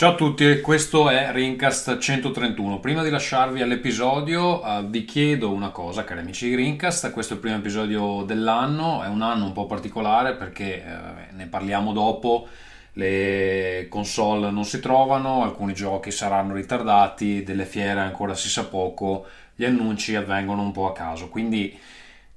Ciao a tutti, questo è Rincast 131. Prima di lasciarvi all'episodio uh, vi chiedo una cosa, cari amici di Rincast, questo è il primo episodio dell'anno, è un anno un po' particolare perché uh, ne parliamo dopo, le console non si trovano, alcuni giochi saranno ritardati, delle fiere ancora si sa poco, gli annunci avvengono un po' a caso, quindi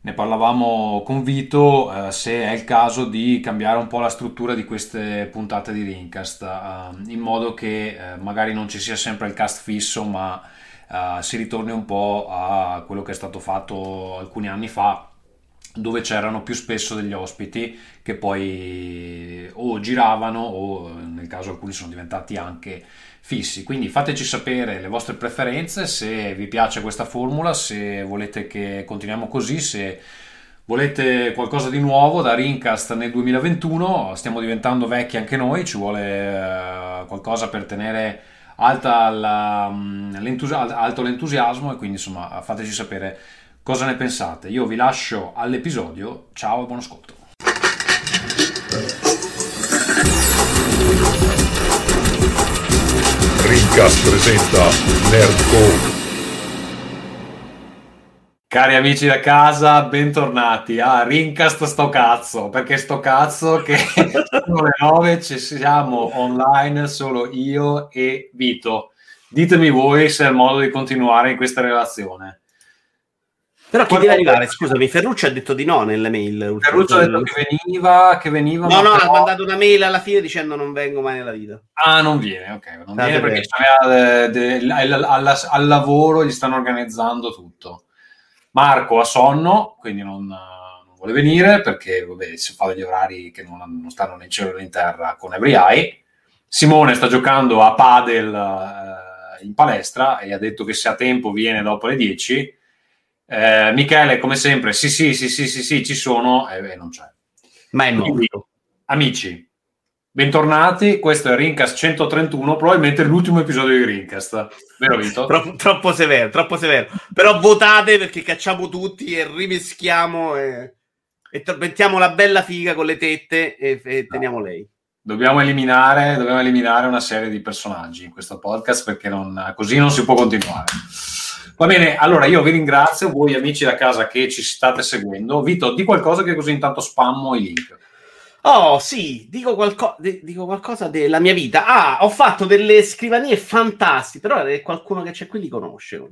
ne parlavamo con Vito eh, se è il caso di cambiare un po' la struttura di queste puntate di Rincast eh, in modo che eh, magari non ci sia sempre il cast fisso ma eh, si ritorni un po' a quello che è stato fatto alcuni anni fa dove c'erano più spesso degli ospiti che poi o giravano o nel caso alcuni sono diventati anche fissi. Quindi fateci sapere le vostre preferenze, se vi piace questa formula, se volete che continuiamo così, se volete qualcosa di nuovo da Rincast nel 2021, stiamo diventando vecchi anche noi, ci vuole uh, qualcosa per tenere alta la, um, alto l'entusiasmo e quindi insomma fateci sapere cosa ne pensate. Io vi lascio all'episodio, ciao e buon ascolto. Rincast presenta Nerdcore. Cari amici da casa, bentornati a Rincast sto cazzo, perché sto cazzo che sono le 9 ci siamo online solo io e Vito. Ditemi voi se è il modo di continuare in questa relazione. Però chi deve arrivare? Scusami, Ferruccio ha detto di no nelle mail. Ferruccio ha detto che veniva, che veniva. No, no, però... ha mandato una mail alla fine dicendo non vengo mai nella vita. Ah, non viene, ok. Non viene perché de, de, al, al, al, lavoro gli stanno organizzando tutto. Marco ha sonno, quindi non, non vuole venire perché vabbè, si fa degli orari che non, non stanno né in cielo né in terra con Every Eye. Simone sta giocando a padel eh, in palestra e ha detto che se ha tempo viene dopo le 10 eh, Michele, come sempre, sì, sì, sì, sì, sì, sì ci sono, e eh, non c'è. Ma è morto. Amici, bentornati, questo è Rincast 131, probabilmente l'ultimo episodio di Rincast. Vero Vito? Tro- troppo severo, troppo severo. Però votate perché cacciamo tutti e rimeschiamo e, e mettiamo la bella figa con le tette e, e teniamo lei. Dobbiamo eliminare, dobbiamo eliminare una serie di personaggi in questo podcast perché non, così non si può continuare. Va bene, allora io vi ringrazio, voi amici da casa che ci state seguendo. Vito, di qualcosa che così intanto spammo i link. Oh sì, dico, qualco- dico, qualcosa della mia vita. Ah, ho fatto delle scrivanie fantastiche, però qualcuno che c'è qui li conosce.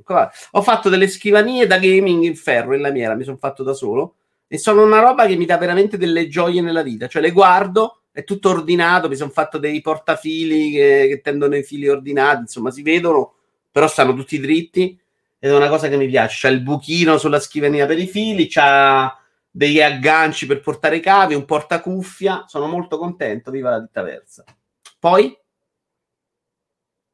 Ho fatto delle scrivanie da gaming in ferro, in lamiera, mi sono fatto da solo. E sono una roba che mi dà veramente delle gioie nella vita. Cioè le guardo, è tutto ordinato, mi sono fatto dei portafili che, che tendono i fili ordinati, insomma si vedono, però stanno tutti dritti ed è una cosa che mi piace. C'è il buchino sulla scrivania per i fili, c'ha degli agganci per portare i cavi, un portacuffia. Sono molto contento. Viva la ditta versa. Poi,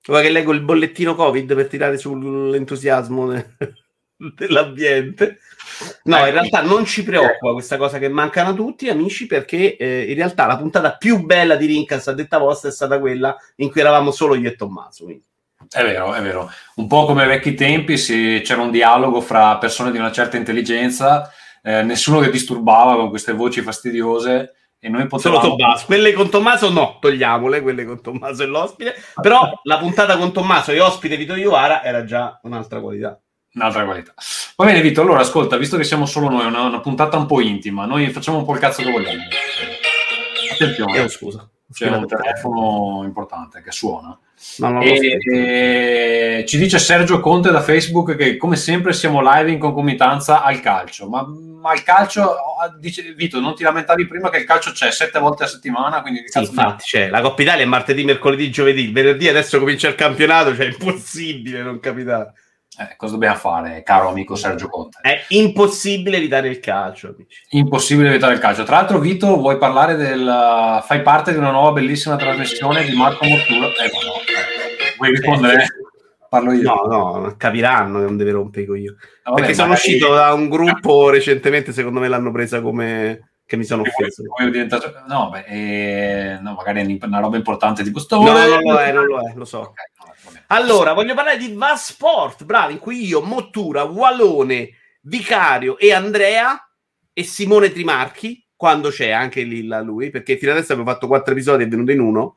vuoi che leggo il bollettino Covid per tirare sull'entusiasmo dell'ambiente? No, in realtà non ci preoccupa questa cosa che mancano tutti, amici, perché eh, in realtà la puntata più bella di Rincas a detta vostra è stata quella in cui eravamo solo io e Tommaso. Quindi. È vero, è vero. Un po' come ai vecchi tempi, se c'era un dialogo fra persone di una certa intelligenza, eh, nessuno che disturbava con queste voci fastidiose e noi potevamo... Solo Tommaso. Quelle con Tommaso no, togliamole, quelle con Tommaso e l'ospite. Però la puntata con Tommaso e ospite Vito Iovara era già un'altra qualità. Un'altra qualità. Va bene Vito, allora ascolta, visto che siamo solo noi, una, una puntata un po' intima, noi facciamo un po' il cazzo che vogliamo. Attenzione. Eh, scusa. C'è un telefono importante che suona. E, e, ci dice Sergio Conte da Facebook che come sempre siamo live in concomitanza al calcio. Ma, ma il calcio, dice Vito, non ti lamentavi prima che il calcio c'è sette volte a settimana? Quindi sì, infatti c'è. La Coppa Italia è martedì, mercoledì, giovedì, venerdì adesso comincia il campionato, cioè è impossibile non capitare. Eh, cosa dobbiamo fare, caro amico Sergio Conte? È impossibile evitare il calcio. Amici. Impossibile evitare il calcio. Tra l'altro, Vito, vuoi parlare del. Fai parte di una nuova bellissima trasmissione di Marco Mottura? Eh, no, eh. Vuoi rispondere? Parlo io. No, no, capiranno che non deve rompere io. No, Perché sono magari... uscito da un gruppo recentemente, secondo me l'hanno presa come che mi sono offeso. No, beh, eh, no, magari è una roba importante di questo. No, no, non lo è, non lo è, lo so. Okay. Allora, voglio parlare di Vasport, bravi, in cui io, Mottura, Walone, Vicario e Andrea e Simone Trimarchi, quando c'è anche là lui, perché fino adesso abbiamo fatto quattro episodi e è venuto in uno.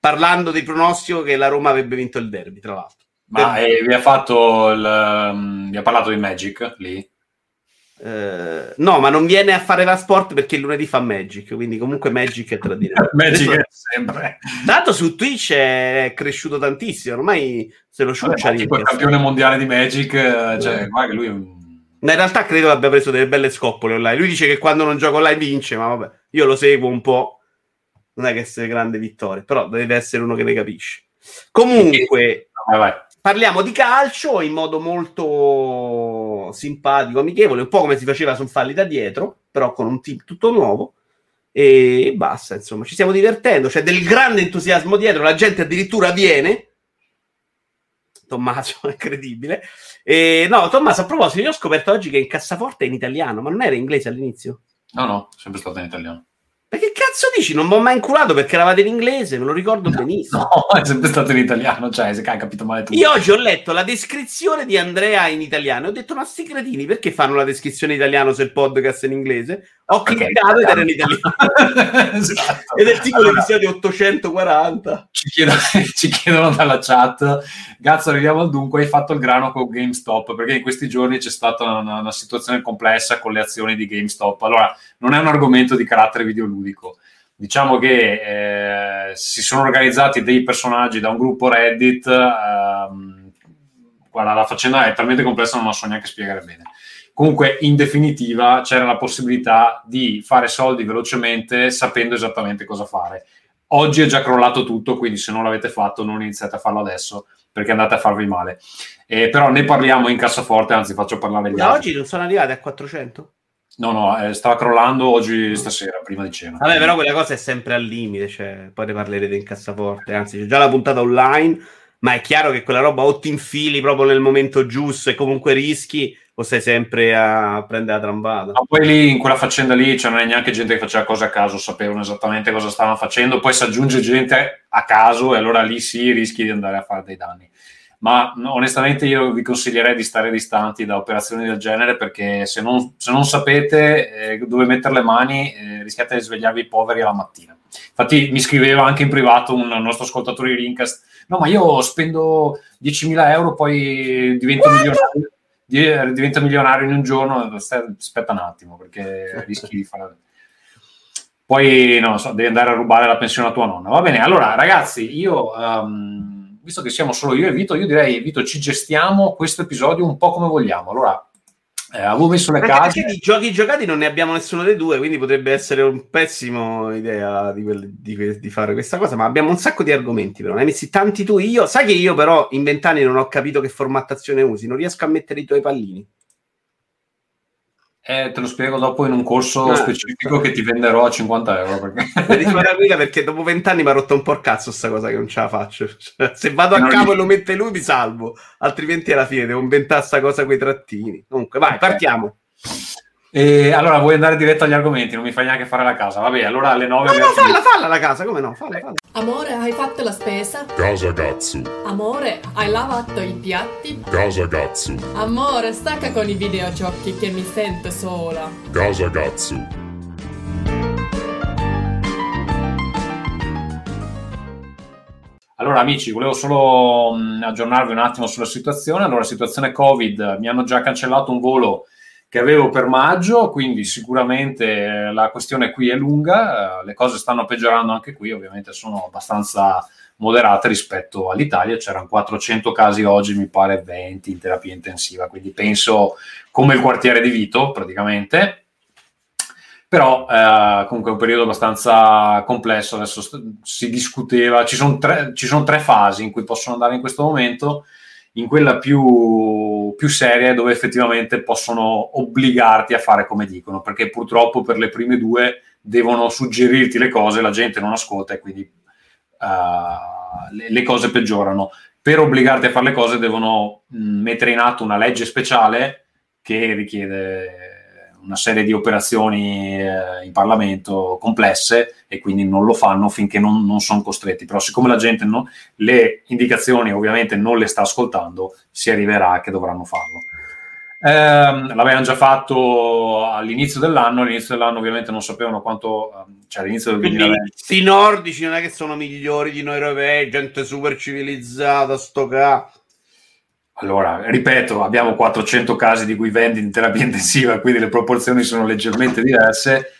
parlando di pronostico che la Roma avrebbe vinto il derby, tra l'altro. Ma eh, vi ha fatto il, um, vi ha parlato di Magic lì? Uh, no, ma non viene a fare la sport perché il lunedì fa Magic, quindi comunque Magic è tradire. Magic è sempre. Tanto su Twitch è cresciuto tantissimo, ormai se lo ciuccia. Tipo il campione mondiale di Magic, cioè, uh. guarda che lui è un... Ma in realtà credo abbia preso delle belle scoppole online. Lui dice che quando non gioca online vince, ma vabbè, io lo seguo un po'. Non è che sia grande vittoria, però deve essere uno che ne capisce. Comunque, vai, vai parliamo di calcio in modo molto simpatico, amichevole, un po' come si faceva su Falli da dietro, però con un team tutto nuovo. E basta, insomma, ci stiamo divertendo, c'è del grande entusiasmo dietro, la gente addirittura viene. Tommaso, incredibile. E, no, Tommaso, a proposito, io ho scoperto oggi che in cassaforte è in italiano, ma non era inglese all'inizio? No, no, sempre stato in italiano. Ma che cazzo dici? Non mi ho mai inculato perché eravate in inglese, me lo ricordo no, benissimo. No, è sempre stato in italiano, cioè, se hai capito male tu. Io oggi ho letto la descrizione di Andrea in italiano e ho detto, ma sti cretini, perché fanno la descrizione in italiano se il podcast è in inglese? Ho cliccato ed era in italiano. esatto. Ed è tipo allora, l'episodio 840. Ci chiedono, ci chiedono dalla chat, Gazzo, arriviamo al dunque, hai fatto il grano con GameStop, perché in questi giorni c'è stata una, una situazione complessa con le azioni di GameStop. Allora, non è un argomento di carattere videoludico. Diciamo che eh, si sono organizzati dei personaggi da un gruppo Reddit. Ehm, guarda, la faccenda è talmente complessa, non la so neanche spiegare bene. Comunque, in definitiva, c'era la possibilità di fare soldi velocemente sapendo esattamente cosa fare. Oggi è già crollato tutto, quindi se non l'avete fatto non iniziate a farlo adesso perché andate a farvi male. Eh, però ne parliamo in cassaforte, anzi faccio parlare gli da altri. oggi non sono arrivati a 400? No, no, eh, stava crollando oggi stasera, prima di cena. Vabbè, però quella cosa è sempre al limite, cioè, poi ne parlerete in cassaforte, anzi c'è già la puntata online, ma è chiaro che quella roba o ti infili proprio nel momento giusto e comunque rischi o stai sempre a prendere la trambata. Ma poi lì, in quella faccenda lì, cioè non è neanche gente che faceva cose a caso, sapevano esattamente cosa stavano facendo, poi si aggiunge gente a caso e allora lì sì rischi di andare a fare dei danni ma onestamente io vi consiglierei di stare distanti da operazioni del genere perché se non, se non sapete eh, dove mettere le mani eh, rischiate di svegliarvi poveri alla mattina. Infatti mi scriveva anche in privato un nostro ascoltatore di Rincast, no ma io spendo 10.000 euro poi divento milionario, eh, divento milionario in un giorno, aspetta un attimo perché rischi di fare... Poi non so, devi andare a rubare la pensione a tua nonna. Va bene, allora ragazzi, io... Um, visto che siamo solo io e Vito, io direi, Vito, ci gestiamo questo episodio un po' come vogliamo. Allora, eh, avevo messo le case. Perché di giochi giocati non ne abbiamo nessuno dei due, quindi potrebbe essere un pessimo idea di, quel, di, di, fare questa cosa. Ma abbiamo un sacco di argomenti, però. Ne hai messi tanti tu. Io, sai che io, però, in vent'anni non ho capito che formattazione usi. Non riesco a mettere i tuoi pallini. Eh, te lo spiego dopo in un corso ah, specifico che ti venderò a 50 euro. Perché... guida perché dopo vent'anni mi ha rotto un po' il cazzo sta cosa che non ce la faccio. Cioè, se vado a capo e lo mette lui mi salvo, altrimenti alla fine devo inventare sta cosa con i trattini. Comunque, vai, okay. E allora vuoi andare diretto agli argomenti, non mi fai neanche fare la casa. Vabbè, allora alle 9 No, no, falla, falla la casa, come no? Falla, falla. Amore, hai fatto la spesa? Casa Gatsu. Amore, hai lavato i piatti? Casa Gatsu. Amore, stacca con i videogiochi che mi sento sola. Casa Gatsu. Allora amici, volevo solo mh, aggiornarvi un attimo sulla situazione. Allora, situazione Covid, mi hanno già cancellato un volo che avevo per maggio, quindi sicuramente eh, la questione qui è lunga, eh, le cose stanno peggiorando anche qui, ovviamente sono abbastanza moderate rispetto all'Italia, c'erano 400 casi oggi, mi pare 20 in terapia intensiva, quindi penso come il quartiere di Vito praticamente, però eh, comunque è un periodo abbastanza complesso, adesso si discuteva, ci sono, tre, ci sono tre fasi in cui possono andare in questo momento, in quella più, più seria dove effettivamente possono obbligarti a fare come dicono, perché purtroppo per le prime due devono suggerirti le cose, la gente non ascolta e quindi uh, le, le, cose peggiorano. Per obbligarti a fare le cose devono mh, mettere in atto una legge speciale che richiede una serie di operazioni eh, in Parlamento complesse e quindi non lo fanno finché non, non sono costretti. Però siccome la gente no, le indicazioni ovviamente non le sta ascoltando, si arriverà che dovranno farlo. Ehm, l'avevano già fatto all'inizio dell'anno, all'inizio dell'anno ovviamente non sapevano quanto, ehm, cioè all'inizio del Quindi 2020. sti nordici non è che sono migliori di noi europei, gente super civilizzata, sto ca... Allora, ripeto, abbiamo 400 casi di cui vendi in terapia intensiva, quindi le proporzioni sono leggermente diverse,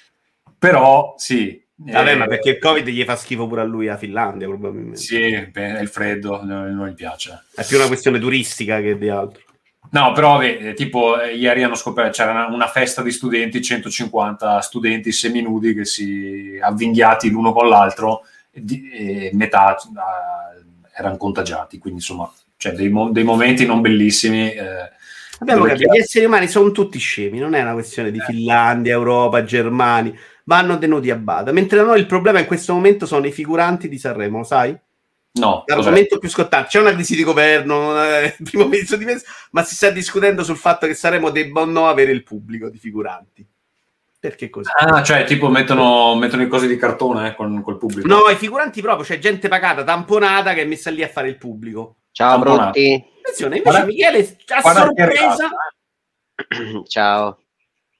però sì. Vabbè, eh, ma perché il Covid gli fa schifo pure a lui a Finlandia, probabilmente. Sì, beh, è il freddo, non gli piace. È più una questione turistica che di altro. No, però vabbè, tipo eh, ieri hanno scoperto c'era una, una festa di studenti, 150 studenti seminudi che si avvinghiati l'uno con l'altro e, di- e metà eh, erano contagiati, quindi insomma, cioè dei, mo- dei momenti non bellissimi. eh, Abbiamo capito, gli esseri umani sono tutti scemi, non è una questione di Finlandia, Europa, Germania, vanno tenuti a bada. Mentre noi il problema in questo momento sono i figuranti di Sanremo, lo sai? No? L'argomento più scottante. C'è una crisi di governo, il primo ministro di mezzo, ma si sta discutendo sul fatto che Sanremo debba o no avere il pubblico di figuranti. Perché così? Ah, cioè tipo mettono, mettono i cosi di cartone eh, con col pubblico. No, i figuranti proprio, c'è gente pagata, tamponata, che è messa lì a fare il pubblico. Ciao brutti, Attenzione, invece Guarda- Michele, a guarda che sorpresa, ciao.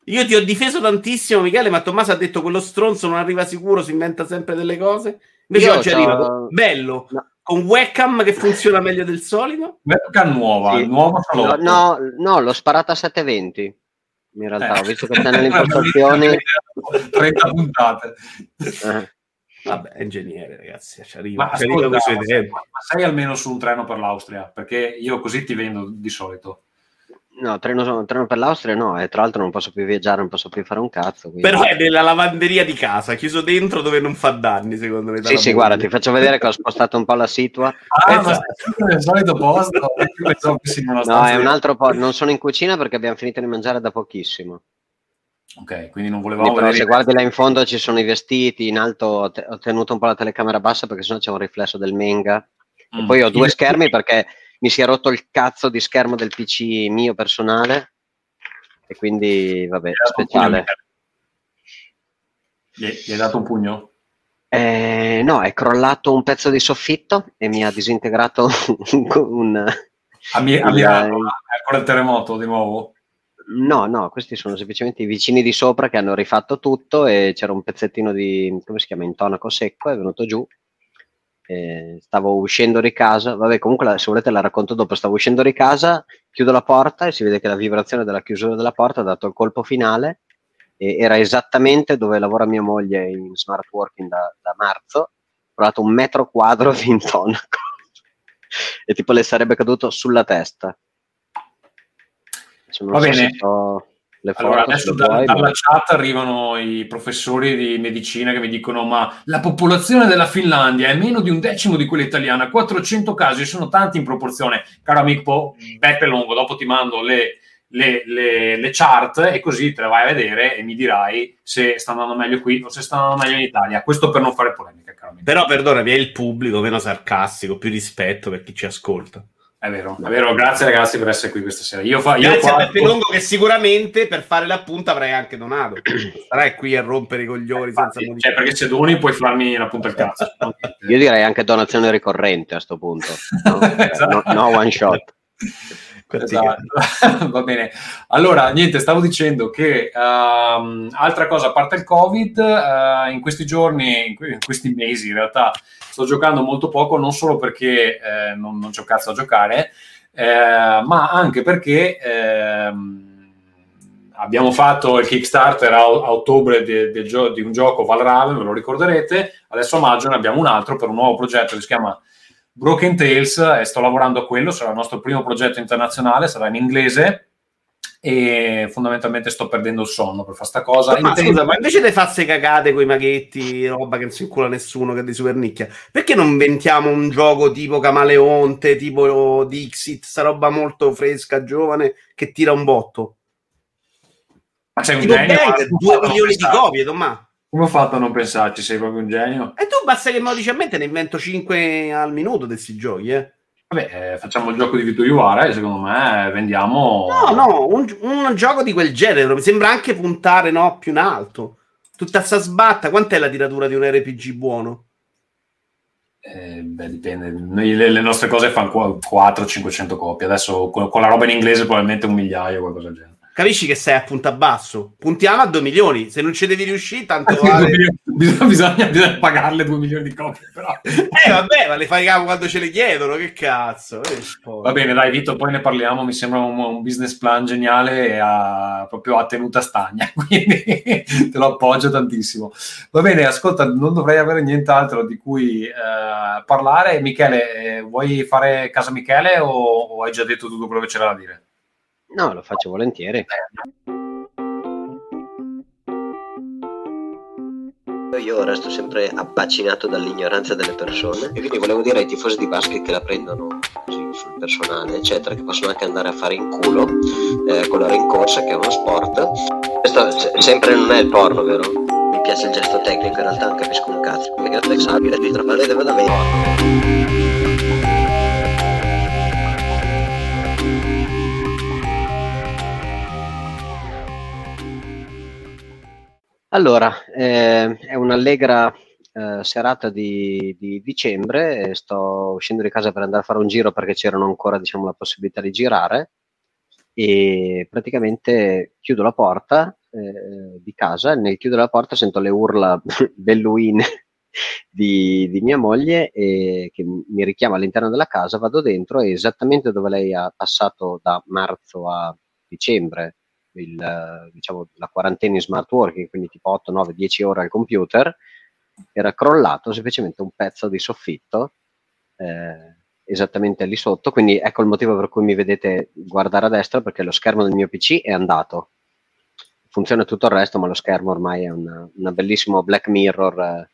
io ti ho difeso tantissimo, Michele, ma Tommaso ha detto quello stronzo non arriva sicuro, si inventa sempre delle cose. Invece Io oggi arriva bello, No. con webcam che funziona meglio del solito. Webcam nuova, Sì. nuova No, no, no, l'ho sparata a 720. In realtà, Eh. ho visto che sta nelle impostazioni. 30 puntate. eh, Vabbè, è ingegnere, ragazzi, ci arriva, Ma ci arriva ascolta, tempi. ma sei almeno su un treno per l'Austria? Perché io così ti vendo di solito. no, treno, treno per l'Austria no, e tra l'altro non posso più viaggiare, non posso più fare un cazzo. quindi- Però è nella lavanderia di casa, chiuso dentro dove non fa danni, secondo me. Sì, sì, guarda, ti faccio vedere che ho spostato un po' la situa. Ah, ma Esatto. stai sempre nel solito posto? No, è un altro po'. Non sono in cucina perché abbiamo finito di mangiare da pochissimo. Ok, quindi non volevamo però vedere se guardi là in fondo ci sono i vestiti, in alto ho, te- ho tenuto un po' la telecamera bassa perché sennò c'è un riflesso del Menga. E Mm. poi ho due schermi perché mi si è rotto il cazzo di schermo del PC mio personale. E quindi, vabbè, un speciale. Gli, gli hai dato un pugno? Eh, no, è crollato un pezzo di soffitto e mi ha disintegrato un... A, Mi- a Il- Milano, è ancora il terremoto di nuovo? No, no, questi sono semplicemente i vicini di sopra che hanno rifatto tutto e c'era un pezzettino di, come si chiama, intonaco secco, è venuto giù. Stavo uscendo di casa, vabbè comunque la- se volete la racconto dopo, stavo uscendo di casa, chiudo la porta e si vede che la vibrazione della chiusura della porta ha dato il colpo finale era esattamente dove lavora mia moglie in smart working da, da marzo, ho provato un metro quadro di intonaco e tipo le sarebbe caduto sulla testa. Non Va so bene. se sto le foto, Allora, adesso da- vuoi, ma- dalla chat arrivano i professori di medicina che mi dicono: Ma la popolazione della Finlandia è meno di un decimo di quella italiana, 400 casi sono tanti in proporzione. Caro amico Beppe Longo, dopo ti mando le, le- le- le chart e così te le vai a vedere e mi dirai se sta andando meglio qui o se sta andando meglio in Italia. Questo per non fare polemica, caro amico. Però perdonami, è il pubblico meno sarcastico, più rispetto per chi ci ascolta. È vero, è vero. Grazie ragazzi per essere qui questa sera. Io, fa, io Grazie qua- a Beppe Longo che sicuramente per fare l'appunto avrai anche donato. Starai qui a rompere i coglioni senza Infatti, modifica. cioè, perché se doni puoi farmi la punta al cazzo. Io direi anche donazione ricorrente a sto punto, no, Esatto. no, no one shot. Esatto. Va bene. Allora, niente, stavo dicendo che ehm, altra cosa, a parte il Covid, eh, in questi giorni, in questi mesi in realtà, sto giocando molto poco, non solo perché eh, non, non c'ho cazzo a giocare, eh, ma anche perché ehm, abbiamo fatto il Kickstarter a, a ottobre de- gio- di un gioco Valraven, ve lo ricorderete, adesso a maggio ne abbiamo un altro per un nuovo progetto che si chiama Broken Tales e sto lavorando a quello, sarà il nostro primo progetto internazionale, sarà in inglese e fondamentalmente sto perdendo il sonno per fare sta cosa. Ma Intendo- scusa, ma invece di farsi cagate con i maghetti, roba che non si incula nessuno, che è di super nicchia, perché non inventiamo un gioco tipo Camaleonte, tipo Dixit, sta roba molto fresca, giovane, che tira un botto? Ma sei un Tipo genio, Bang, ma come ho 2 fatto a non milioni di copie, Tommaso. Come ho fatto a non pensarci? Sei proprio un genio. E tu basta che me lo dici a me, te ne invento 5 al minuto di questi giochi, eh. Vabbè, eh, facciamo il gioco di Vito Iuvara e secondo me vendiamo... No, no, un, un gioco di quel genere, mi sembra anche puntare, no, più in alto. Tutta sta sbatta, quant'è la tiratura di un RPG buono? Eh, beh, dipende. Noi, le, le nostre cose fanno 400-500 copie. Adesso con, con, la roba in inglese probabilmente un migliaio o qualcosa del genere. Capisci che sei a punta basso? Puntiamo a 2 milioni. Se non ci devi riuscire, tanto vale. bisogna, bisogna, bisogna, pagarle 2 milioni di copie. Però. Eh, vabbè, ma le fai quando ce le chiedono. Che cazzo? Eh, Va bene, dai, Vito, poi ne parliamo. Mi sembra un, un business plan geniale e a, proprio a tenuta stagna. Quindi te lo appoggio tantissimo. Va bene, ascolta, non dovrei avere nient'altro di cui eh, parlare. Michele, eh, vuoi fare casa Michele o, o hai già detto tutto quello che c'era da dire? No, lo faccio volentieri. Io resto sempre abbacinato dall'ignoranza delle persone e quindi volevo dire ai tifosi di basket che la prendono così sul personale, eccetera, che possono anche andare a fare in culo eh, con la rincorsa, che è uno sport. Questo sempre non è il porno, vero? Mi piace il gesto tecnico, in realtà non capisco un cazzo. Perché è flexabile, dietro, ma lei deve davvero. Allora, eh, è un'allegra eh, serata di, di dicembre, sto uscendo di casa per andare a fare un giro perché c'erano ancora diciamo, la possibilità di girare. E praticamente chiudo la porta eh, di casa. E nel chiudere la porta sento le urla belluine di, di, mia moglie che mi richiama all'interno della casa, vado dentro e esattamente dove lei ha passato da marzo a dicembre il, diciamo, la quarantena in smart working, quindi tipo 8, 9, 10 ore al computer, era crollato semplicemente un pezzo di soffitto eh, esattamente lì sotto, quindi ecco il motivo per cui mi vedete guardare a destra, perché lo schermo del mio PC è andato. Funziona tutto il resto, ma lo schermo ormai è un bellissimo Black Mirror, eh,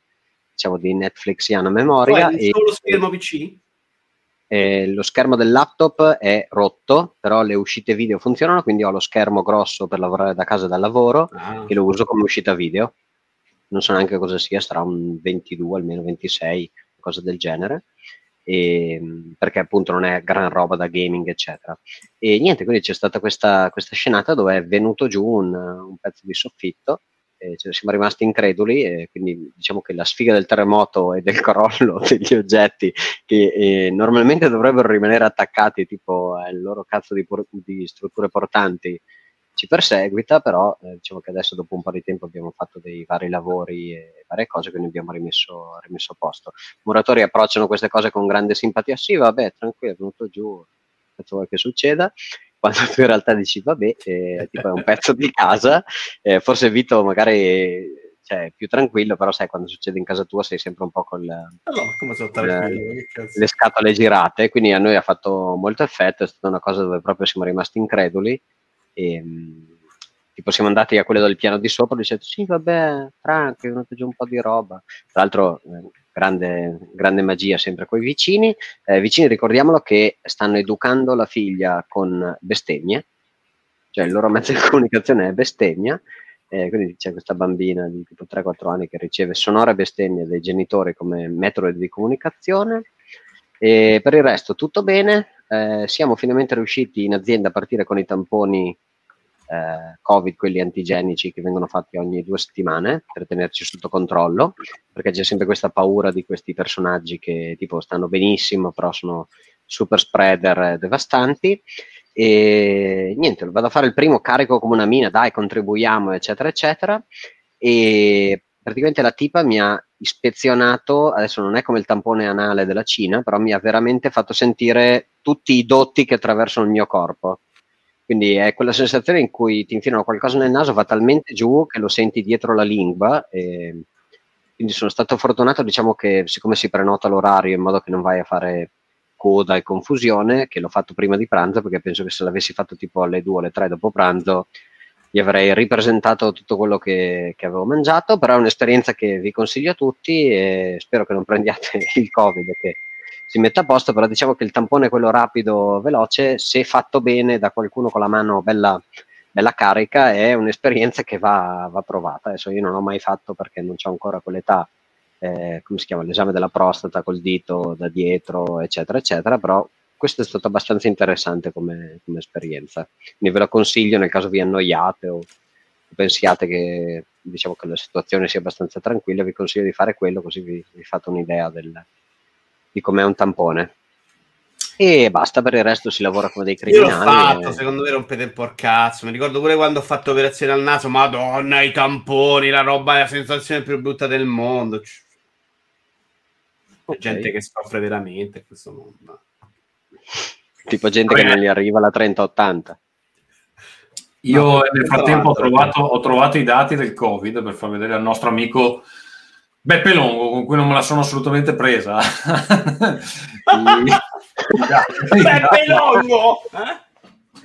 diciamo, di Netflixiana memoria. Poi, e, solo schermo PC? Eh, lo schermo del laptop è rotto, però le uscite video funzionano, quindi ho lo schermo grosso per lavorare da casa dal lavoro ah. e lo uso come uscita video. Non so neanche cosa sia, sarà un 22, almeno 26, cosa del genere. E, ehm, perché appunto non è gran roba da gaming, eccetera. E niente, quindi c'è stata questa, questa scenata dove è venuto giù un, un pezzo di soffitto eh, siamo rimasti increduli e quindi diciamo che la sfiga del terremoto e del crollo degli oggetti che eh, normalmente dovrebbero rimanere attaccati tipo al loro cazzo di, por- di, strutture portanti ci perseguita, però eh, diciamo che adesso dopo un po' di tempo abbiamo fatto dei vari lavori e varie cose, quindi abbiamo rimesso, rimesso a posto. I muratori approcciano queste cose con grande simpatia, sì vabbè, tranquillo, è venuto giù, faccio vuoi che succeda, quando tu in realtà dici vabbè, eh, tipo è un pezzo di casa, eh, forse Vito magari cioè, più tranquillo, però sai, quando succede in casa tua sei sempre un po' con le, le scatole girate, quindi a noi ha fatto molto effetto, è stata una cosa dove proprio siamo rimasti increduli e mm, tipo siamo andati a quello del piano di sopra dicendo sì vabbè, Franco, è venuto giù un po' di roba, tra l'altro eh, grande, grande magia sempre con i vicini. Eh, vicini, ricordiamolo che stanno educando la figlia con bestemmie, cioè il loro mezzo di comunicazione è bestemmia. Eh, quindi c'è questa bambina di tipo 3-4 anni che riceve sonore bestemmie dai genitori come metodo di comunicazione. E per il resto tutto bene. Eh, siamo finalmente riusciti in azienda a partire con i tamponi eh, Covid, quelli antigenici che vengono fatti ogni due settimane per tenerci sotto controllo, perché c'è sempre questa paura di questi personaggi che tipo stanno benissimo, però sono super spreader devastanti. E niente, vado a fare il primo carico come una mina, dai, contribuiamo, eccetera, eccetera. E praticamente la tipa mi ha ispezionato, adesso non è come il tampone anale della Cina, però mi ha veramente fatto sentire tutti i dotti che attraversano il mio corpo. Quindi è quella sensazione in cui ti infilano qualcosa nel naso, va talmente giù che lo senti dietro la lingua. E quindi sono stato fortunato, diciamo che siccome si prenota l'orario in modo che non vai a fare coda e confusione, che l'ho fatto prima di pranzo, perché penso che se l'avessi fatto tipo alle 2 o alle 3 dopo pranzo, gli avrei ripresentato tutto quello che, che, avevo mangiato, però è un'esperienza che vi consiglio a tutti e spero che non prendiate il Covid, che si mette a posto, però diciamo che il tampone, quello rapido, veloce, se fatto bene da qualcuno con la mano bella, bella carica, è un'esperienza che va, va, provata. Adesso io non ho mai fatto perché non c'ho ancora quell'età, eh, come si chiama, l'esame della prostata col dito da dietro, eccetera, eccetera, però questo è stato abbastanza interessante come, come esperienza. Quindi ve lo consiglio nel caso vi annoiate o pensiate che, diciamo, che la situazione sia abbastanza tranquilla, vi consiglio di fare quello così vi, vi fate un'idea del, di com'è un tampone. E basta, per il resto si lavora come dei Io l'ho criminali. fatto, e- secondo me rompete il cazzo. Mi ricordo pure quando ho fatto operazione al naso, madonna, i tamponi, la roba è la sensazione più brutta del mondo. C'è Ok. gente che soffre veramente in questo mondo. Tipo gente che non gli arriva la 3080. Io nel frattempo ho trovato, ho trovato i dati del Covid per far vedere al nostro amico Beppe Longo, con cui non me la sono assolutamente presa. Beppe Longo! Eh?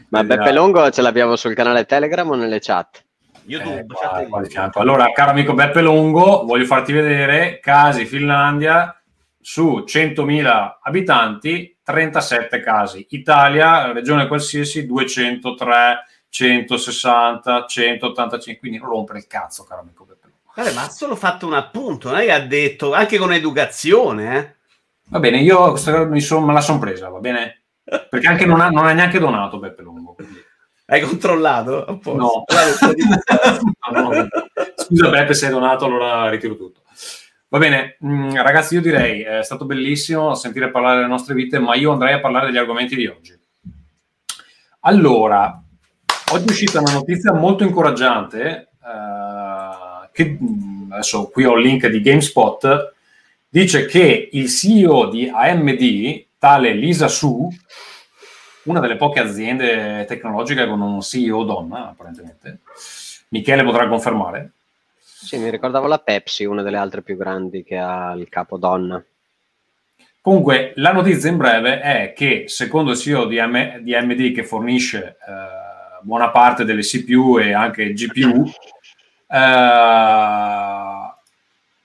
Ma. Beppe Longo ce l'abbiamo sul canale Telegram o nelle chat? YouTube, Eh, qua- fianco. Allora, caro amico Beppe Longo, voglio farti vedere casi Finlandia su 100.000 abitanti, 37 casi. Italia, regione qualsiasi, 203, 160, 185. Quindi non rompere il cazzo, caro amico Beppe. Vabbè, ma ha solo fatto un appunto, non è che ha detto, anche con educazione, eh? Va bene, io son- me la sono presa, va bene? Perché anche non ha, non ha neanche donato Beppe Longo. quindi- Hai controllato? A posto. No. Guarda, sto di- No, no, no. Scusa Beppe se hai donato, allora ritiro tutto. Va bene, mm, ragazzi, io direi è stato bellissimo sentire parlare delle nostre vite, ma io andrei a parlare degli argomenti di oggi. Allora, oggi è uscita una notizia molto incoraggiante, eh, che mm, adesso qui ho il link di GameSpot, dice che il CEO di AMD, tale Lisa Su, una delle poche aziende tecnologiche con un CEO donna, apparentemente, Michele potrà confermare, Sì, mi ricordavo la Pepsi, una delle altre più grandi che ha il capo donna. Comunque, la notizia in breve è che, secondo il CEO di, AMD, che fornisce eh, buona parte delle CPU e anche GPU, eh,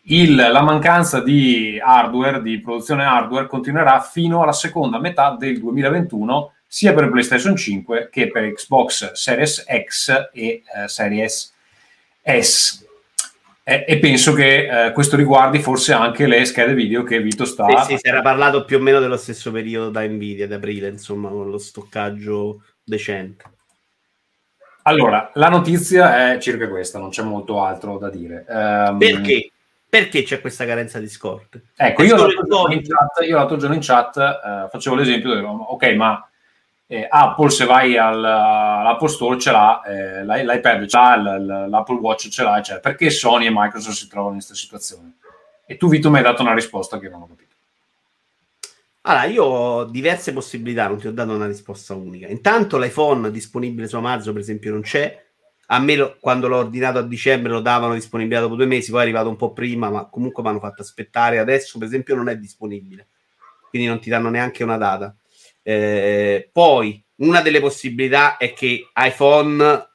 il- la mancanza di hardware, di produzione hardware, continuerà fino alla seconda metà del 2021, sia per PlayStation 5 che per Xbox Series X e eh, Series S. E, e penso che eh, questo riguardi forse anche le schede video che Vito sta Sì, sì, si era parlato più o meno dello stesso periodo da Nvidia, ad aprile, insomma, con lo stoccaggio decente. Allora, la notizia è circa questa, non c'è molto altro da dire. Ehm, Perché? Perché c'è questa carenza di scorte? Ecco, io l'altro chat, io l'altro giorno in chat eh, facevo l'esempio, del, ok, ma eh, Apple se vai al- all'Apple Store ce l'ha, eh, l'i- l'iPad ce l'ha, l'Apple Watch ce l'ha, eccetera. Perché Sony e Microsoft si trovano in questa situazione? E tu, Vito, mi hai dato una risposta che non ho capito. Allora, io ho diverse possibilità, non ti ho dato una risposta unica. Intanto l'iPhone disponibile su Amazon, per esempio, non c'è. A me lo- quando l'ho ordinato a dicembre lo davano disponibile dopo due mesi, poi è arrivato un po' prima, ma comunque mi hanno fatto aspettare. Adesso, per esempio, non è disponibile, quindi non ti danno neanche una data. Eh, poi, una delle possibilità è che iPhone,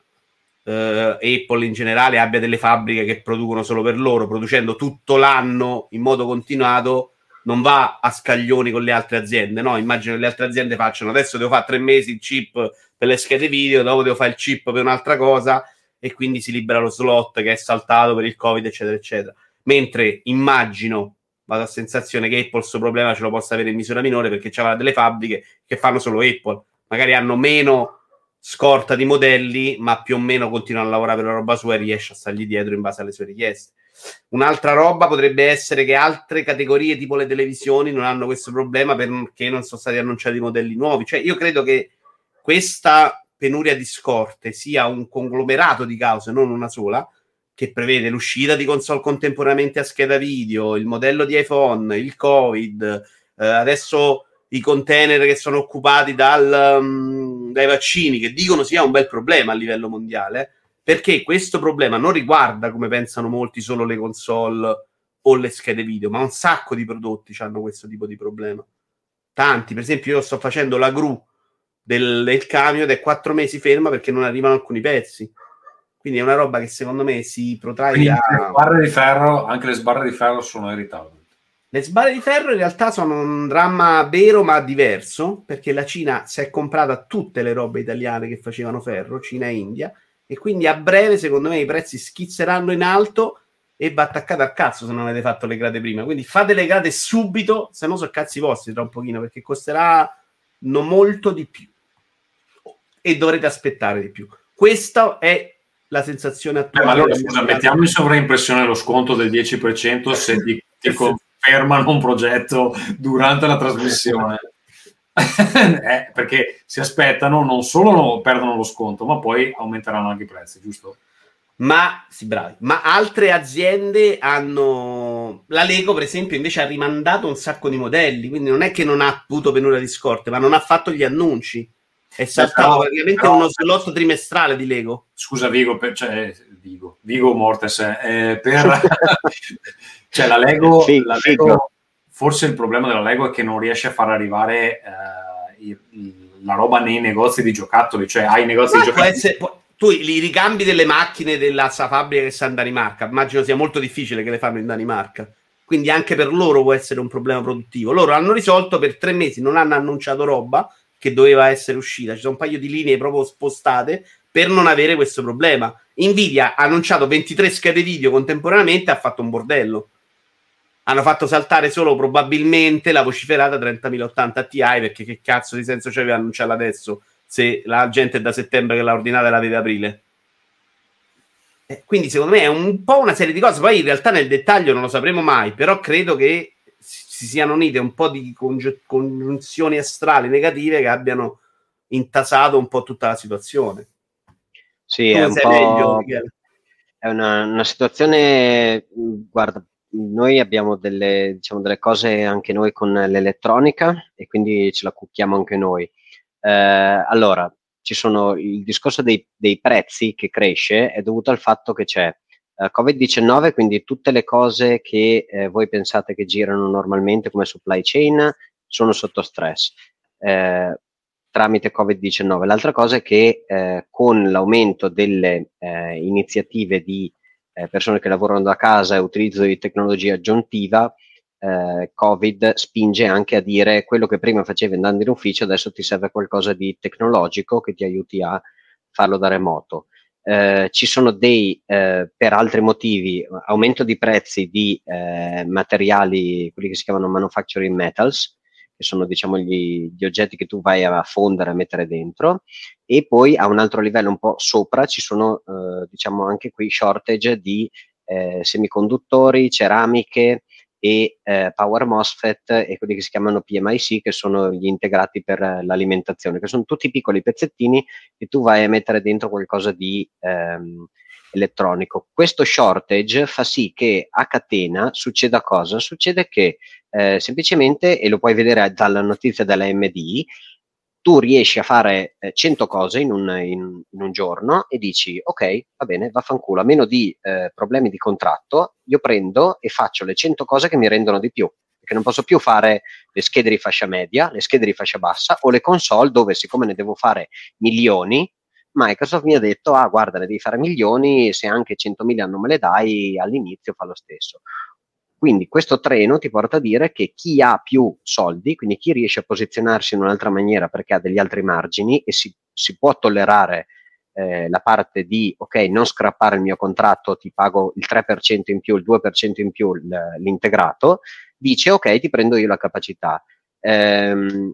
eh, Apple in generale, abbia delle fabbriche che producono solo per loro, producendo tutto l'anno in modo continuato non va a scaglioni con le altre aziende, no? Immagino che le altre aziende facciano adesso devo fare tre mesi il chip per le schede video, dopo devo fare il chip per un'altra cosa e quindi si libera lo slot che è saltato per il Covid, eccetera, eccetera. Mentre immagino, vado a sensazione che Apple questo problema ce lo possa avere in misura minore perché c'ha delle fabbriche che fanno solo Apple, magari hanno meno scorta di modelli, ma più o meno continuano a lavorare per la roba sua e riesce a stargli dietro in base alle sue richieste. Un'altra roba potrebbe essere che altre categorie, tipo le televisioni, non hanno questo problema perché non sono stati annunciati modelli nuovi. Cioè, io credo che questa penuria di scorte sia un conglomerato di cause, non una sola, che prevede l'uscita di console contemporaneamente a scheda video, il modello di iPhone, il Covid, eh, adesso i container che sono occupati dal, um, dai vaccini, che dicono sia un bel problema a livello mondiale, perché questo problema non riguarda, come pensano molti, solo le console o le schede video, ma un sacco di prodotti hanno questo tipo di problema. Tanti, per esempio, io sto facendo la gru del, del camion ed è quattro mesi ferma perché non arrivano alcuni pezzi. Quindi è una roba che secondo me si protrae Quindi a... le sbarre di ferro, anche le sbarre di ferro sono in ritardo. Le sbarre di ferro in realtà sono un dramma vero ma diverso, perché la Cina si è comprata tutte le robe italiane che facevano ferro, Cina e India, e quindi a breve secondo me i prezzi schizzeranno in alto e va attaccata al cazzo se non avete fatto le grade prima. Quindi fate le grade subito, se no sono cazzi vostri tra un pochino, perché costeranno molto di più e dovrete aspettare di più. Questa è la sensazione Eh, attuale. ma allora scusa, mettiamo in sovraimpressione lo sconto del 10% se ti, ti con- fermano un progetto durante la trasmissione. eh, perché si aspettano, non solo perdono lo sconto, ma poi aumenteranno anche i prezzi, giusto? Ma, sì, bravi. Ma altre aziende hanno. La Lego, per esempio, invece ha rimandato un sacco di modelli. Quindi non è che non ha avuto penura di scorte, ma non ha fatto gli annunci. È saltato però- praticamente però- uno slot trimestrale di Lego. Scusa Vigo, per, cioè, Vigo, Vigo Mortes, eh, per... cioè la Lego, Fi- la. Lego- forse il problema della Lego è che non riesce a far arrivare eh, il- il- la roba nei negozi di giocattoli, cioè hai negozi Ma di giocattoli. essere- può- tu i ricambi delle macchine della fabbrica che sta in Danimarca, immagino sia molto difficile che le fanno in Danimarca. Quindi anche per loro può essere un problema produttivo. Loro hanno risolto per tre mesi, non hanno annunciato roba che doveva essere uscita. Ci sono un paio di linee proprio spostate per non avere questo problema. Nvidia ha annunciato 23 schede video contemporaneamente ha fatto un bordello. Hanno fatto saltare solo probabilmente la vociferata 3080 Ti perché che cazzo di senso c'aveva annunciarla adesso se la gente è da settembre che l'ha ordinata e la vede aprile. Eh, quindi secondo me è un po' una serie di cose, poi in realtà nel dettaglio non lo sapremo mai, però credo che si si siano unite un po' di congi- congiunzioni astrali negative che abbiano intasato un po' tutta la situazione. Sì, Tu è un po'... meglio? È una, una situazione, guarda, noi abbiamo delle, diciamo, delle cose anche noi con l'elettronica e quindi ce la cucchiamo anche noi. Eh, allora, ci sono il discorso dei, dei prezzi che cresce è dovuto al fatto che c'è eh, Covid-19, quindi tutte le cose che eh, voi pensate che girano normalmente come supply chain sono sotto stress. Eh, tramite Covid-19. L'altra cosa è che eh, con l'aumento delle eh, iniziative di eh, persone che lavorano da casa e utilizzo di tecnologia aggiuntiva, eh, Covid spinge anche a dire quello che prima facevi andando in ufficio, adesso ti serve qualcosa di tecnologico che ti aiuti a farlo da remoto. Eh, ci sono dei, eh, per altri motivi, aumento di prezzi di eh, materiali, quelli che si chiamano manufacturing metals, che sono diciamo gli, gli oggetti che tu vai a fondere, a mettere dentro, e poi a un altro livello un po' sopra ci sono eh, diciamo anche qui shortage di eh, semiconduttori, ceramiche e eh, power MOSFET e quelli che si chiamano PMIC che sono gli integrati per eh, l'alimentazione, che sono tutti piccoli pezzettini che tu vai a mettere dentro qualcosa di ehm, elettronico. Questo shortage fa sì che a catena succeda cosa? Succede che eh, semplicemente, e lo puoi vedere dalla notizia dell'AMD, tu riesci a fare eh, 100 cose in un, in- in un giorno e dici ok, va bene, vaffanculo, a meno di eh, problemi di contratto, io prendo e faccio le 100 cose che mi rendono di più, perché non posso più fare le schede di fascia media, le schede di fascia bassa o le console dove siccome ne devo fare milioni, Microsoft mi ha detto ah guarda ne devi fare milioni, se anche 100.000 non me le dai all'inizio fa lo stesso. Quindi questo treno ti porta a dire che chi ha più soldi, quindi chi riesce a posizionarsi in un'altra maniera perché ha degli altri margini e si, si può tollerare eh, la parte di ok, non scrappare il mio contratto, ti pago il 3% in più, il 2% in più l'integrato, dice ok, ti prendo io la capacità. Ehm,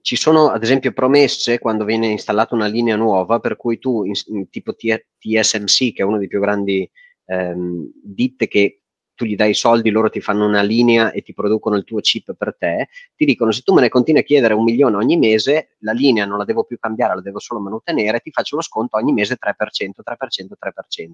ci sono ad esempio promesse quando viene installata una linea nuova per cui tu in, in tipo T- TSMC che è uno dei più grandi ehm, ditte che tu gli dai i soldi, loro ti fanno una linea e ti producono il tuo chip per te, ti dicono se tu me ne continui a chiedere un milione ogni mese, la linea non la devo più cambiare, la devo solo mantenere, ti faccio uno sconto ogni mese 3%, 3%, 3%.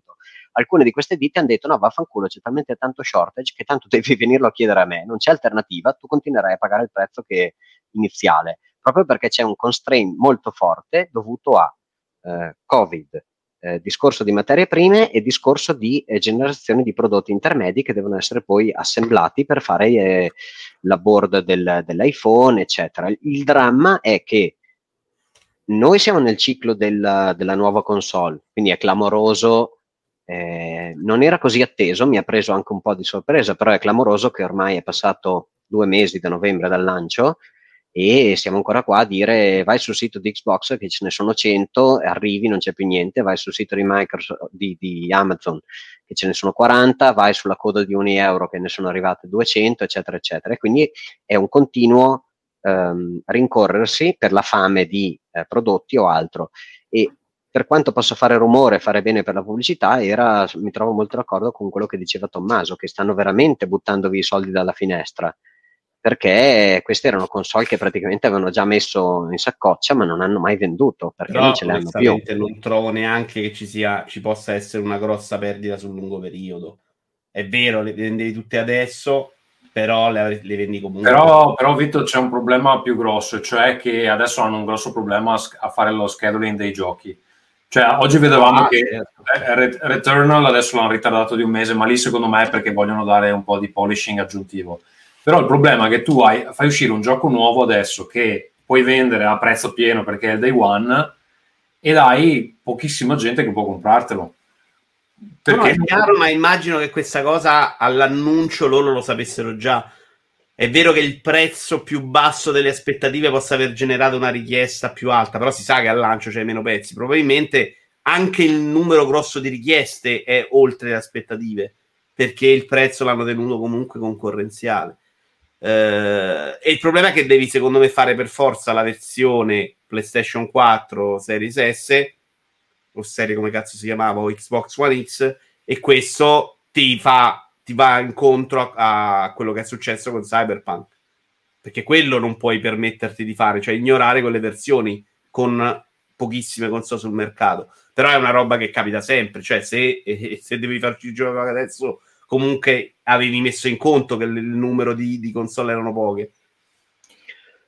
Alcune di queste ditte hanno detto no vaffanculo, c'è talmente tanto shortage che tanto devi venirlo a chiedere a me, non c'è alternativa, tu continuerai a pagare il prezzo che iniziale, proprio perché c'è un constraint molto forte dovuto a eh, Covid, eh, discorso di materie prime e discorso di eh, generazione di prodotti intermedi che devono essere poi assemblati per fare eh, la board del, dell'iPhone, eccetera. Il dramma è che noi siamo nel ciclo della, della nuova console, quindi è clamoroso. eh, non era così atteso, mi ha preso anche un po' di sorpresa, però è clamoroso che ormai è passato due mesi da novembre dal lancio e siamo ancora qua a dire vai sul sito di Xbox che ce ne sono 100, arrivi, non c'è più niente, vai sul sito di Microsoft, di, di Amazon che ce ne sono 40, vai sulla coda di ogni euro che ne sono arrivate 200, eccetera, eccetera. E quindi è un continuo ehm, rincorrersi per la fame di eh, prodotti o altro. E per quanto possa fare rumore fare bene per la pubblicità, era, mi trovo molto d'accordo con quello che diceva Tommaso, che stanno veramente buttando via i soldi dalla finestra, perché queste erano console che praticamente avevano già messo in saccoccia, ma non hanno mai venduto, perché Però, non ce le hanno più. non trovo neanche che ci, sia, ci possa essere una grossa perdita sul lungo periodo. È vero, le vendevi tutte adesso, però le, le vendi comunque. Però, però Vito c'è un problema più grosso, cioè che adesso hanno un grosso problema a, fare lo scheduling dei giochi. Cioè, oggi vedevamo Ah, che certo. eh, Re- Returnal adesso l'hanno ritardato di un mese, ma lì secondo me è perché vogliono dare un po' di polishing aggiuntivo. Però il problema è che tu hai, fai uscire un gioco nuovo adesso che puoi vendere a prezzo pieno perché è il day one ed hai pochissima gente che può comprartelo. No, no, Perché è chiaro, ma immagino che questa cosa all'annuncio loro lo sapessero già. È vero che il prezzo più basso delle aspettative possa aver generato una richiesta più alta, però si sa che al lancio c'è meno pezzi. Probabilmente anche il numero grosso di richieste è oltre le aspettative, perché il prezzo l'hanno tenuto comunque concorrenziale. Eh, e il problema è che devi, secondo me, fare per forza la versione PlayStation 4 Series S o serie come cazzo si chiamava, o Xbox One X, e questo ti fa ti va incontro a, a quello che è successo con Cyberpunk. Perché quello non puoi permetterti di fare, cioè ignorare quelle versioni con pochissime console sul mercato. Però è una roba che capita sempre, cioè se, se devi farci il gioco adesso, comunque avevi messo in conto che il numero di, di console erano poche.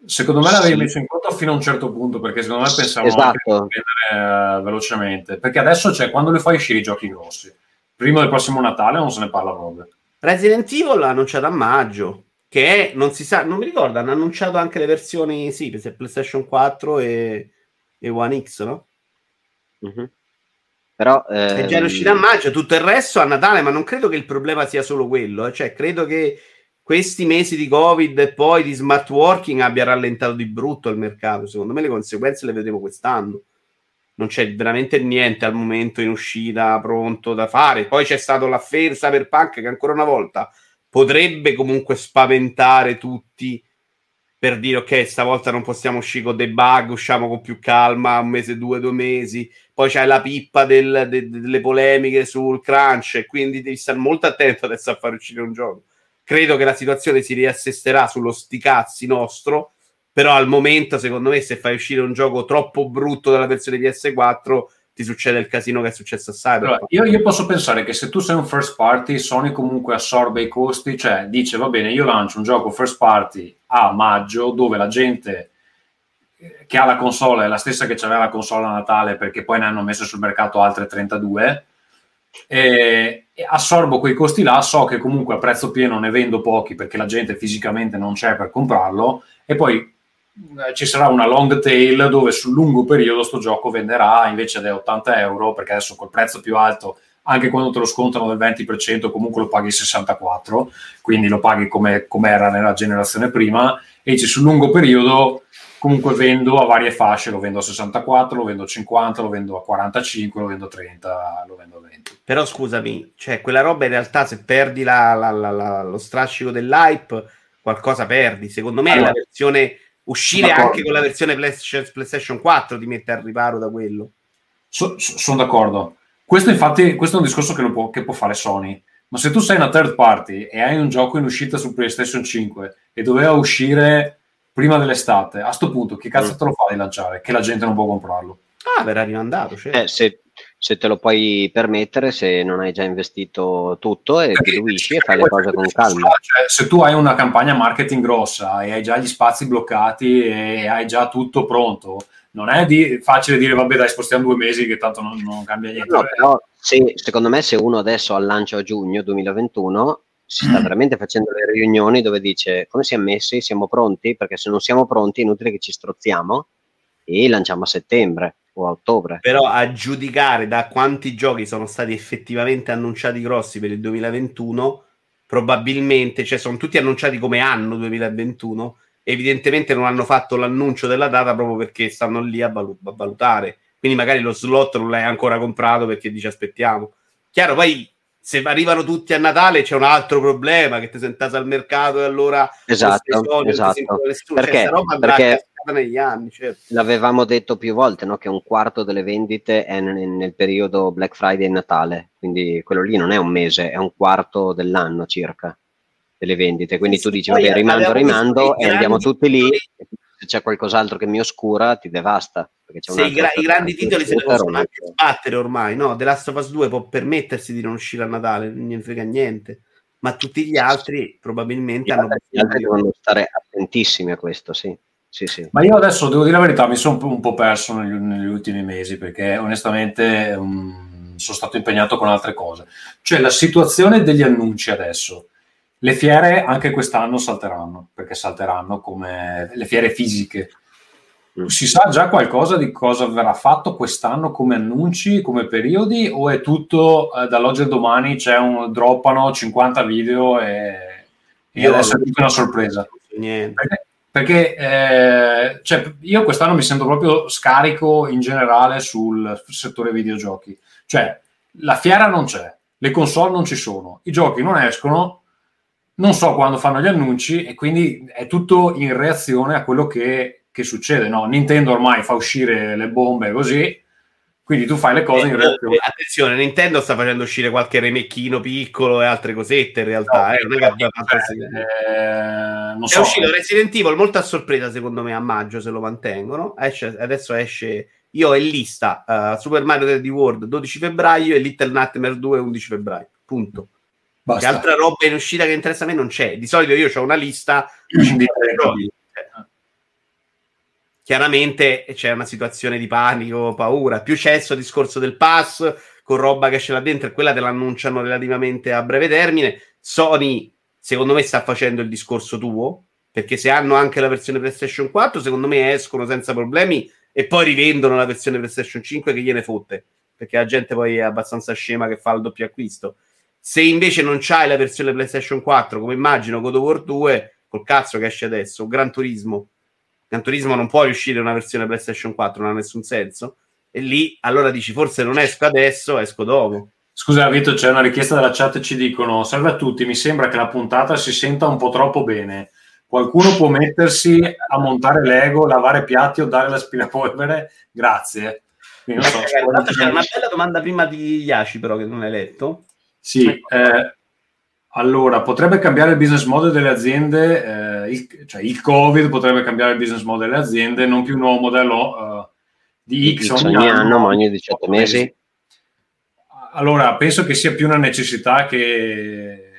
Secondo me l'avevi Sì. messo in conto fino a un certo punto, perché secondo me pensavano Esatto. anche di vendere eh, velocemente. Perché adesso c'è quando li fai uscire i giochi grossi. Prima del prossimo Natale non se ne parla proprio. Resident Evil l'ha annunciato a maggio, che è, non si sa, non mi ricordo, hanno annunciato anche le versioni, sì, per PlayStation 4 e, e One X, no? Mhm. Però È già ehm, uscita a maggio, tutto il resto a Natale, ma non credo che il problema sia solo quello, eh. cioè credo che questi mesi di Covid e poi di smart working abbia rallentato di brutto il mercato. Secondo me le conseguenze le vedremo quest'anno. Non c'è veramente niente al momento in uscita pronto da fare. Poi c'è stato l'affair Cyberpunk che ancora una volta potrebbe comunque spaventare tutti per dire ok, stavolta non possiamo uscire con dei bug, usciamo con più calma, un mese, due, due mesi. Poi c'è la pippa del- de- delle polemiche sul crunch quindi devi stare molto attento adesso a far uscire un gioco. Credo che la situazione si riassesterà sullo sticazzi nostro, però al momento, secondo me, se fai uscire un gioco troppo brutto dalla versione PS4, ti succede il casino che è successo a Allora, Cyberpunk. io, io posso pensare che se tu sei un first party, Sony comunque assorbe i costi, cioè dice va bene, io lancio un gioco first party a maggio dove la gente che ha la console è la stessa che aveva la console a Natale perché poi ne hanno messo sul mercato altre 32 e, e assorbo quei costi là, so che comunque a prezzo pieno ne vendo pochi perché la gente fisicamente non c'è per comprarlo. E poi eh, ci sarà una long tail dove sul lungo periodo sto gioco venderà invece dei 80 euro perché adesso col prezzo più alto anche quando te lo scontano del 20% comunque lo paghi 64 quindi lo paghi come come era nella generazione prima. E dici sul lungo periodo comunque vendo a varie fasce lo vendo a 64 lo vendo a 50 lo vendo a 45 lo vendo a 30 lo vendo a 20 Però scusami, cioè quella roba in realtà se perdi la- la- la- lo strascico dell'hype, qualcosa perdi. Secondo me Allora, la versione uscire d'accordo. anche con la versione PlayStation PlayStation 4 ti mette al riparo da quello. So- so- sono d'accordo. Questo infatti questo è un discorso che, può, che può fare Sony. Ma se tu sei una third party e hai un gioco in uscita su PlayStation 5 e doveva uscire prima dell'estate, a sto punto chi cazzo Mm. te lo fa di lanciare? Che la gente non può comprarlo. Ah, verrà rimandato, certo. eh, se, se te lo puoi permettere, se non hai già investito tutto e diluisci e fai le cose con calma. Cioè, se tu hai una campagna marketing grossa e hai già gli spazi bloccati e hai già tutto pronto, non è di- facile dire vabbè dai spostiamo due mesi che tanto non, non cambia niente. No, però se- secondo me se uno adesso al lancio a giugno 2021 si sta veramente facendo le riunioni dove dice come siamo messi, siamo pronti, perché se non siamo pronti è inutile che ci strozziamo e lanciamo a settembre o a ottobre. Però a giudicare da quanti giochi sono stati effettivamente annunciati grossi per il 2021, probabilmente, cioè sono tutti annunciati come anno 2021, evidentemente non hanno fatto l'annuncio della data proprio perché stanno lì a, valu- a valutare. Quindi magari lo slot non l'hai ancora comprato perché dice aspettiamo. Chiaro, poi se arrivano tutti a Natale c'è un altro problema che ti sentate al mercato e allora Esatto, soldi esatto. nessuno. Cioè, Perché? Perché- negli anni, certo. L'avevamo detto più volte, no? che un quarto delle vendite è nel, nel periodo Black Friday e Natale, quindi quello lì non è un mese, è un quarto dell'anno circa delle vendite. Quindi tu dici, vabbè, rimando, rimando e andiamo tutti lì. Se c'è qualcos'altro che mi oscura, ti devasta. Se i, gra- i grandi titoli se ne possono anche sbattere ormai, no? The Last of Us 2 può permettersi di non uscire a Natale, non ne frega niente. Ma tutti gli altri probabilmente Gli hanno gli altri devono stare attentissimi a questo, sì. Sì, sì. Ma io adesso devo dire la verità, mi sono un po' perso negli, negli ultimi mesi perché onestamente um, sono stato impegnato con altre cose. Cioè la situazione degli annunci adesso. Le fiere anche quest'anno salteranno, perché salteranno come le fiere fisiche. Mm. Si sa già qualcosa di cosa verrà fatto quest'anno come annunci, come periodi, o è tutto eh, dall'oggi al domani c'è un droppano 50 video e, e Io- adesso è tutta una sorpresa? niente. Perché, perché, eh, cioè, io quest'anno mi sento proprio scarico in generale sul settore videogiochi. Cioè, la fiera non c'è, le console non ci sono, i giochi non escono, non so quando fanno gli annunci e quindi è tutto in reazione a quello che, che succede. No? Nintendo ormai fa uscire le bombe così, quindi tu fai le cose in Eh, reazione. attenzione, Nintendo sta facendo uscire qualche remecchino piccolo e altre cosette in realtà. eh, non è che Cioè, eh, non È so, uscito Resident Evil molto a sorpresa secondo me a maggio se lo mantengono. Esce- adesso esce io ho in lista uh, Super Mario 3D World 12 febbraio e Little Nightmare 2 11 febbraio. Punto. Che basta. altra roba in uscita che interessa a me non c'è. Di solito io ho una lista Di di tre giochi. Chiaramente c'è una situazione di panico, paura. Più c'è questo discorso del pass con roba che c'è là dentro e quella te l'annunciano relativamente a breve termine. Sony, secondo me, sta facendo il discorso tuo perché se hanno anche la versione PlayStation 4, secondo me escono senza problemi e poi rivendono la versione PlayStation 5 che gliene fotte perché la gente poi è abbastanza scema che fa il doppio acquisto. Se invece non c'hai la versione PlayStation 4, come immagino God of War 2, col cazzo che esce adesso, Gran Turismo, Gran Turismo non può riuscire una versione PlayStation 4, non ha nessun senso. E lì allora dici forse non esco adesso, esco dopo. Scusa Vito, c'è una richiesta dalla chat, ci dicono salve a tutti, mi sembra che la puntata si senta un po' troppo bene. Qualcuno può mettersi a montare Lego, lavare piatti o dare l'aspirapolvere? Grazie. Quindi non so, c'era una bella domanda prima di Iaci, però, che non hai letto. Sì, eh, allora potrebbe cambiare il business model delle aziende, eh, il, cioè il Covid potrebbe cambiare il business model delle aziende, non più un nuovo modello eh, di X, X ogni anno, ma ogni 18 mesi. Allora, penso che sia più una necessità che,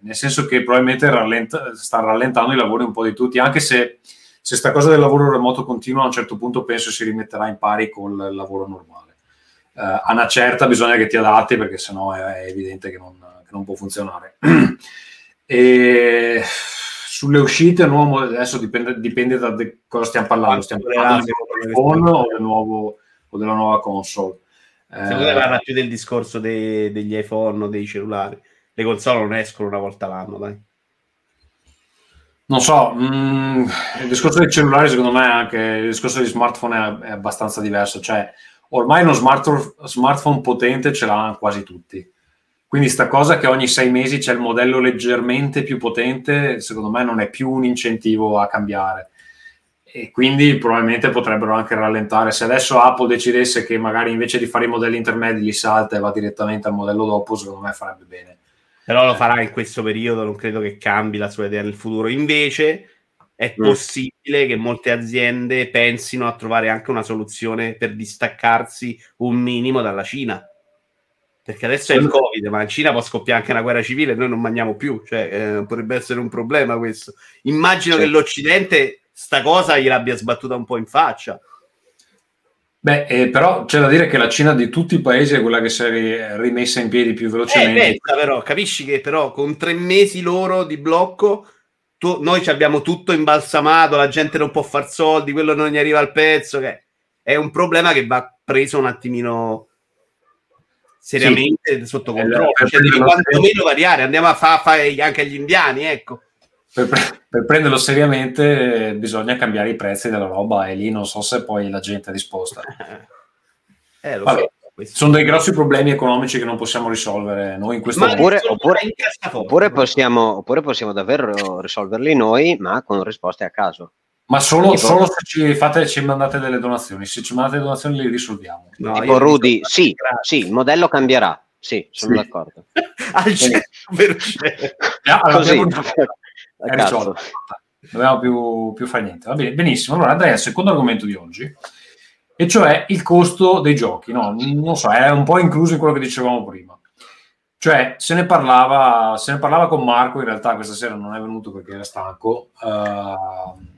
nel senso che probabilmente rallenta- sta rallentando i lavori un po' di tutti, anche se se sta cosa del lavoro remoto continua, a un certo punto penso si rimetterà in pari con il lavoro normale. Eh, a una certa bisogna che ti adatti perché sennò è, è evidente che non, che non può funzionare. e sulle uscite, nuovo, adesso dipende, dipende da de- cosa stiamo parlando. Stiamo parlando del nuovo iPhone o, del nuovo- o della nuova console. Secondo me Eh, parla più del discorso dei- degli iPhone o dei cellulari. Le console non escono una volta l'anno, dai. Non so, mm, il discorso dei cellulari secondo me anche il discorso degli smartphone è, è abbastanza diverso, cioè ormai uno smartphone, potente ce l'hanno quasi tutti, quindi sta cosa che ogni sei mesi c'è il modello leggermente più potente, secondo me non è più un incentivo a cambiare e quindi probabilmente potrebbero anche rallentare. Se adesso Apple decidesse che magari invece di fare i modelli intermedi li salta e va direttamente al modello dopo, secondo me farebbe bene. Però lo farà in questo periodo, non credo che cambi la sua idea nel futuro. Invece è Mm. possibile che molte aziende pensino a trovare anche una soluzione per distaccarsi un minimo dalla Cina. Perché adesso è il Covid, ma in Cina può scoppiare anche una guerra civile e noi non mangiamo più. Cioè, eh, potrebbe essere un problema questo. Immagino Sì. che l'Occidente sta cosa gliel'abbia sbattuta un po' in faccia. Beh, eh, però c'è da dire che la Cina di tutti i paesi è quella che si è ri- rimessa in piedi più Eh, velocemente. pensa però, capisci che però con tre mesi loro di blocco tu- noi ci abbiamo tutto imbalsamato, la gente non può far soldi, quello non gli arriva al pezzo, che è un problema che va preso un attimino seriamente sotto Eh, controllo, per cioè devi quantomeno variare, andiamo a fare fare anche agli indiani, ecco. per, per prenderlo seriamente bisogna cambiare i prezzi della roba e lì non so se poi la gente è disposta. Eh, lo Vabbè, so. Sono dei grossi problemi economici che non possiamo risolvere noi in questo Ma momento. Oppure- oppure-. Oppure possiamo, oppure possiamo davvero risolverli noi, ma con risposte a caso. Ma solo, Tipo- solo se ci, fate, ci mandate delle donazioni. Se ci mandate donazioni le risolviamo. No, tipo Rudy, sì, sì, il modello cambierà. Sì, sono Sì. d'accordo. Al 100%. Allora, Così. è risolto. Non abbiamo più, più fare niente. Va bene, benissimo. Allora andrei al secondo argomento di oggi, e cioè il costo dei giochi. No, non so, è un po' incluso in quello che dicevamo prima. Cioè, se ne parlava, se ne parlava con Marco, in realtà questa sera non è venuto perché era stanco, ehm,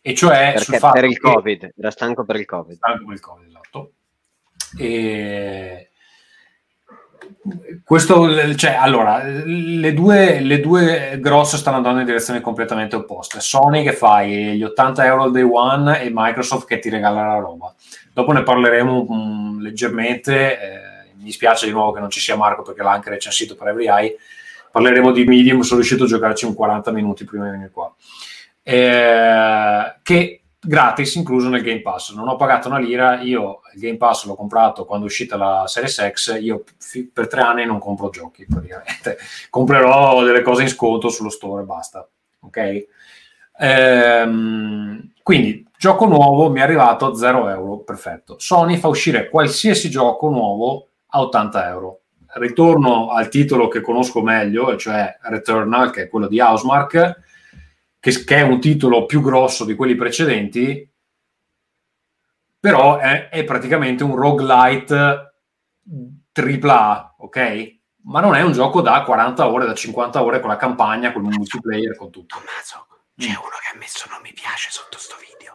e cioè Perché per il Covid, era stanco per il Covid. stanco per il Covid, esatto. E questo, cioè, allora, le due, le due grosse stanno andando in direzioni completamente opposte. Sony che fai gli 80 euro al day one e Microsoft che ti regala la roba. Dopo ne parleremo mm, leggermente. eh, mi dispiace di nuovo che non ci sia Marco perché l'ha anche recensito per Every Eye. Parleremo di Medium, sono riuscito a giocarci un 40 minuti prima di venire qua. Eh, che gratis incluso nel Game Pass. Non ho pagato una lira, io il Game Pass l'ho comprato quando è uscita la Series X, io fi- per tre anni non compro giochi praticamente. Comprerò delle cose in sconto sullo store e basta. Ok? Ehm, quindi, gioco nuovo mi è arrivato a 0 euro, perfetto. Sony fa uscire qualsiasi gioco nuovo a 80 euro. Ritorno al titolo che conosco meglio, cioè Returnal, che è quello di Housemark, che, che è un titolo più grosso di quelli precedenti, però è, è praticamente un roguelite AAA, ok? Ma non è un gioco da 40 ore, da 50 ore con la campagna, con il multiplayer, con tutto. Tommaso, c'è uno che ha messo non mi piace sotto sto video.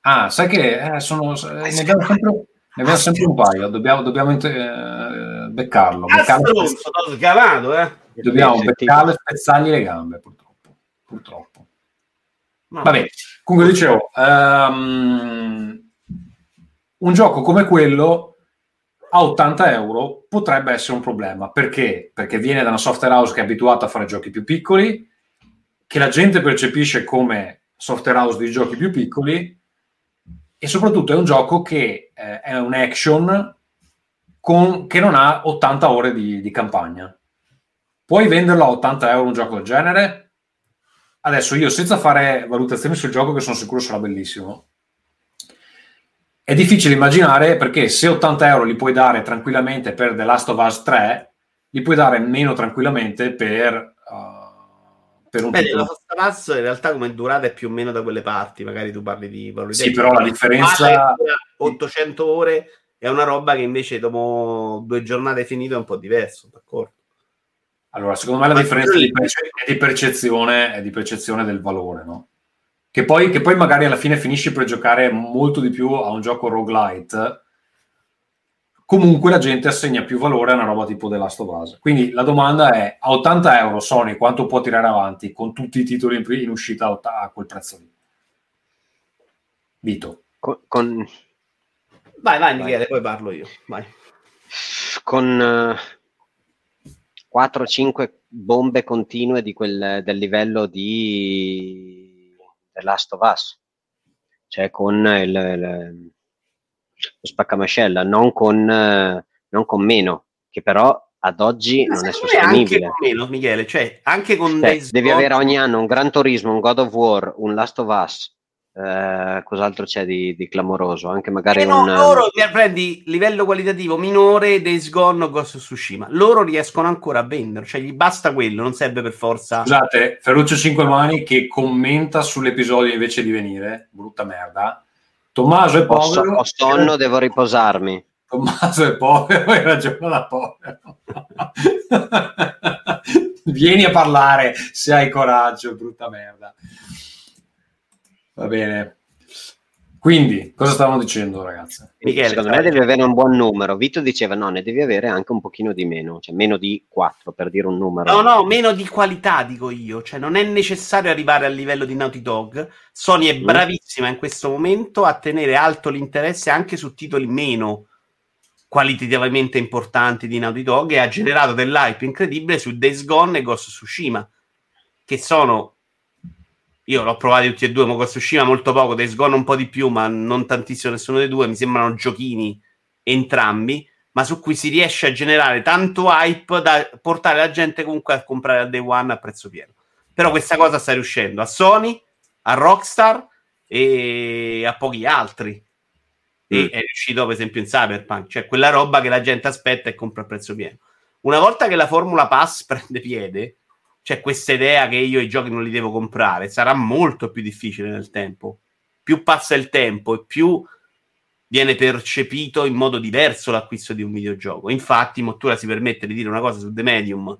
Ah, sai che eh, sono, eh, ne abbiamo sempre, ne abbiamo sempre un paio, dobbiamo, dobbiamo inter- eh, beccarlo. Beccarlo stronzo, t'ho sgamato, eh. dobbiamo beccarlo e spezzargli le gambe, purtroppo. purtroppo. No. Vabbè, comunque dicevo, ehm, un gioco come quello a 80 euro potrebbe essere un problema. Perché? Perché viene da una software house che è abituata a fare giochi più piccoli, che la gente percepisce come software house di giochi più piccoli, e soprattutto è un gioco che eh, è un action con- che non ha 80 ore di, di campagna. Puoi venderlo a 80 euro un gioco del genere? Adesso io senza fare valutazioni sul gioco che sono sicuro sarà bellissimo. È difficile immaginare perché se 80 euro li puoi dare tranquillamente per The Last of Us 3, li puoi dare meno tranquillamente per, uh, per un Beh, titolo. la Costa Pass in realtà come durata è più o meno da quelle parti, magari tu parli di valori Sì, però la differenza- Ma c'è 800 ore è una roba che invece dopo due giornate finito è un po' diverso, d'accordo? Allora, secondo me la differenza quello di perce- è di percezione, è di percezione del valore, no? Che poi, che poi magari alla fine finisci per giocare molto di più a un gioco roguelite. Comunque la gente assegna più valore a una roba tipo The Last of Us. Quindi la domanda è: a 80 euro Sony quanto può tirare avanti con tutti i titoli in, in uscita a quel prezzo lì? Vito. Con, con, Vai, vai Michele, poi parlo io. Vai. con eh, 4-5 bombe continue di quel, del livello di The Last of Us, cioè con il, il- lo spaccamascella, non con, non con meno, che però ad oggi Ma non è anche sostenibile. con meno, Michele, cioè anche con Cioè, Days devi avere ogni anno un Gran Turismo, un God of War, un Last of Us. Eh, cos'altro c'è di, di clamoroso? Anche magari Eh no, un. loro mi- prendi livello qualitativo minore Days Gone o Ghost of Tsushima. Loro riescono ancora a vendere, cioè gli basta quello, non serve per forza. Scusate, Ferruccio 5 Mani che commenta sull'episodio invece di venire, brutta merda. Tommaso è Ho, so- povero. ho sonno, devo riposarmi. Tommaso è povero, hai ragione da povero. Vieni a parlare se hai coraggio, brutta merda. Va bene. Quindi, cosa stavamo dicendo, ragazzi? Michele, Secondo me devi avere un buon numero. Vito diceva no, ne devi avere anche un pochino di meno, cioè meno di 4 per dire un numero. No, no, meno di qualità, dico io. Cioè, non è necessario arrivare al livello di Naughty Dog. Sony è Mm. bravissima in questo momento a tenere alto l'interesse anche su titoli meno qualitativamente importanti di Naughty Dog e ha generato dell'hype incredibile su Days Gone e Ghost Tsushima, che sono... Io l'ho provati tutti e due, ma of Tsushima molto poco, Days Gone un po' di più, ma non tantissimo nessuno dei due. Mi sembrano giochini entrambi, ma su cui si riesce a generare tanto hype da portare la gente comunque a comprare al day one a prezzo pieno. Però questa cosa sta riuscendo a Sony, a Rockstar e a pochi altri. E Mm. è riuscito, per esempio, in Cyberpunk, cioè quella roba che la gente aspetta e compra a prezzo pieno. Una volta che la Formula Pass prende piede, c'è questa idea che io i giochi non li devo comprare, sarà molto più difficile nel tempo. Più passa il tempo e più viene percepito in modo diverso l'acquisto di un videogioco. Infatti, Mottura si permette di dire una cosa su The Medium.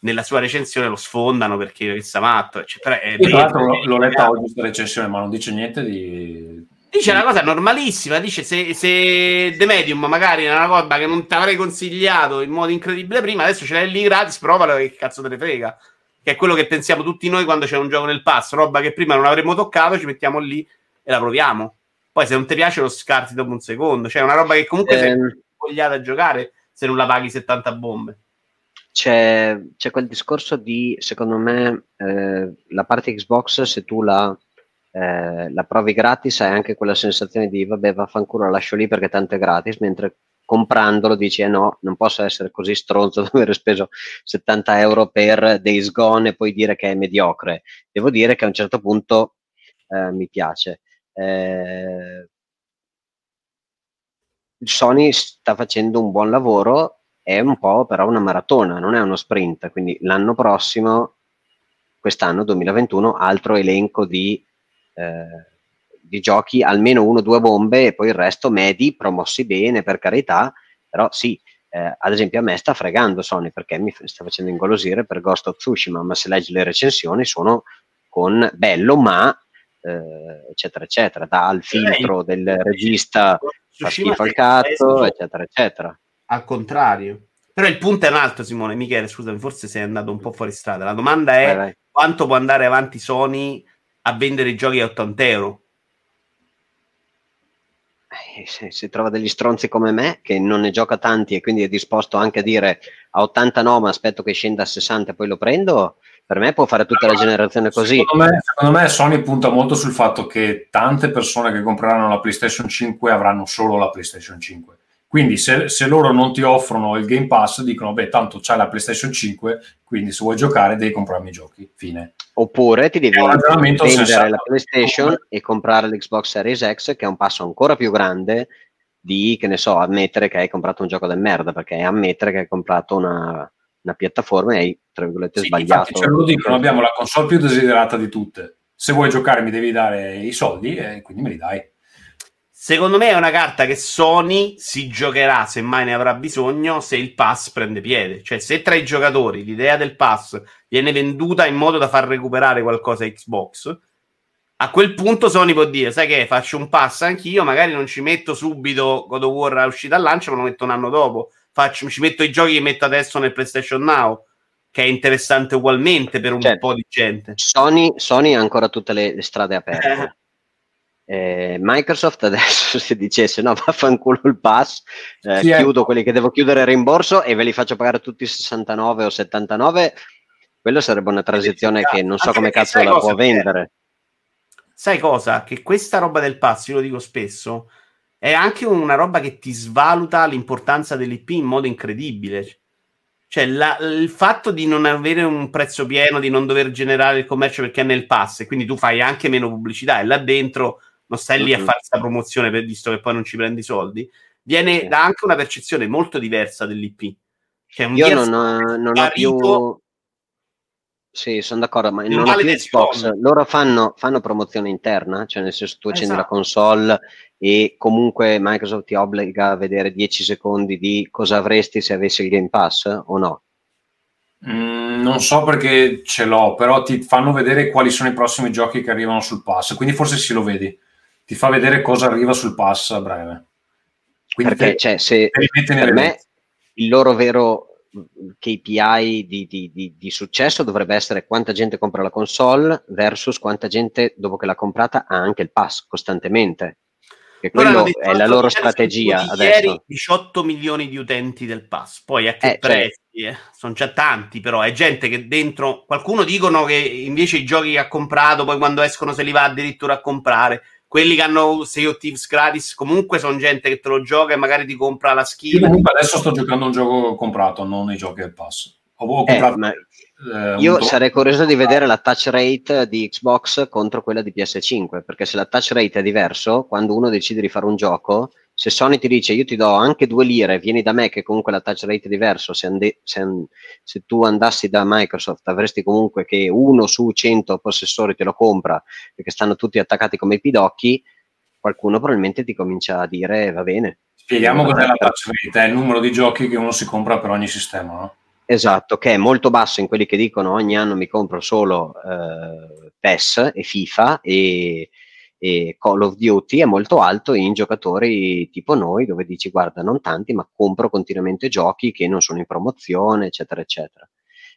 Nella sua recensione lo sfondano perché sta matto, eccetera. È tra l'altro l'ho, è letta oggi questa recensione, ma non dice niente di... Dice una cosa normalissima, dice se, se The Medium magari è una roba che non ti avrei consigliato in modo incredibile prima, adesso ce l'hai lì gratis, provalo che cazzo te ne frega. Che è quello che pensiamo tutti noi quando c'è un gioco nel pass, roba che prima non avremmo toccato, ci mettiamo lì e la proviamo. Poi se non ti piace lo scarti dopo un secondo, cioè è una roba che comunque sei Ehm, vogliata a giocare se non la paghi 70 bombe. c'è, c'è quel discorso di, secondo me, eh, la parte Xbox, se tu la, eh, la provi gratis, hai anche quella sensazione di, vabbè, vaffanculo, la lascio lì perché tanto è gratis, mentre comprandolo dici, eh no, non posso essere così stronzo di aver speso 70 euro per Days Gone e poi dire che è mediocre. Devo dire che a un certo punto eh, mi piace. Eh, Sony sta facendo un buon lavoro, è un po' però una maratona, non è uno sprint, quindi l'anno prossimo, quest'anno 2021, altro elenco di, di giochi, almeno uno o due bombe e poi il resto medi, promossi bene per carità, però sì, eh, ad esempio a me sta fregando Sony perché mi f- sta facendo ingolosire per Ghost of Tsushima, ma se leggi le recensioni sono con bello ma eh, eccetera eccetera, dal filtro del regista fa schifo al cazzo, eccetera, eccetera. al contrario. Però il punto è un altro, Simone. Michele, scusami, forse sei andato un po' fuori strada. La domanda è Vai, vai. quanto può andare avanti Sony a vendere i giochi a 80 euro? Eh, Se, se trova degli stronzi come me, che non ne gioca tanti e quindi è disposto anche a dire a 80 no, ma aspetto che scenda a 60 e poi lo prendo, per me può fare tutta la generazione così. Secondo me, secondo me Sony punta molto sul fatto che tante persone che compreranno la PlayStation 5 avranno solo la PlayStation 5. Quindi se, se loro non ti offrono il Game Pass, dicono, beh, tanto c'hai la PlayStation 5, quindi se vuoi giocare devi comprarmi i giochi. Fine. Oppure ti devi vendere sensato. la PlayStation e comprare l'Xbox Series X, che è un passo ancora più grande di, che ne so, ammettere che hai comprato un gioco del merda, perché è ammettere che hai comprato una, una piattaforma e hai, tra virgolette, Sì, sbagliato. infatti ce lo dicono, abbiamo la console più desiderata di tutte. Se vuoi giocare mi devi dare i soldi e quindi me li dai. Secondo me è una carta che Sony si giocherà, se mai ne avrà bisogno, se il pass prende piede. Cioè, se tra i giocatori l'idea del pass viene venduta in modo da far recuperare qualcosa a Xbox, a quel punto Sony può dire, sai che faccio un pass anch'io, magari non ci metto subito God of War uscita al lancio, ma lo metto un anno dopo. Faccio, ci metto i giochi che metto adesso nel PlayStation Now, che è interessante ugualmente per un Certo. po' di gente. Sony, Sony ha ancora tutte le, le strade aperte. Eh, Microsoft adesso se dicesse no vaffanculo il pass eh, Sì, eh. chiudo quelli che devo chiudere rimborso e ve li faccio pagare tutti 69 o 79 quello sarebbe una transizione che non so come perché cazzo la cosa, può vendere sai cosa? Che questa roba del pass, io lo dico spesso, è anche una roba che ti svaluta l'importanza dell'IP in modo incredibile. Cioè, la- il fatto di non avere un prezzo pieno, di non dover generare il commercio perché è nel pass, e quindi tu fai anche meno pubblicità e là dentro non stai lì a fare questa promozione per, visto che poi non ci prendi soldi, viene da anche una percezione molto diversa dell'IP. Cioè, un io Gears non ho, non ho più sì sono d'accordo ma non ho male più del Xbox loro fanno, fanno promozione interna cioè nel senso tu accendi la Esatto. console e comunque Microsoft ti obbliga a vedere 10 secondi di cosa avresti se avessi il Game Pass o no Mm, non so perché ce l'ho, però ti fanno vedere quali sono i prossimi giochi che arrivano sul pass, quindi forse sì lo vedi. Ti fa vedere cosa arriva sul pass a breve. Quindi perché te- cioè, se, per me il loro vero KPI di, di- di- di successo dovrebbe essere quanta gente compra la console versus quanta gente dopo che l'ha comprata ha anche il pass costantemente. Che quello detto è la loro strategia adesso. Ieri 18 milioni di utenti del pass, poi a che Eh, cioè- prezzi? eh? Sono già tanti, però è gente che dentro. Qualcuno dicono che invece i giochi che ha comprato, poi quando escono se li va addirittura a comprare. Quelli che hanno Sea of Thieves gratis, comunque sono gente che te lo gioca e magari ti compra la skin. comunque adesso sto giocando un gioco comprato, non i giochi del pass. Ho, Eh, eh, io sarei curioso di vedere la touch rate di Xbox contro quella di PS5, perché se la touch rate è diverso, quando uno decide di fare un gioco, se Sony ti dice io ti do anche due lire, vieni da me che comunque la touch rate è diverso, se, ande- se an- se tu andassi da Microsoft avresti comunque che uno su 100 possessori te lo compra perché stanno tutti attaccati come i pidocchi, qualcuno probabilmente ti comincia a dire va bene. Spieghiamo cos'è la touch rate, è il numero di giochi che uno si compra per ogni sistema, no? Esatto, che è molto basso in quelli che dicono ogni anno mi compro solo eh, PES e FIFA e, e Call of Duty, è molto alto in giocatori tipo noi, dove dici guarda non tanti, ma compro continuamente giochi che non sono in promozione, eccetera, eccetera.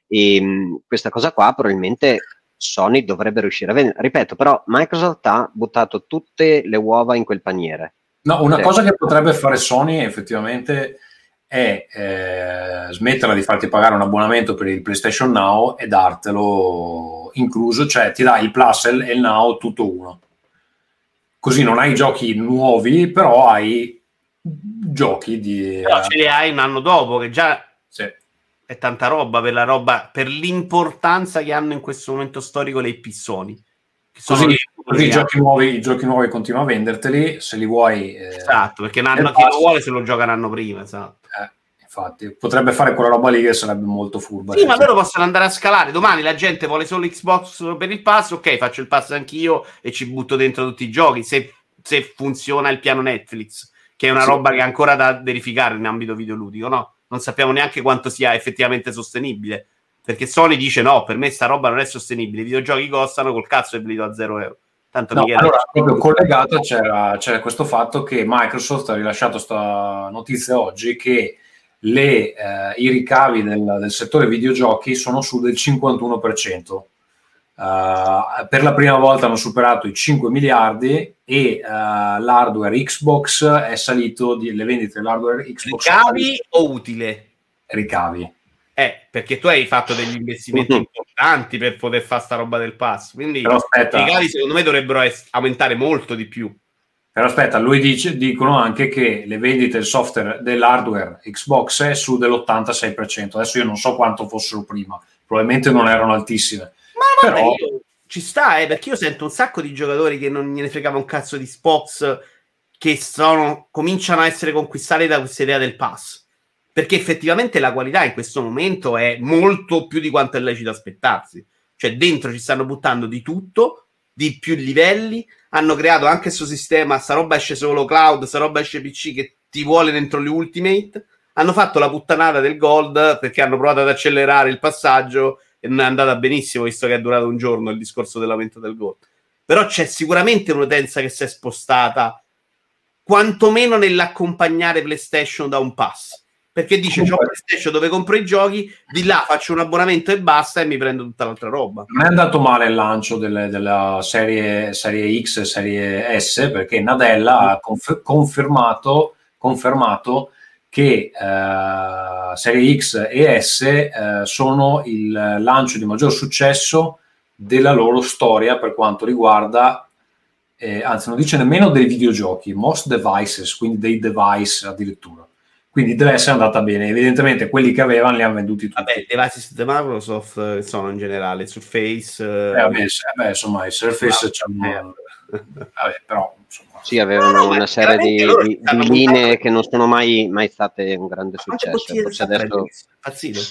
E mh, questa cosa qua probabilmente Sony dovrebbe riuscire a vendere. Ripeto, però Microsoft ha buttato tutte le uova in quel paniere. No, una Sì. cosa che potrebbe fare Sony effettivamente è eh, smetterla di farti pagare un abbonamento per il PlayStation Now e dartelo incluso, cioè ti dà il Plus e il Now tutto uno. Così non hai giochi nuovi, però hai giochi di... Però ce li hai un anno dopo, che già sì. è tanta roba per la roba, per l'importanza che hanno in questo momento storico le sono Così, le- così i, giochi nuovi, i giochi nuovi continua a venderteli, se li vuoi... eh, Esatto, perché un anno, chi lo vuole se lo gioca un anno prima, esatto. eh, infatti, potrebbe fare quella roba lì che sarebbe molto furba. Sì, ma loro possono andare a scalare. Domani la gente vuole solo Xbox per il pass, ok, faccio il pass anch'io e ci butto dentro tutti i giochi. Se, se funziona il piano Netflix, che è una Sì. roba che è ancora da verificare in ambito videoludico, no? Non sappiamo neanche quanto sia effettivamente sostenibile. Perché Sony dice no, per me sta roba non è sostenibile. I videogiochi costano col cazzo e ve li do a 0 euro. Tanto No, allora, proprio collegato c'era, c'era questo fatto che Microsoft ha rilasciato questa notizia oggi che le, eh, i ricavi del, del settore videogiochi sono su del 51%. Eh, per la prima volta hanno superato i 5 miliardi e eh, l'hardware Xbox è salito, di, le vendite dell'hardware Xbox ricavi o utile? ricavi. Eh, perché tu hai fatto degli investimenti importanti per poter fare sta roba del pass. Quindi i ricavi secondo me dovrebbero es- aumentare molto di più. Però aspetta, lui dice, dicono anche che le vendite del software dell'hardware Xbox è su dell'86%. Adesso io non so quanto fossero prima, probabilmente non erano altissime. Ma vabbè, Però- io- ci sta, eh, perché io sento un sacco di giocatori che non gliene fregava un cazzo di Xbox che sono, cominciano a essere conquistati da questa idea del pass. Perché effettivamente la qualità in questo momento è molto più di quanto è lecito aspettarsi. Cioè, dentro ci stanno buttando di tutto, di più livelli. Hanno creato anche questo sistema, sta roba esce solo cloud, sta roba esce PC che ti vuole dentro le Ultimate. Hanno fatto la puttanata del gold perché hanno provato ad accelerare il passaggio e non è andata benissimo visto che è durato un giorno il discorso dell'aumento del gold. Però c'è sicuramente un'utenza che si è spostata quantomeno nell'accompagnare PlayStation da un pass. Perché dice: C'ho Comunque- PlayStation dove compro i giochi, di là faccio un abbonamento e basta, e mi prendo tutta l'altra roba. Non è andato male il lancio delle- della serie, serie X e serie S perché Nadella ha conf- confermato, confermato che eh, serie X e S eh, sono il lancio di maggior successo della loro storia per quanto riguarda, eh, anzi non dice nemmeno dei videogiochi, most devices, quindi dei device addirittura. Quindi deve essere andata bene. Evidentemente quelli che avevano li hanno venduti tutti. Vabbè, i devices di Microsoft eh, sono in generale Surface. Eh, eh, vabbè, se- beh, insomma, i Surface Ah, c'hanno... Vabbè, però, insomma... Sì, avevano No, no, una serie di, di- di linee che non sono mai, mai state un grande successo. Forse adesso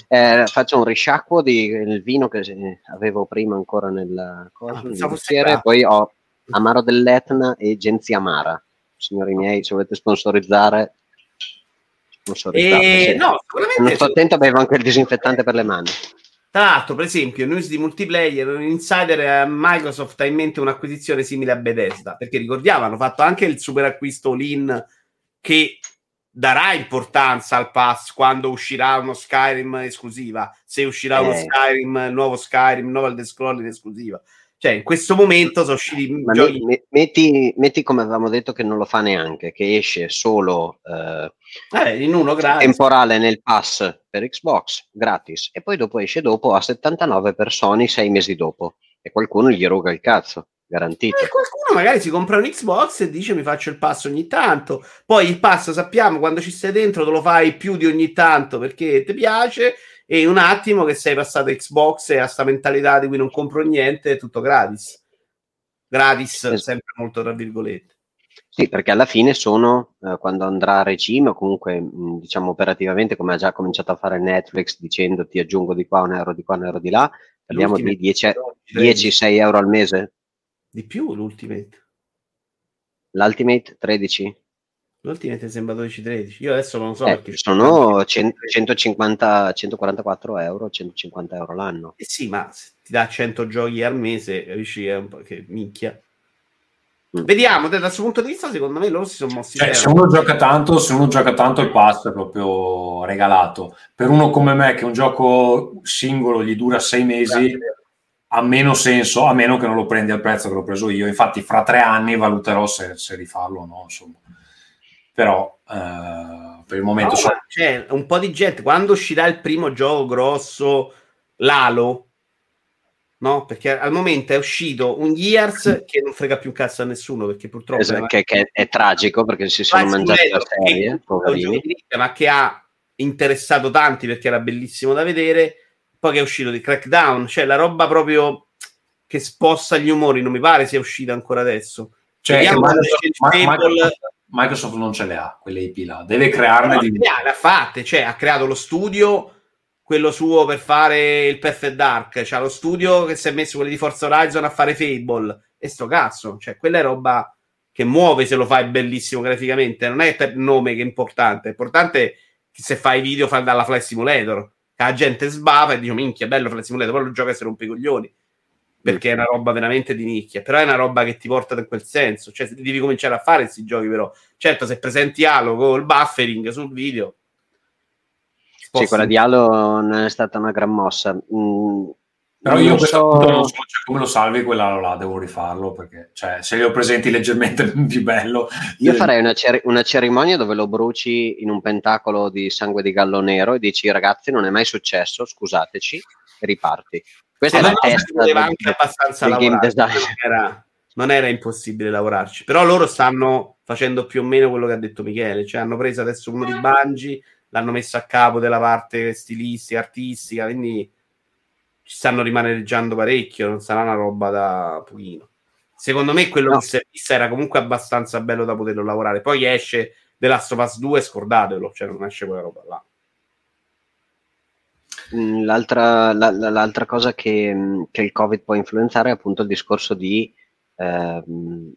eh, faccio un risciacquo del vino che eh, avevo prima ancora nel Ah, nel bicchiere, qua. poi ho Amaro dell'Etna e Genzi Amara. Signori miei, se volete sponsorizzare, sponsorizzate. E, sì. no, Non sicuramente. sto attento, avevo anche il disinfettante per le mani. Tra l'altro, per esempio, news di multiplayer, un insider eh, Microsoft ha in mente un'acquisizione simile a Bethesda, perché ricordiamo, hanno fatto anche il super acquisto all-in che darà importanza al pass quando uscirà uno Skyrim esclusiva, se uscirà uno Eh. Skyrim, nuovo Skyrim, nuovo Elder Scrolls in esclusiva. Cioè, in questo momento sono usciti giochi... me- me- metti, metti come avevamo detto che non lo fa neanche, che esce solo eh, Eh, in uno gratis. temporale nel pass per Xbox gratis e poi dopo esce dopo a 79 per Sony sei mesi dopo e qualcuno gli ruga il cazzo, garantito. Eh, qualcuno magari si compra un Xbox e dice mi faccio il pass ogni tanto. Poi il pass sappiamo quando ci stai dentro te lo fai più di ogni tanto perché ti piace e un attimo che sei passato a Xbox e a sta mentalità di cui non compro niente, è tutto gratis. Gratis, Esatto. sempre molto tra virgolette. Sì, perché alla fine sono, eh, quando andrà a regime, o comunque mh, diciamo operativamente, come ha già cominciato a fare Netflix, dicendo ti aggiungo di qua un euro, di qua un euro di là, parliamo di L'Ultimate 10, 10-6 euro al mese. Di più l'Ultimate. L'Ultimate 13? L'Ultimate sembra 12-13. Io adesso non so Eh, perché sono 100 150, 144 euro, 150 euro l'anno. Eh sì, ma se ti dà 100 giochi al mese, capisci che è un po' che minchia. Mm. Vediamo, dal suo punto di vista, secondo me loro si sono mossi Cioè, se uno gioca tanto, se uno gioca tanto il pass è proprio regalato. Per uno come me che un gioco singolo gli dura sei mesi, ha meno senso, a meno che non lo prendi al prezzo che l'ho preso io. Infatti, fra tre anni valuterò se, se rifarlo o no, insomma. Però eh, per il momento No, sono- ma c'è un po' di gente quando uscirà il primo gioco grosso, l'Halo, no? Perché al momento è uscito un Gears che non frega più un cazzo a nessuno perché purtroppo Esatto, che, che è tragico perché si sono mangiati la serie, che è ma che ha interessato tanti perché era bellissimo da vedere. Poi che è uscito di Crackdown, cioè la roba proprio che sposta gli umori, non mi pare sia uscita ancora adesso. cioè, Vediamo il Ma- Fable- Microsoft- non ce le ha, quelle IP là, deve crearne No, di le ha- le ha fatte, cioè ha creato lo studio, quello suo per fare il Perfect Dark, c'ha lo studio che si è messo quelli di Forza Horizon a fare Fable, e sto cazzo, cioè quella è roba che muove se lo fai bellissimo graficamente, non è per nome che è importante, è importante se fai video fai dalla Flight Simulator, che la gente sbava e dice minchia, bello Flight Simulator, poi lo gioca e si rompe i coglioni, perché è una roba veramente di nicchia, però è una roba che ti porta in quel senso, cioè devi cominciare a fare questi giochi però, certo se presenti Halo col buffering sul video Sì, quella di Halo non è stata una gran mossa. Mm, Però io questo so- non so cioè, come lo salvi quella là, devo rifarlo perché cioè, se li ho presenti leggermente più bello. Io eh, farei una, cer- una cerimonia dove lo bruci in un pentacolo di sangue di gallo nero e dici ragazzi non è mai successo, scusateci, e riparti. Questa è la testa poteva anche abbastanza lavorare, non era, non era impossibile lavorarci. Però loro stanno facendo più o meno quello che ha detto Michele cioè hanno preso adesso uno di Bungie l'hanno messo a capo della parte stilistica artistica quindi ci stanno rimaneggiando parecchio non sarà una roba da pochino. Secondo me quello No. che si è visto era comunque abbastanza bello da poterlo lavorare. Poi esce The Last of Us 2 scordatelo cioè non esce quella roba là L'altra, la- la- l'altra cosa che, mm, che il Covid può influenzare è appunto il discorso di ehm,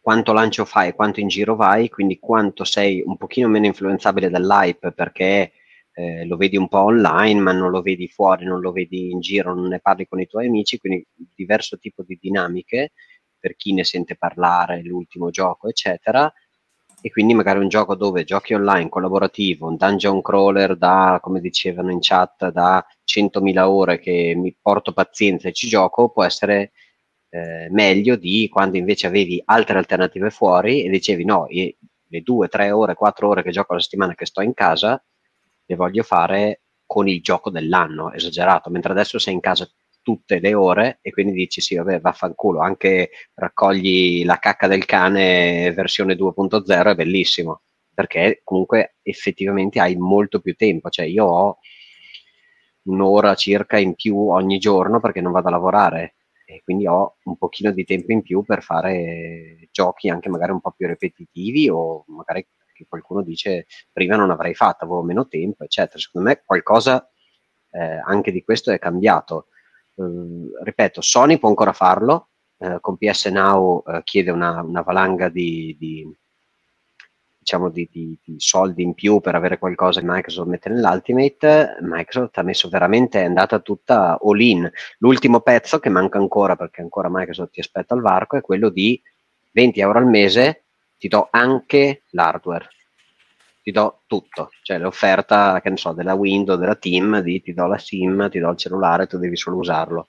quanto lancio fai, quanto in giro vai, quindi quanto sei un pochino meno influenzabile dall'hype perché eh, lo vedi un po' online, ma non lo vedi fuori, non lo vedi in giro, non ne parli con i tuoi amici, quindi diverso tipo di dinamiche per chi ne sente parlare, l'ultimo gioco, eccetera. E quindi magari un gioco dove giochi online collaborativo, un dungeon crawler da, come dicevano in chat, da 100.000 ore che mi porto pazienza e ci gioco, può essere eh, meglio di quando invece avevi altre alternative fuori e dicevi no, le due, tre ore, quattro ore che gioco alla settimana che sto in casa, le voglio fare con il gioco dell'anno, esagerato, mentre adesso sei in casa tutte le ore e quindi dici sì, vabbè, vaffanculo, anche raccogli la cacca del cane versione 2.0 è bellissimo, perché comunque effettivamente hai molto più tempo, cioè io ho un'ora circa in più ogni giorno perché non vado a lavorare e quindi ho un pochino di tempo in più per fare giochi anche magari un po' più ripetitivi o magari che qualcuno dice prima non avrei fatto, avevo meno tempo, eccetera. Secondo me qualcosa eh, anche di questo è cambiato. Eh, ripeto, Sony può ancora farlo, eh, con PS Now eh, chiede una, una valanga di, di, diciamo di, di- di soldi in più per avere qualcosa che Microsoft mette nell'Ultimate. Microsoft ha messo veramente, è andata tutta all in. L'ultimo pezzo che manca ancora, perché ancora Microsoft ti aspetta al varco, è quello di 20 euro al mese, ti do anche l'hardware. Ti do tutto, cioè l'offerta, che ne so, della Windows, della Team, di ti do la SIM, ti do il cellulare, tu devi solo usarlo.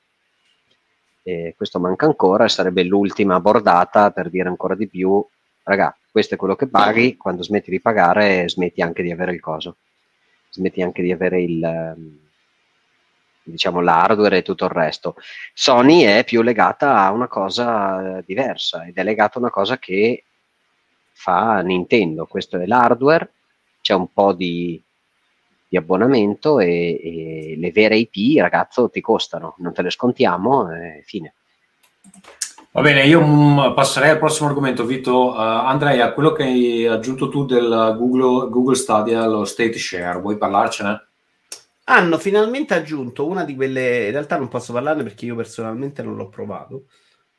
E questo manca ancora e sarebbe l'ultima bordata per dire ancora di più, raga, questo è quello che paghi, quando smetti di pagare smetti anche di avere il coso, smetti anche di avere il, diciamo, l'hardware e tutto il resto. Sony è più legata a una cosa eh, diversa ed è legata a una cosa che fa Nintendo, questo è l'hardware, c'è un po' di di abbonamento e, e le vere IP, ragazzo, ti costano, non te le scontiamo e fine. Va bene, io mm, passerei al prossimo argomento, Vito. Uh, Andrea, quello che hai aggiunto tu del Google, Google Stadia, lo State Share, vuoi parlarcene? Hanno finalmente aggiunto una di quelle, in realtà non posso parlarne perché io personalmente non l'ho provato,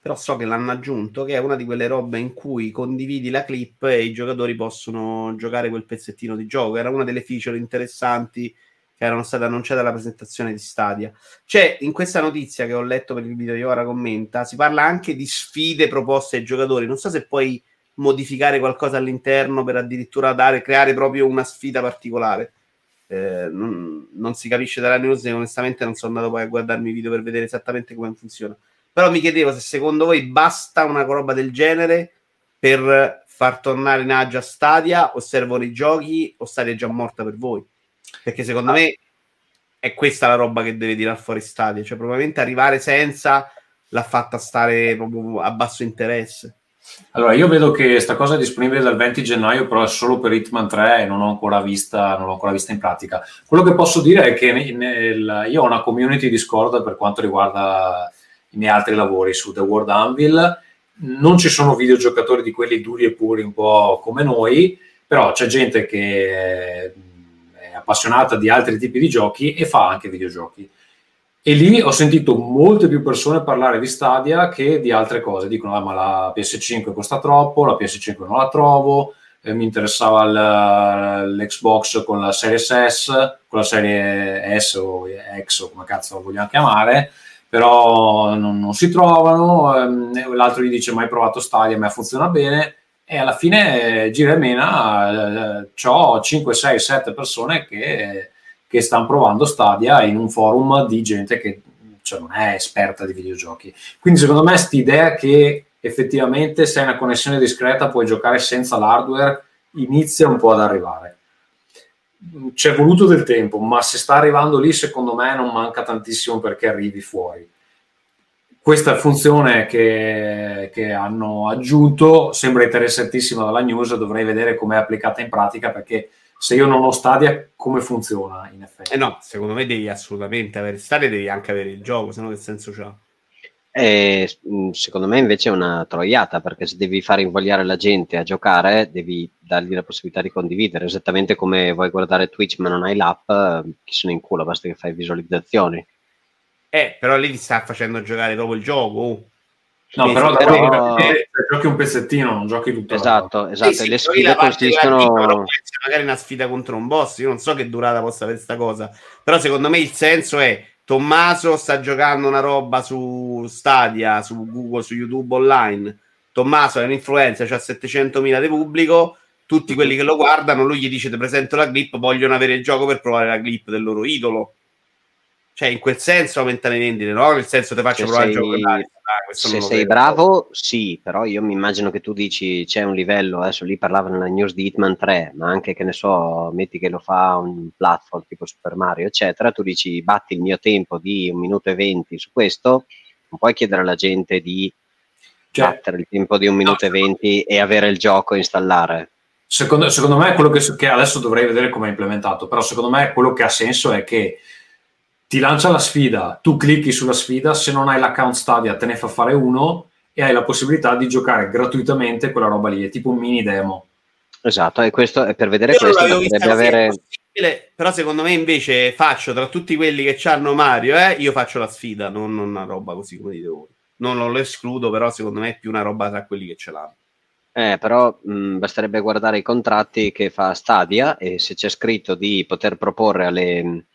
però so che l'hanno aggiunto, che è una di quelle robe in cui condividi la clip e i giocatori possono giocare quel pezzettino di gioco. Era una delle feature interessanti che erano state annunciate alla presentazione di Stadia. C'è in questa notizia che ho letto per il video di ora commenta, si parla anche di sfide proposte ai giocatori. Non so se puoi modificare qualcosa all'interno per addirittura dare, creare proprio una sfida particolare. Eh, non, non, si capisce dalla news e onestamente non sono andato poi a guardarmi i video per vedere esattamente come funziona. Però mi chiedevo se secondo voi basta una roba del genere per far tornare in aggia Stadia o servono i giochi o Stadia è già morta per voi? Perché secondo me è questa la roba che deve tirare fuori Stadia, cioè probabilmente arrivare senza l'ha fatta stare proprio a basso interesse. Allora, io vedo che questa cosa è disponibile dal 20 gennaio, però è solo per Hitman 3 e non, ho ancora vista, non l'ho ancora vista in pratica. Quello che posso dire è che nel, io ho una community Discord per quanto riguarda i miei altri lavori su The World Anvil. Non ci sono videogiocatori di quelli duri e puri, un po' come noi, però c'è gente che appassionata di altri tipi di giochi e fa anche videogiochi. E lì ho sentito molte più persone parlare di Stadia che di altre cose. Dicono, ah, ma la PS5 costa troppo, la PS5 non la trovo, eh, mi interessava l'Xbox con la serie S, con la serie S o X o come cazzo lo vogliamo chiamare, però non, non si trovano. Ehm, l'altro gli dice, ma hai provato Stadia, ma funziona bene e alla fine gira e mena eh, ho 5, 6, 7 persone che, che stanno provando Stadia in un forum di gente che cioè, non è esperta di videogiochi. Quindi secondo me questa idea che effettivamente se hai una connessione discreta puoi giocare senza l'hardware inizia un po' ad arrivare. C'è voluto del tempo, ma se sta arrivando lì secondo me non manca tantissimo perché arrivi fuori questa funzione che, che, hanno aggiunto sembra interessantissima dalla news, dovrei vedere come è applicata in pratica perché se io non ho Stadia come funziona in effetti? Eh no, secondo me devi assolutamente avere Stadia, devi anche avere il gioco, se no che senso c'ha? Eh, secondo me invece è una troiata perché se devi far invogliare la gente a giocare devi dargli la possibilità di condividere esattamente come vuoi guardare Twitch ma non hai l'app chi se ne inculo basta che fai visualizzazioni eh, però lì ti sta facendo giocare proprio il gioco. Oh. No, sì, però, però... giochi un pezzettino, non giochi tutto. Esatto, esatto. Sì, le sfide consistono. magari una sfida contro un boss. Io non so che durata possa avere questa cosa. Però secondo me il senso è Tommaso sta giocando una roba su Stadia, su Google, su YouTube online. Tommaso è un influencer, ha 700.000 di pubblico. Tutti quelli che lo guardano, lui gli dice: Ti presento la clip, vogliono avere il gioco per provare la clip del loro idolo cioè, in quel senso aumenta le vendite, no? Nel senso ti faccio se provare sei, a giocare. Ah, se sei bravo, sì, però io mi immagino che tu dici c'è un livello, adesso lì parlava nella news di Hitman 3, ma anche che ne so, metti che lo fa un platform tipo Super Mario, eccetera, tu dici batti il mio tempo di un minuto e venti su questo, non puoi chiedere alla gente di cioè, battere il tempo di un minuto no, e venti e avere il gioco e installare. Secondo, secondo me quello che, che adesso dovrei vedere come è implementato, però secondo me quello che ha senso è che ti lancia la sfida, tu clicchi sulla sfida, se non hai l'account Stadia te ne fa fare uno e hai la possibilità di giocare gratuitamente quella roba lì, è tipo un mini demo. Esatto, e questo è per vedere Io questo dovrebbe avere... Però secondo me invece faccio tra tutti quelli che hanno Mario, eh, io faccio la sfida, non, non una roba così come dite voi. Non, non, lo escludo, però secondo me è più una roba tra quelli che ce l'hanno. Eh, però mh, basterebbe guardare i contratti che fa Stadia e se c'è scritto di poter proporre alle,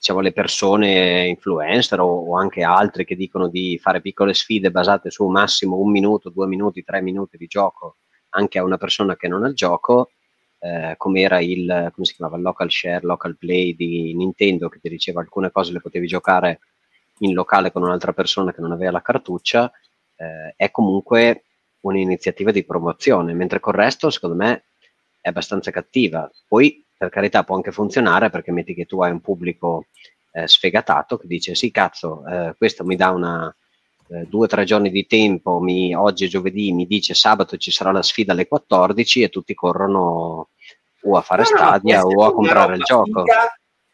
diciamo, le persone influencer o, o, anche altri che dicono di fare piccole sfide basate su massimo un minuto, due minuti, tre minuti di gioco anche a una persona che non ha il gioco, eh, come era il, come si chiamava, local share, local play di Nintendo che ti diceva alcune cose le potevi giocare in locale con un'altra persona che non aveva la cartuccia, eh, è comunque un'iniziativa di promozione, mentre col resto secondo me è abbastanza cattiva. Poi per carità può anche funzionare perché metti che tu hai un pubblico eh, sfegatato che dice sì cazzo eh, questo mi dà una eh, due o tre giorni di tempo mi, oggi è giovedì mi dice sabato ci sarà la sfida alle 14 e tutti corrono o a fare no, stadia no, o a comprare il gioco.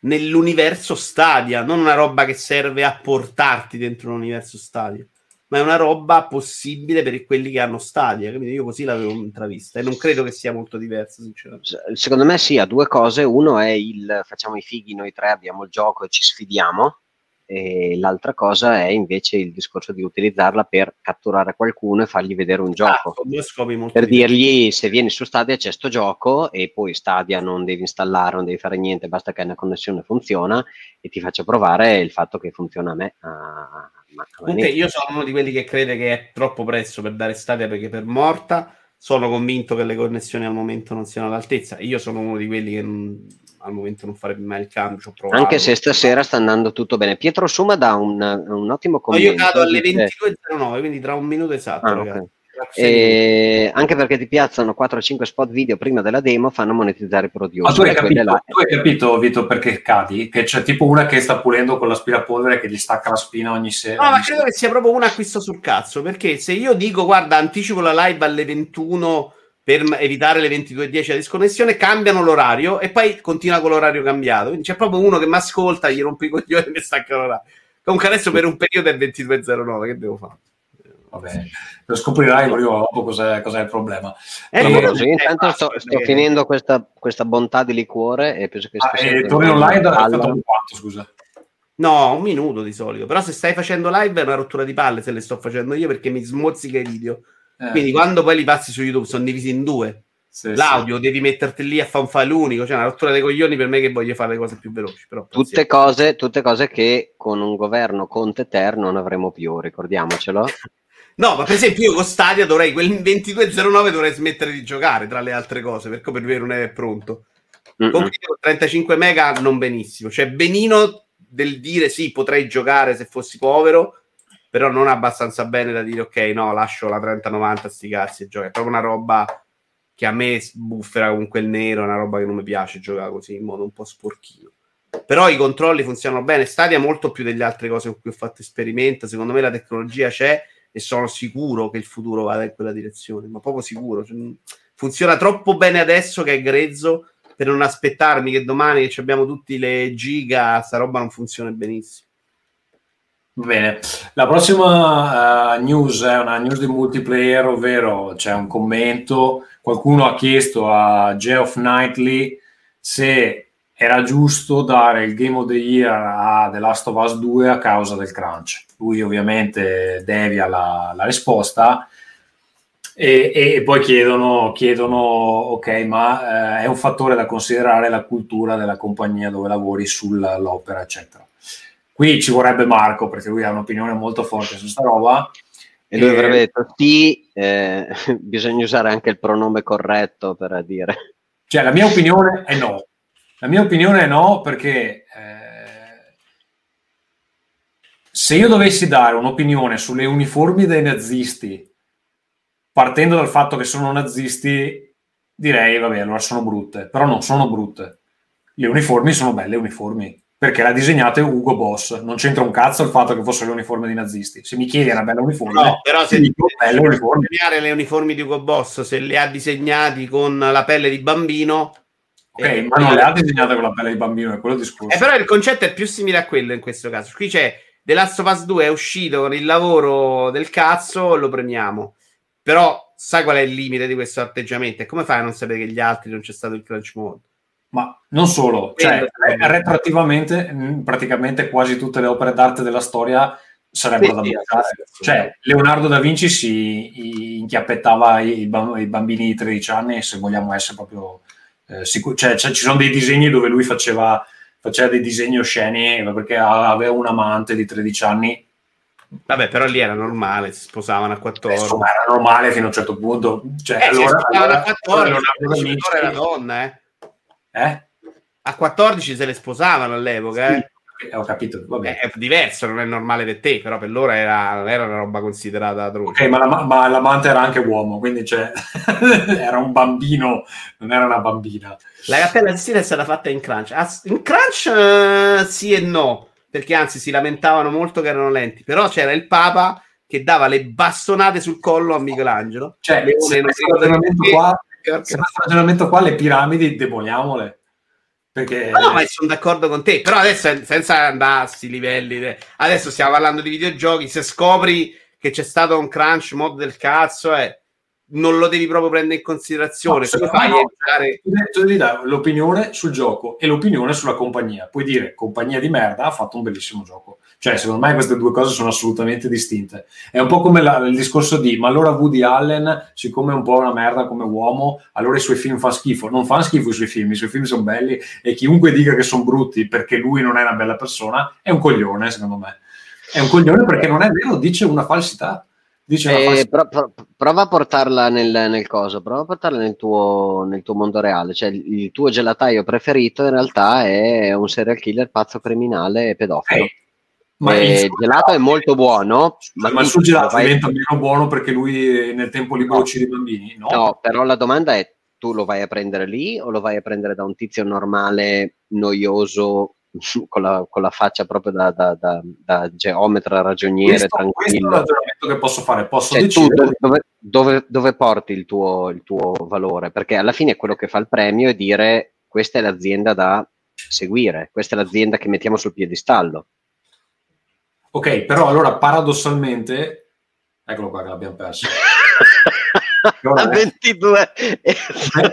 nell'universo Stadia, non una roba che serve a portarti dentro l'universo Stadia, ma è una roba possibile per quelli che hanno Stadia. Quindi io così l'avevo intravista e non credo che sia molto diverso, sinceramente. Secondo me sì, ha due cose. Uno è il facciamo i fighi, noi tre abbiamo il gioco e ci sfidiamo. E l'altra cosa è invece il discorso di utilizzarla per catturare qualcuno e fargli vedere un gioco. Ah, per dirgli se vieni su Stadia c'è sto gioco e poi Stadia non devi installare, non devi fare niente, basta che una connessione funziona e ti faccio provare il fatto che funziona a me. A- Comunque, io sono uno di quelli che crede che è troppo presto per dare Stadia perché per morta sono convinto che le connessioni al momento non siano all'altezza. Io sono uno di quelli che non- al momento non farebbe mai il cambio. Anche se stasera sta andando tutto bene. Pietro Suma dà un, un ottimo No, io commento. cado alle dice- 22.09, quindi tra un minuto esatto, Ah, ragazzi. E anche perché ti piazzano 4-5 spot video prima della demo fanno monetizzare i Ma producer. tu hai, capito, là- tu hai capito, Vito, perché cadi? Che c'è tipo una che sta pulendo con l'aspirapolvere che gli stacca la spina ogni sera. No, ma credo che sia proprio un acquisto sul cazzo. Perché se io dico, guarda, anticipo la live alle 21 per evitare le 22.10 la disconnessione, cambiano l'orario e poi continua con l'orario cambiato. Quindi c'è proprio uno che mi ascolta, gli rompe i coglioni e mi stacca l'orario. Comunque adesso per un periodo è 22.09, che devo fare? Vabbè, lo scoprirai prima o dopo cos'è, cos'è il problema. Eh, Eh, così, eh, intanto basta, sto, sto finendo questa, questa bontà di liquore e penso che Ah, torni online da ballo. fatto quanto, scusa? No, un minuto di solito. Però se stai facendo live è una rottura di palle se le sto facendo io perché mi smozzica i video. Eh, Quindi quando poi li passi su YouTube sono divisi in due. sì, sì. L'audio devi metterti lì a fare un file unico, cioè una rottura dei coglioni per me che voglio fare le cose più veloci. Però Tutte cose, tutte cose che con un governo Conte Ter non avremo più, ricordiamocelo. No, ma per esempio io con Stadia dovrei, quel 2209 dovrei smettere di giocare tra le altre cose, perché per me non è pronto. Comunque con 35 mega non benissimo, cioè benino del dire sì, potrei giocare se fossi povero, però non abbastanza bene da dire ok, no, lascio la 3090 sti cazzi e gioco. È proprio una roba che a me buffera con quel nero, è una roba che non mi piace giocare così in modo un po' sporchino. Però i controlli funzionano bene, Stadia molto più delle altre cose con cui ho fatto esperimento, secondo me la tecnologia c'è e sono sicuro che il futuro vada in quella direzione, ma proprio sicuro. Cioè, funziona troppo bene adesso che è grezzo per non aspettarmi che domani che abbiamo tutti le giga, sta roba non funziona benissimo. Bene, la prossima eh, news è una news di multiplayer, ovvero c'è un commento, qualcuno ha chiesto a Geoff Knightley se era giusto dare il Game of the Year a The Last of Us 2 a causa del crunch. Lui ovviamente devia la, la risposta e, e poi chiedono, chiedono, ok, ma eh, è un fattore da considerare la cultura della compagnia dove lavori sull'opera, eccetera. Qui ci vorrebbe Marco perché lui ha un'opinione molto forte su sta roba. E lui avrebbe detto sì, eh, bisogna usare anche il pronome corretto per dire. Cioè, la mia opinione è no. La mia opinione è no perché eh, se io dovessi dare un'opinione sulle uniformi dei nazisti, partendo dal fatto che sono nazisti, direi, vabbè, allora sono brutte. Però non sono brutte. Le uniformi sono belle uniformi. Perché l'ha disegnato Ugo Boss. Non c'entra un cazzo il fatto che fosse l'uniforme dei nazisti. Se mi chiedi una bella uniforme, No, però se dico belle uniformi. disegnare le uniformi di Ugo Boss, se le ha disegnati con la pelle di bambino, Ok, eh, ma non le ha disegnate con la pelle di bambino, è quello discorso. Eh, però il concetto è più simile a quello in questo caso. Qui c'è The Last of Us 2 è uscito con il lavoro del cazzo, lo premiamo. Però sai qual è il limite di questo atteggiamento? E come fai a non sapere che gli altri non c'è stato il crunch mode? Ma non solo, cioè, eh, retroattivamente mh, praticamente quasi tutte le opere d'arte della storia sarebbero Sì, da buttare. sì. Cioè, Leonardo da Vinci si inchiappettava i bambini di 13 anni, se vogliamo essere proprio eh, sicuri. Cioè, cioè, ci sono dei disegni dove lui faceva, faceva dei disegni osceni eh, perché aveva un amante di 13 anni. Vabbè, però lì era normale, si sposavano a 14. Insomma, era normale fino a un certo punto. Cioè, eh, allora, si sposavano allora- a 14, Leonardo da il Vinci- vincitore era donna, eh. Eh? A 14 se le sposavano all'epoca, eh. Sì, ho capito, vabbè. È diverso, non è normale per te, però per loro era, era una roba considerata droga. Ok, ma, la- ma l'amante era anche uomo, quindi cioè, era un bambino, non era una bambina. La cappella assistita è stata fatta in crunch. Ah, in crunch eh, sì e no, perché anzi si lamentavano molto che erano lenti, però c'era il Papa che dava le bastonate sul collo a Michelangelo. Cioè, Leone se questo ragionamento qua, se ragionamento qua, le piramidi demoliamole. Perché No, ma sono d'accordo con te, però adesso senza andare a sti livelli, de- adesso stiamo parlando di videogiochi, se scopri che c'è stato un crunch mod del cazzo, eh, non lo devi proprio prendere in considerazione, No, se fai no. entrare... tu devi dare l'opinione sul gioco e l'opinione sulla compagnia. Puoi dire compagnia di merda ha fatto un bellissimo gioco. Cioè, secondo me queste due cose sono assolutamente distinte. È un po' come la- il discorso di ma allora Woody Allen, siccome è un po' una merda come uomo, allora i suoi film fanno schifo. Non fanno schifo i suoi film, i suoi film sono belli e chiunque dica che sono brutti perché lui non è una bella persona è un coglione, secondo me. È un coglione perché non è vero, dice una falsità. Dice una Eh, falsità. pro- pro- prova a portarla nel, nel coso, prova a portarla nel tuo, nel tuo mondo reale. Cioè, il, il tuo gelataio preferito in realtà è un serial killer pazzo criminale e pedofilo. Eh, ma Eh, il gelato è molto buono, Ma, ma il suo gelato diventa meno buono perché lui nel tempo libero No. uccide i bambini? No. No, però la domanda è: tu lo vai a prendere lì o lo vai a prendere da un tizio normale, noioso, con la, con la faccia proprio da, da- da- da geometra, ragioniere, questo, questo è tranquillo? ragionamento che posso fare. Posso Cioè, decidere. dove, dove- dove porti il tuo, il tuo valore? Perché alla fine quello che fa il premio è dire questa è l'azienda da seguire, questa è l'azienda che mettiamo sul piedistallo. Ok, però allora paradossalmente, eccolo qua che l'abbiamo perso. A è 22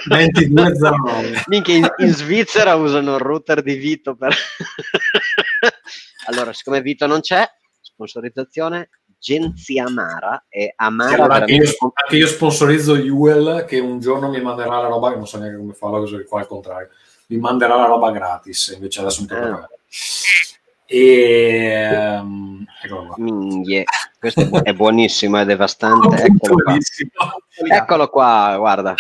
22.09. Minchia, in, in Svizzera usano il router di Vito per... allora, siccome Vito non c'è, sponsorizzazione Genzi Amara e Amara anche, io, veramente... anche io sponsorizzo Uel che un giorno mi manderà la roba, non so neanche come fa la cosa qua al contrario, mi manderà la roba gratis, invece adesso mi tocca Ah. pagare. E ehm, eccolo qua. Minghie, questo è, bu- è buonissimo, è devastante. Eccolo qua. Eccolo qua, guarda.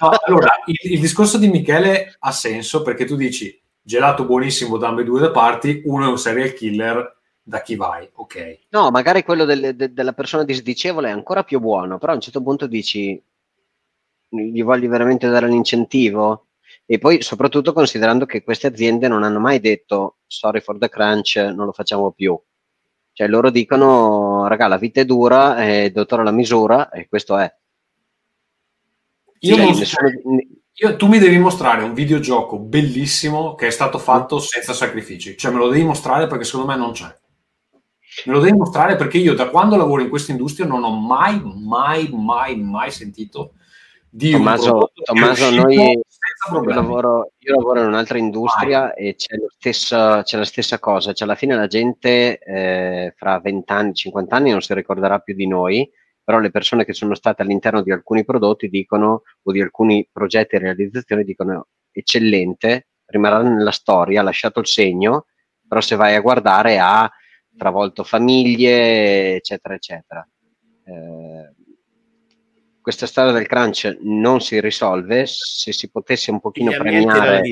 No, allora, il, il discorso di Michele ha senso perché tu dici gelato buonissimo da ambedue le parti, uno è un serial killer, da chi vai? Ok. No, magari quello del- de- della persona disdicevole è ancora più buono, però a un certo punto dici, gli voglio veramente dare l'incentivo? E poi soprattutto considerando che queste aziende non hanno mai detto sorry for the crunch, non lo facciamo più. Cioè loro dicono, raga, la vita è dura, è il dottore alla misura, e questo è. Io Cioè, non nessuno- Io- tu mi devi mostrare un videogioco bellissimo che è stato fatto senza sacrifici. Cioè, me lo devi mostrare perché secondo me non c'è. Me lo devi mostrare perché io da quando lavoro in questa industria non ho mai, mai, mai, mai sentito di Tommaso- un prodotto Tommaso, noi- Io lavoro, io lavoro in un'altra industria e c'è, stesso- c'è la stessa cosa, cioè alla fine la gente eh, fra 20 anni, 50 anni non si ricorderà più di noi, però le persone che sono state all'interno di alcuni prodotti dicono, o di alcuni progetti e realizzazioni dicono eccellente, rimarrà nella storia, ha lasciato il segno, però se vai a guardare ha travolto famiglie, eccetera, eccetera. Eh, questa storia del crunch non si risolve se si potesse un pochino premiare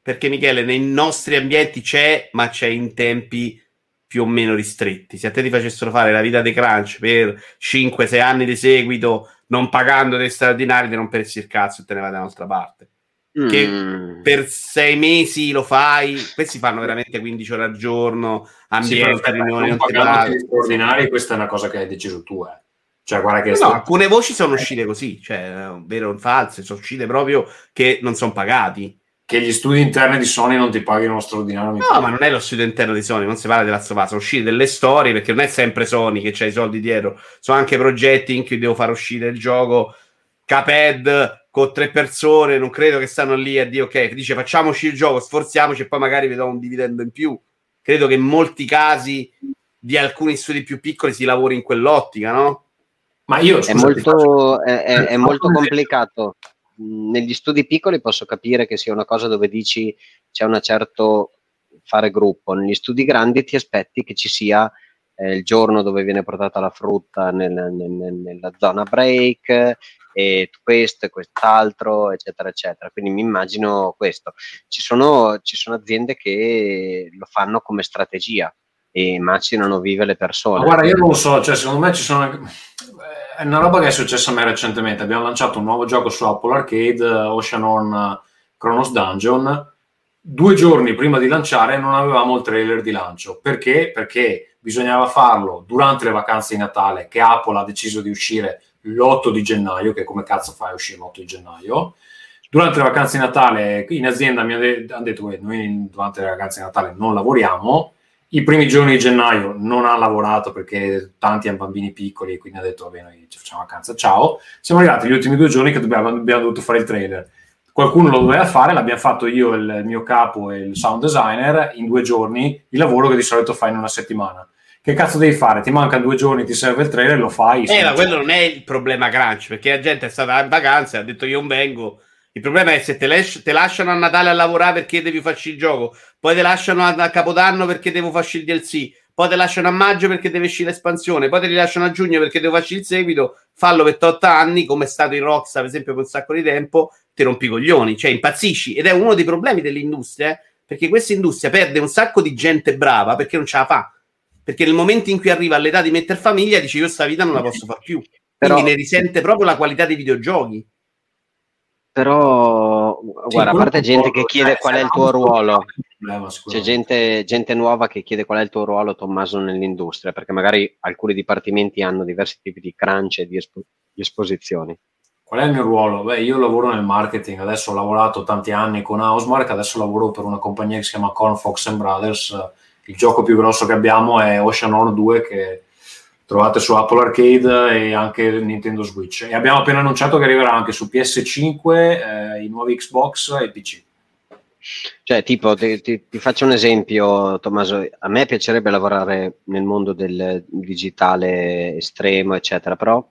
perché Michele, nei nostri ambienti c'è, ma c'è in tempi più o meno ristretti. Se a te ti facessero fare la vita dei crunch per 5-6 anni di seguito, non pagando dei straordinari, ti romperesti il cazzo e te ne vai da un'altra parte. che Mm. Per 6 mesi lo fai, questi fanno veramente 15 ore al giorno, Sì, ambiente, però, riunioni, non pagando straordinari, questa è una cosa che hai deciso tu. Eh. Cioè, guarda che No, alcune voci sono uscite così, cioè vero o false, sono uscite proprio che non sono pagati. che gli studi interni di Sony non ti paghino lo straordinario. No, ma non è lo studio interno di Sony, non si parla della Sova, sono uscite delle storie perché non è sempre Sony che c'ha i soldi dietro, sono anche progetti in cui devo far uscire il gioco Caped con tre persone, non credo che stanno lì a dire ok, dice facciamoci il gioco, sforziamoci e poi magari vi do un dividendo in più. Credo che in molti casi di alcuni studi più piccoli si lavori in quell'ottica, no? Ma io è scusa, faccio- molto, è, è- è molto un complicato. Mm, Negli studi piccoli posso capire che sia una cosa dove dici c'è una certo fare gruppo. Negli studi grandi ti aspetti che ci sia eh, il giorno dove viene portata la frutta nel- nel- nella zona break e questo e quest'altro, eccetera, eccetera. Quindi mi immagino questo. Ci sono, ci sono aziende che lo fanno come strategia e macinano vive le persone. Ma guarda, io non lo so, cioè, secondo me ci sono. anche- È una roba che è successa a me recentemente. Abbiamo lanciato un nuovo gioco su Apple Arcade, eh, Ocean Horn Chronos Dungeon. Due giorni prima di lanciare non avevamo il trailer di lancio. Perché? Perché bisognava farlo durante le vacanze di Natale, che Apple ha deciso di uscire l'8 di gennaio, che come cazzo fai a uscire l'8 di gennaio? Durante le vacanze di Natale in azienda mi hanno detto che noi durante le vacanze di Natale non lavoriamo. I primi giorni di gennaio non ha lavorato perché tanti hanno bambini piccoli e quindi ha detto va bene, noi ci facciamo vacanza, ciao. Siamo arrivati gli ultimi due giorni che dobbiamo, abbiamo dovuto fare il trailer. Qualcuno lo doveva fare, l'abbiamo fatto io, il mio capo e il sound designer in due giorni, il lavoro che di solito fai in una settimana. Che cazzo devi fare? Ti mancano due giorni, ti serve il trailer, lo fai. Eh, ma quello non è il problema crunch, perché la gente è stata in vacanza e ha detto io non vengo. Il problema è se te, les- te lasciano a Natale a lavorare perché devi farci il gioco, poi te lasciano a, a Capodanno perché devo farci il DLC, poi te lasciano a maggio perché deve uscire l'espansione, poi te li lasciano a giugno perché devo farci il seguito, fallo per 8 anni, come è stato in Rockstar, per esempio, per un sacco di tempo, ti rompi i coglioni, cioè impazzisci. Ed è uno dei problemi dell'industria, eh, perché questa industria perde un sacco di gente brava perché non ce la fa. Perché nel momento in cui arriva all'età di mettere famiglia, dice io sta vita non la posso fare più. Però- Quindi ne risente proprio la qualità dei videogiochi. Però, guarda, a parte gente che chiede cioè, qual è il tuo ruolo, problema, c'è gente, gente nuova che chiede qual è il tuo ruolo, Tommaso, nell'industria, perché magari alcuni dipartimenti hanno diversi tipi di crunch e di, espo- di esposizioni. Qual è il mio ruolo? Beh, io lavoro nel marketing, adesso ho lavorato tanti anni con Housemark, adesso lavoro per una compagnia che si chiama Corn Fox and Brothers. Il gioco più grosso che abbiamo è Ocean Horn 2 che trovate su Apple Arcade e anche Nintendo Switch. E abbiamo appena annunciato che arriverà anche su PS5, eh, i nuovi Xbox e PC. Cioè, tipo, ti, ti- ti faccio un esempio, Tommaso. A me piacerebbe lavorare nel mondo del digitale estremo, eccetera, però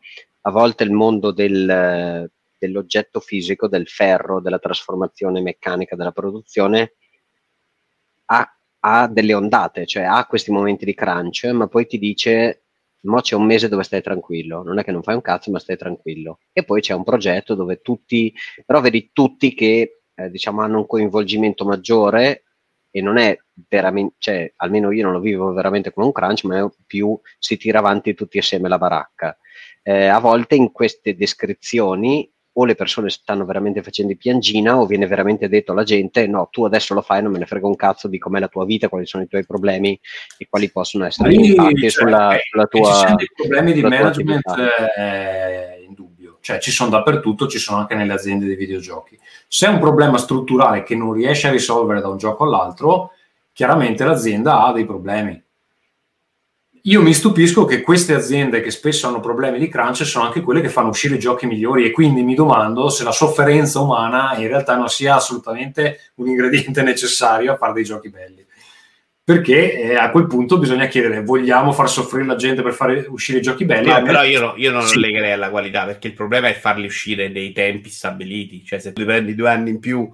a volte il mondo del- dell'oggetto fisico, del ferro, della trasformazione meccanica della produzione ha, ha delle ondate, cioè ha questi momenti di crunch, ma poi ti dice. Mo c'è un mese dove stai tranquillo, non è che non fai un cazzo, ma stai tranquillo. E poi c'è un progetto dove tutti, però vedi tutti che eh, diciamo hanno un coinvolgimento maggiore e non è veramente, cioè almeno io non lo vivo veramente come un crunch, ma è più si tira avanti tutti assieme la baracca. Eh, a volte in queste descrizioni o le persone stanno veramente facendo i piangina o viene veramente detto alla gente no, tu adesso lo fai, non me ne frega un cazzo di com'è la tua vita, quali sono i tuoi problemi e quali possono essere gli Lì, impatti cioè, sulla, eh, sulla ci tua... dei problemi di management è indubbio, cioè ci sono dappertutto, ci sono anche nelle aziende di videogiochi. Se è un problema strutturale che non riesce a risolvere da un gioco all'altro, chiaramente l'azienda ha dei problemi. Io mi stupisco che queste aziende che spesso hanno problemi di crunch sono anche quelle che fanno uscire giochi migliori e quindi mi domando se la sofferenza umana in realtà non sia assolutamente un ingrediente necessario a fare dei giochi belli. Perché eh, a quel punto bisogna chiedere, vogliamo far soffrire la gente per fare uscire giochi belli? No, però io, no- io non Sì. lo legherei alla qualità perché il problema è farli uscire nei tempi stabiliti. Cioè, se tu prendi due anni in più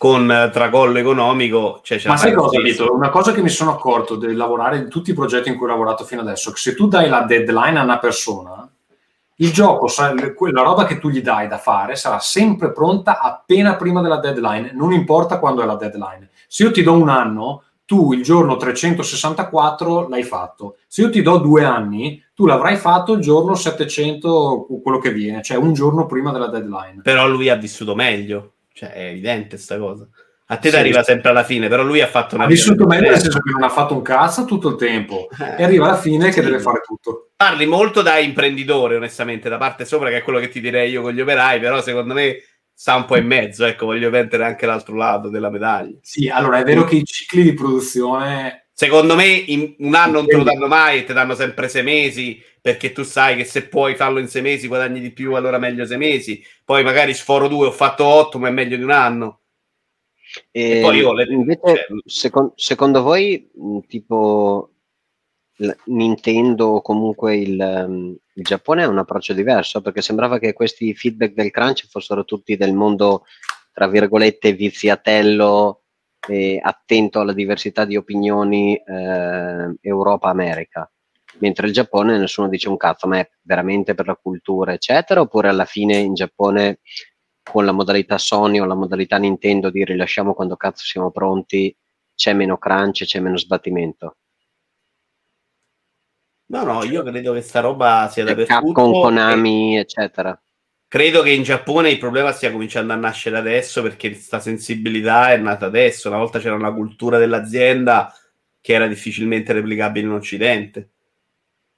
con eh, tracollo economico, cioè, ce Ma sai cosa. Vito? Una cosa che mi sono accorto del lavorare in tutti i progetti in cui ho lavorato fino adesso, che se tu dai la deadline a una persona, il gioco, quella roba che tu gli dai da fare sarà sempre pronta appena prima della deadline, non importa quando è la deadline. Se io ti do un anno, tu il giorno 364 l'hai fatto. Se io ti do due anni, tu l'avrai fatto il giorno 700, quello che viene, cioè un giorno prima della deadline. Però lui ha vissuto meglio. Cioè, è evidente sta cosa. A te Sì. ti arriva sempre alla fine, però lui ha fatto una Ha vissuto meglio nel senso che non ha fatto un cazzo tutto il tempo Eh. e arriva alla fine che Sì. deve fare tutto. Parli molto da imprenditore, onestamente, da parte sopra, che è quello che ti direi io con gli operai, però secondo me sta un po' in mezzo, ecco, voglio mettere anche l'altro lato della medaglia. Sì, allora è vero che i cicli di produzione Secondo me in un anno non te lo danno mai e ti danno sempre sei mesi, perché tu sai che se puoi farlo in sei mesi guadagni di più, allora meglio sei mesi. Poi magari sforo due, ho fatto otto, ma è meglio di un anno. E E poi io le- invece, cioè- secon- secondo voi, mh, tipo Nintendo o comunque il, ehm, il Giappone ha un approccio diverso? Perché sembrava che questi feedback del crunch fossero tutti del mondo, tra virgolette, viziatello e attento alla diversità di opinioni eh, Europa-America. Mentre il Giappone nessuno dice un cazzo, ma è veramente per la cultura, eccetera, oppure alla fine in Giappone con la modalità Sony o la modalità Nintendo di rilasciamo quando cazzo siamo pronti, c'è meno crunch, c'è meno sbattimento. No, no, io credo che sta roba sia dappertutto. Capcom, Konami, eccetera. Credo che in Giappone il problema stia cominciando a nascere adesso perché questa sensibilità è nata adesso. Una volta c'era una cultura dell'azienda che era difficilmente replicabile in Occidente.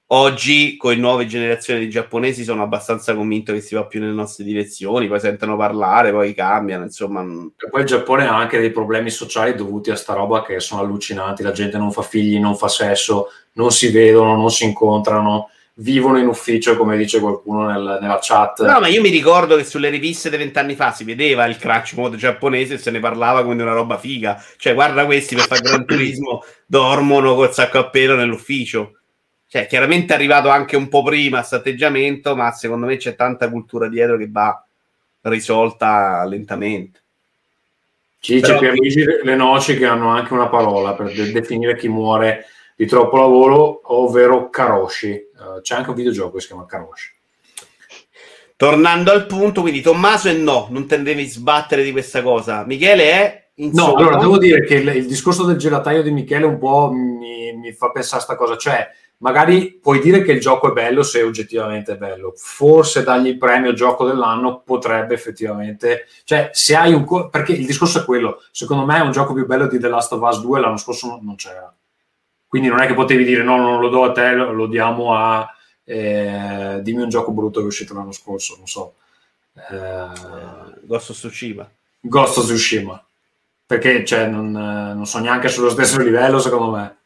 Oggi, con le nuove generazioni di giapponesi, sono abbastanza convinto che si va più nelle nostre direzioni, poi sentono parlare, poi cambiano, insomma... mm, E poi il Giappone ha anche dei problemi sociali dovuti a sta roba che sono allucinanti. La gente non fa figli, non fa sesso, non si vedono, non si incontrano, vivono in ufficio, come dice qualcuno nel- nella chat. No, ma io mi ricordo che sulle riviste di vent'anni fa si vedeva il crunch mode giapponese e se ne parlava come di una roba figa. Cioè, guarda questi per fare gran turismo dormono col sacco a pelo nell'ufficio. Cioè, chiaramente è arrivato anche un po' prima questo atteggiamento, ma secondo me c'è tanta cultura dietro che va risolta lentamente. Ci dice Però- Pierluigi Le Noci che hanno anche una parola per de- definire chi muore di troppo lavoro, ovvero Karoshi. Eh, c'è anche un videogioco che si chiama Karoshi. Tornando al punto, quindi Tommaso e no, non te ne devi sbattere di questa cosa. Michele è No, insomma, allora devo dire che il, il discorso del gelataio di Michele un po' mi, mi fa pensare a sta cosa, cioè magari puoi dire che il gioco è bello se oggettivamente è bello, forse dargli il premio gioco dell'anno potrebbe effettivamente, cioè se hai un, co- perché il discorso è quello, secondo me è un gioco più bello di The Last of Us 2 l'anno scorso non, non c'era, quindi non è che potevi dire no, non lo do a te, lo, diamo a, eh, dimmi un gioco brutto che è uscito l'anno scorso, non so, eh, Ghost of Tsushima. Ghost of Tsushima. Perché cioè, non, non sono neanche sullo stesso livello secondo me.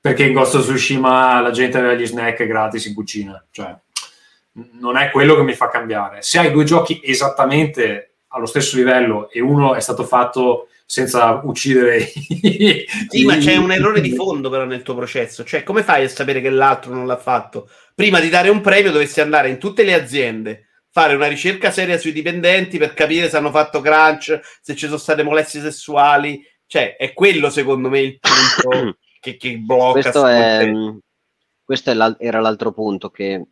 Perché in Ghost of Tsushima la gente aveva gli snack gratis in cucina cioè non è quello che mi fa cambiare. Se hai due giochi esattamente allo stesso livello e uno è stato fatto senza uccidere i- Sì, ma c'è un errore di fondo però nel tuo processo. Cioè, come fai a sapere che l'altro non l'ha fatto? Prima di dare un premio dovresti andare in tutte le aziende, fare una ricerca seria sui dipendenti per capire se hanno fatto crunch, se ci sono state molestie sessuali. Cioè, è quello secondo me il punto che, che blocca. questo, sto è, questo è l'al- era l'altro punto che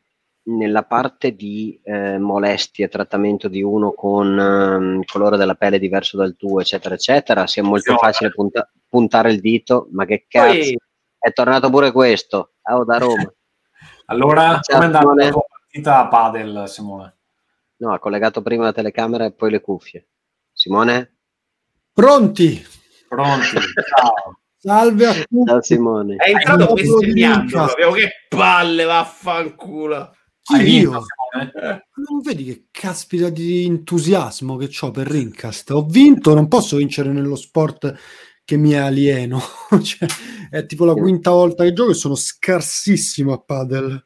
nella parte di eh, molestie e trattamento di uno con ehm, colore della pelle diverso dal tuo, eccetera, eccetera, sia molto Sì, facile punta- puntare il dito, ma che cazzo, Poi, è tornato pure questo, oh, da Roma. allora come è andata la tua partita a padel Simone? No, ha collegato prima la telecamera e poi le cuffie. Simone? Pronti? pronti? Ciao. Salve a tutti. Ciao Simone. è entrato bestemmiando proprio. Che palle, vaffanculo. Hai vinto, Io? Simone? Non vedi che caspita di entusiasmo che ho per Rincast? Ho vinto, non posso vincere nello sport che mi è alieno. Cioè, è tipo la quinta volta che gioco e sono scarsissimo a padel.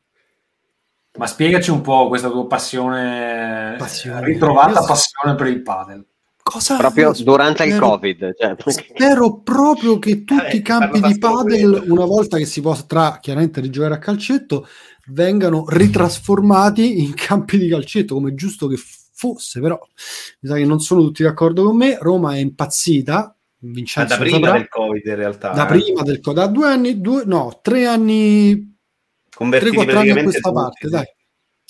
Ma spiegaci un po' questa tua passione, Passione. ritrovata Io- passione per il padel. Cosa? Proprio durante il spero- Covid. Cioè, Spero proprio che tutti Vabbè, i campi di padel, una volta che si potrà chiaramente rigiocare a calcetto, vengano ritrasformati in campi di calcetto, come è giusto che fosse, però mi sa che non sono tutti d'accordo con me. Roma è impazzita, Vincenzo da prima saprà, del Covid in realtà. da eh. prima del co- da due anni, due, no, tre anni, Convertiti 3-4 anni a questa tutti, parte, sì. dai.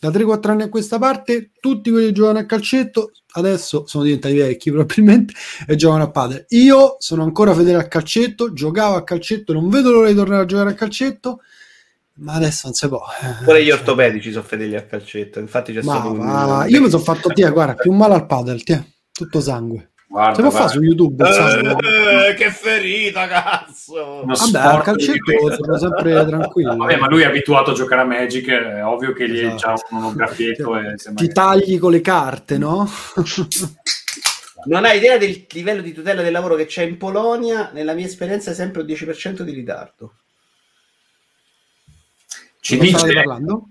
Da 3-4 anni a questa parte, tutti quelli che giocano a calcetto adesso sono diventati vecchi probabilmente e giocano a padel. Io sono ancora fedele al calcetto, giocavo a calcetto, non vedo l'ora di tornare a giocare a calcetto, ma adesso non si può. Pure gli ortopedici sono fedeli al calcetto. Infatti c'è Ma stato un- va, io mi sono fatto, tiè, guarda, più male al padel, tiè, tutto sangue. Guarda, Si può fare su YouTube sangue? Eh, che ferita, cazzo! uno Vabbè, al calcetto sono sempre tranquillo. Vabbè, ma lui è abituato a giocare a Magic, è ovvio che gli Esatto. c'ha uno graffietto e sembra Ti che- tagli con le carte, no? Non hai idea del livello di tutela del lavoro che c'è in Polonia? Nella mia esperienza è sempre un 10% di ritardo. Ci dice parlando?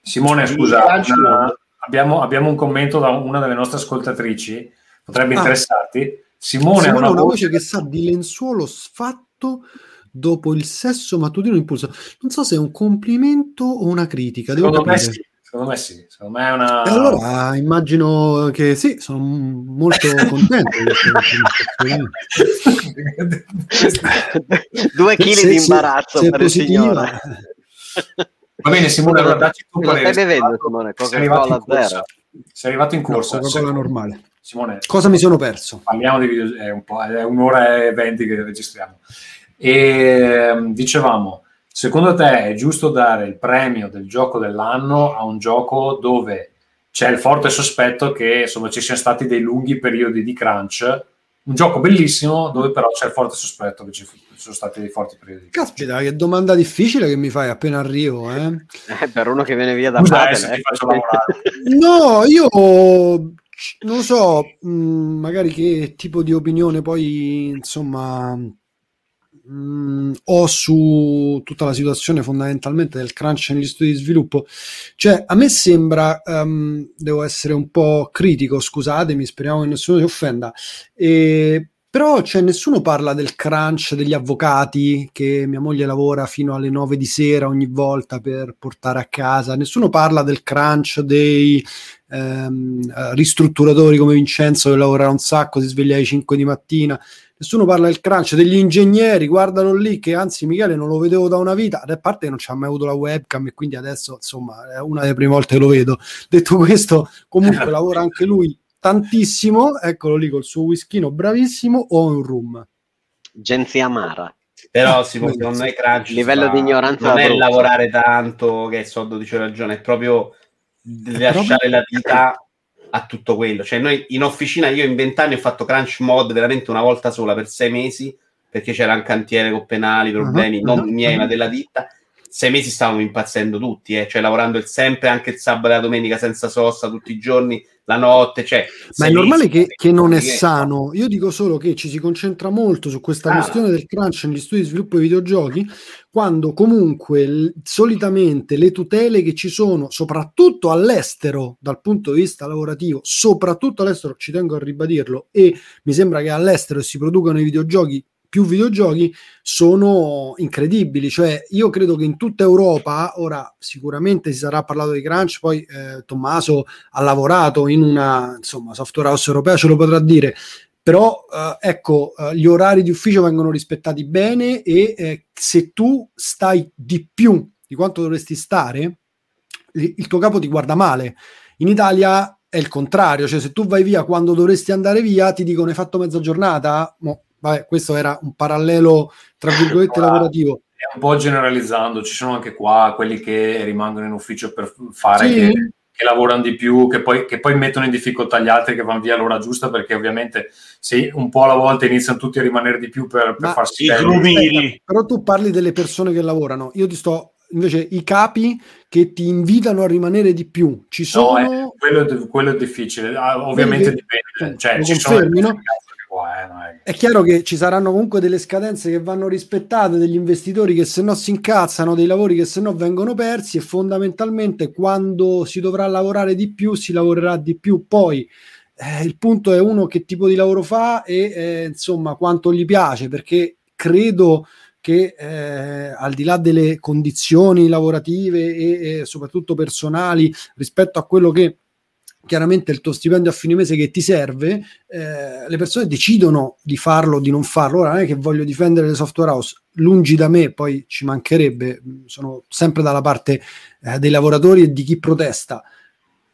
Simone, scusa, una- abbiamo, abbiamo un commento da una delle nostre ascoltatrici, potrebbe Ah. interessarti. Simone, Simone una ha una voce voce che sa di lenzuolo sfatto dopo il sesso mattutino impulso. Non so se è un complimento o una critica. Devo Secondo capire. sì, secondo me sì, secondo me è una... E allora immagino che sì, sono molto contento di complimento. Due chili Se- di se- imbarazzo se è per il signore. Va bene Simone, allora dacci tu Cosa parere. stai bevendo, Simone? Sei arrivato in Coca-Cola corsa. zero? Sei arrivato in no, corsa. Coca-Cola Se- normale. Simone, Cosa mi sono perso? parliamo di video, è, un po', è un'ora e venti che registriamo. E ehm, dicevamo, secondo te è giusto dare il premio del gioco dell'anno a un gioco dove c'è il forte sospetto che insomma ci siano stati dei lunghi periodi di crunch un gioco bellissimo dove però c'è il forte sospetto che ci sono stati dei forti periodi. di Caspita, che domanda difficile che mi fai appena arrivo, eh? Eh, per uno che viene via da Scusa, eh, eh, ti faccio lavorare. No, io non so, mh, magari che tipo di opinione poi, insomma, mh, ho su tutta la situazione fondamentalmente del crunch negli studi di sviluppo. Cioè, a me sembra, ehm, devo essere un po' critico, scusatemi, speriamo che nessuno si offenda, e- però cioè, nessuno parla del crunch degli avvocati che mia moglie lavora fino alle 9 di sera ogni volta per portare a casa, nessuno parla del crunch dei ehm, eh, ristrutturatori come Vincenzo che lavora un sacco, si sveglia alle 5 di mattina, nessuno parla del crunch degli ingegneri, guardano lì che anzi Michele non lo vedevo da una vita, a parte che non ci ha mai avuto la webcam e quindi adesso insomma è una delle prime volte che lo vedo. Detto questo, comunque lavora anche lui tantissimo, eccolo lì col suo whiskino bravissimo o un room. Genzi Amara. Però Simo, secondo me crunch livello di ignoranza non è lavorare tanto che so 12 ore al giorno, è proprio lasciare la vita a tutto quello. Cioè, noi in officina, io in vent'anni ho fatto crunch mod veramente una volta sola per sei mesi perché c'era un cantiere con penali, problemi Uh-huh, non uh-huh, miei, ma uh-huh. della ditta. Sei mesi stavamo impazzendo tutti, eh, cioè lavorando il sempre, anche il sabato e la domenica senza sosta, tutti i giorni, la notte. Cioè, Ma è normale mesi, che, che non è sano. Io dico solo che ci si concentra molto su questa Ah. questione del crunch negli studi di sviluppo di videogiochi, quando comunque l- solitamente le tutele che ci sono, soprattutto all'estero dal punto di vista lavorativo, soprattutto all'estero, ci tengo a ribadirlo, e mi sembra che all'estero si producano i videogiochi più videogiochi sono incredibili. Cioè, io credo che in tutta Europa, ora sicuramente si sarà parlato di crunch, poi eh, Tommaso ha lavorato in una insomma, software house europea, ce lo potrà dire. Però eh, ecco, eh, gli orari di ufficio vengono rispettati bene e eh, se tu stai di più di quanto dovresti stare, il tuo capo ti guarda male. In Italia è il contrario, cioè se tu vai via quando dovresti andare via, ti dicono hai fatto mezza giornata? Mo, vabbè, questo era un parallelo tra virgolette Ora, lavorativo. È un po' generalizzando, ci sono anche qua quelli che rimangono in ufficio per fare Sì. che, che lavorano di più, che poi, che poi mettono in difficoltà gli altri che vanno via all'ora giusta, perché ovviamente se un po' alla volta iniziano tutti a rimanere di più per, per farsi i. Però tu parli delle persone che lavorano, io ti sto invece i capi che ti invitano a rimanere di più. Ci No, eh, sono quello, è, quello è difficile, Ah, ovviamente che- dipende, cioè ci sono confermi, no? Qua, eh, è- È chiaro che ci saranno comunque delle scadenze che vanno rispettate, degli investitori che se no si incazzano, dei lavori che se no vengono persi e fondamentalmente quando si dovrà lavorare di più si lavorerà di più. Poi eh, il punto è uno che tipo di lavoro fa e eh, insomma quanto gli piace, perché credo che eh, al di là delle condizioni lavorative e, e soprattutto personali rispetto a quello che chiaramente il tuo stipendio a fine mese che ti serve, eh, le persone decidono di farlo o di non farlo. Ora non è che voglio difendere le software house, lungi da me, poi ci mancherebbe, sono sempre dalla parte eh, dei lavoratori e di chi protesta.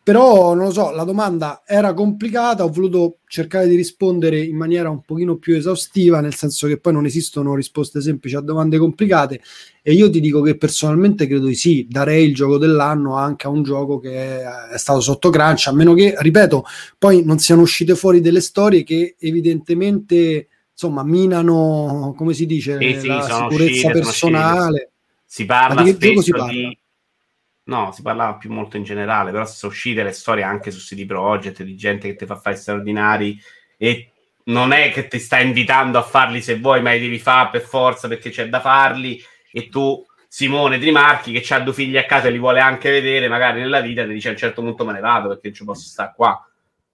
Però non lo so, la domanda era complicata, ho voluto cercare di rispondere in maniera un pochino più esaustiva, nel senso che poi non esistono risposte semplici a domande complicate e io ti dico che personalmente credo di sì, darei il gioco dell'anno anche a un gioco che è, stato sotto crunch, a meno che, ripeto, poi non siano uscite fuori delle storie che evidentemente insomma minano, come si dice, Sì, sì, la sicurezza uscite, personale. Si parla gioco si spesso parla? di... No, si parlava più molto in generale, però sono uscite le storie anche su CD Projekt di gente che ti fa fare straordinari e non è che ti sta invitando a farli se vuoi, ma li devi fare per forza perché c'è da farli e tu, Simone Trimarchi, che ha due figli a casa e li vuole anche vedere magari nella vita, ti dice a un certo punto me ne vado perché non ci posso stare qua.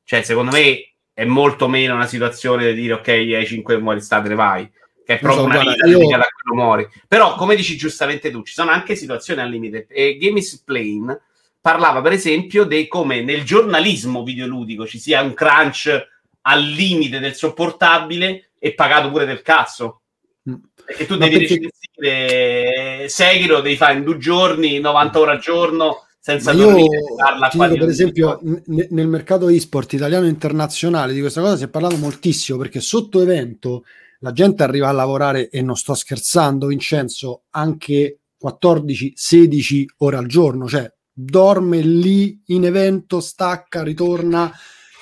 Cioè, secondo me è molto meno una situazione di dire ok, hai 5 muori, sta, te ne vai che è Non so, proprio una guarda, vita io- dedicata a quello muori. Però, come dici giustamente tu, ci sono anche situazioni al limite. E Game is Plain parlava, per esempio, di come nel giornalismo videoludico ci sia un crunch al limite del sopportabile e pagato pure del cazzo. Mm. Perché tu Ma devi perché- recensire Sekiro, devi fare in due giorni, 90 ore al giorno, senza Ma io dormire. qua dico, di- per esempio, n- nel mercato e-sport italiano e internazionale di questa cosa si è parlato moltissimo perché sotto evento la gente arriva a lavorare e non sto scherzando, Vincenzo, anche 14-16 ore al giorno, cioè dorme lì in evento, stacca, ritorna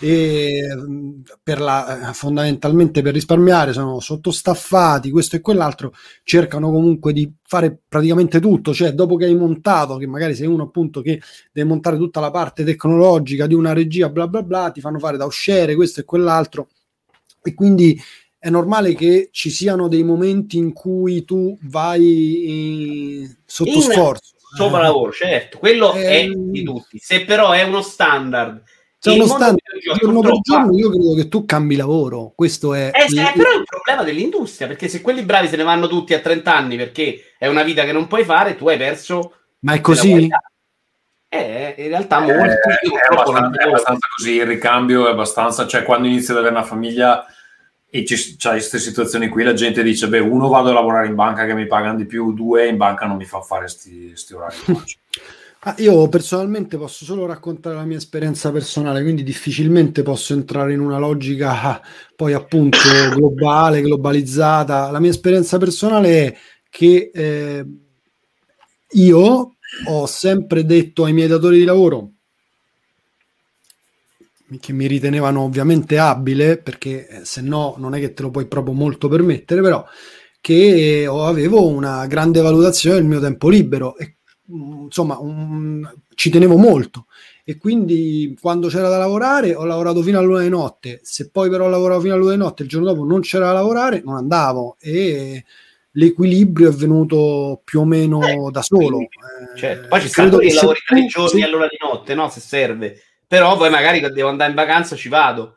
e mh, per la, eh, fondamentalmente per risparmiare sono sottostaffati, questo e quell'altro, cercano comunque di fare praticamente tutto, cioè dopo che hai montato, che magari sei uno appunto che deve montare tutta la parte tecnologica di una regia, bla bla bla, ti fanno fare da usciere questo e quell'altro e quindi è normale che ci siano dei momenti in cui tu vai eh, sotto In- sforzo. Sopra lavoro, certo, quello è Ehm. di tutti. Se però è uno standard, Se il uno standard giorno per giorno, io credo che tu cambi lavoro. Questo è. Eh, eh, però è un problema dell'industria, perché se quelli bravi se ne vanno tutti a 30 anni perché è una vita che non puoi fare, tu hai perso Ma è così? Eh, in realtà Eh, è, abbastanza, è abbastanza così, il ricambio è abbastanza, cioè quando inizi ad avere una famiglia e ci, c'hai queste situazioni qui, la gente dice, beh, uno vado a lavorare in banca che mi pagano di più, due in banca non mi fa fare sti, sti orari. Ah, io personalmente posso solo raccontare la mia esperienza personale, quindi difficilmente posso entrare in una logica poi appunto globale, globalizzata. La mia esperienza personale è che eh, io ho sempre detto ai miei datori di lavoro che mi ritenevano ovviamente abile, perché eh, se no non è che te lo puoi proprio molto permettere, però che avevo una grande valutazione del mio tempo libero e mh, insomma un- ci tenevo molto e quindi quando c'era da lavorare ho lavorato fino a luna di notte se poi però lavoravo fino a luna di notte il giorno dopo non c'era da lavorare non andavo e l'equilibrio è venuto più o meno da solo Eh, Certo. Poi ci sta credo quelli che se lavori tre giorni se- all'ora di notte, no? Se serve. Però poi magari che devo andare in vacanza ci vado.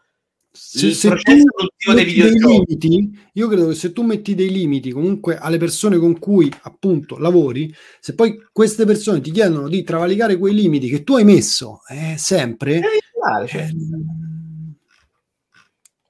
se, il se processo tu metti dei limiti, io credo che se tu metti dei limiti comunque alle persone con cui appunto lavori, se poi queste persone ti chiedono di travalicare quei limiti che tu hai messo eh, sempre, Eh, vale, cioè. eh,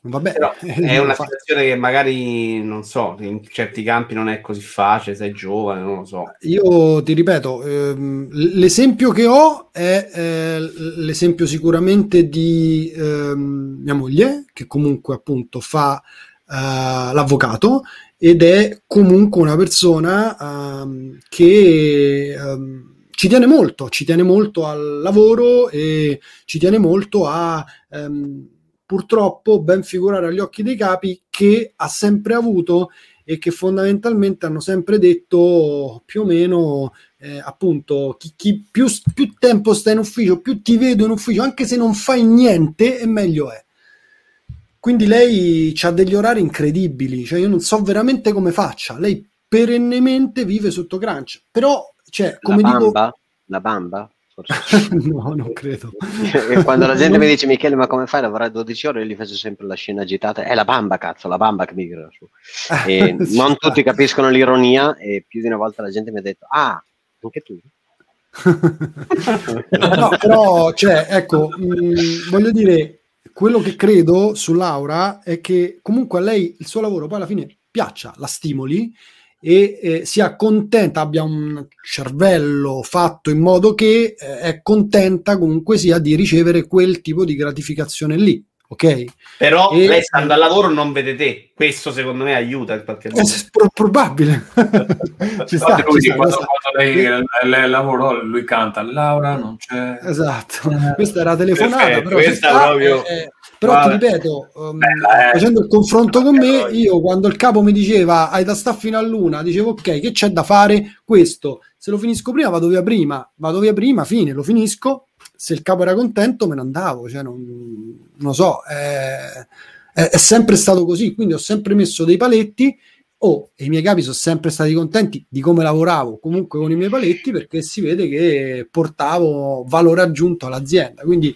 vabbè, Però è una situazione che magari non so, in certi campi non è così facile, sei giovane, non lo so. Io ti ripeto, ehm, l'esempio che ho è eh, l'esempio sicuramente di ehm, mia moglie, che comunque appunto fa eh, l'avvocato ed è comunque una persona ehm, che ehm, ci tiene molto, ci tiene molto al lavoro e ci tiene molto a ehm, purtroppo ben figurare agli occhi dei capi che ha sempre avuto e che fondamentalmente hanno sempre detto più o meno eh, appunto chi, chi più, più tempo sta in ufficio, più ti vedo in ufficio, anche se non fai niente, e meglio è. Quindi lei ha degli orari incredibili, cioè io non so veramente come faccia. Lei perennemente vive sotto crunch, però, cioè, come la dico, bamba? La bamba? Forse. no, non credo. E Quando la gente mi dice Michele ma come fai a lavorare 12 ore? Io gli faccio sempre la scena agitata. È la bamba cazzo la bamba che mi gira su. E non tutti capiscono l'ironia e più di una volta la gente mi ha detto ah anche tu? No, però, cioè, ecco, mh, voglio dire, quello che credo su Laura è che comunque a lei il suo lavoro poi alla fine piaccia, la stimoli e eh, sia contenta, abbia un cervello fatto in modo che eh, è contenta comunque sia di ricevere quel tipo di gratificazione lì, ok? Però E- lei stando al lavoro non vede te. Questo secondo me aiuta in qualche È modo. pro- probabile. ci sta, lui, ci sta, quando, questa- quando lei, lei lavorò, lui canta Laura non c'è. Esatto, questa era telefonata, Perfetto, però, questa sta, proprio- eh, eh, però ti ripeto, um, Bella, eh. facendo il confronto con me, io quando il capo mi diceva hai da sta fino a luna, dicevo ok, che c'è da fare? Questo, se lo finisco prima vado via prima, vado via prima, fine, lo finisco, se il capo era contento me ne andavo, cioè non, non lo so, è, è- è sempre stato così, quindi ho sempre messo dei paletti Oh, e i miei capi sono sempre stati contenti di come lavoravo comunque con i miei paletti perché si vede che portavo valore aggiunto all'azienda. Quindi,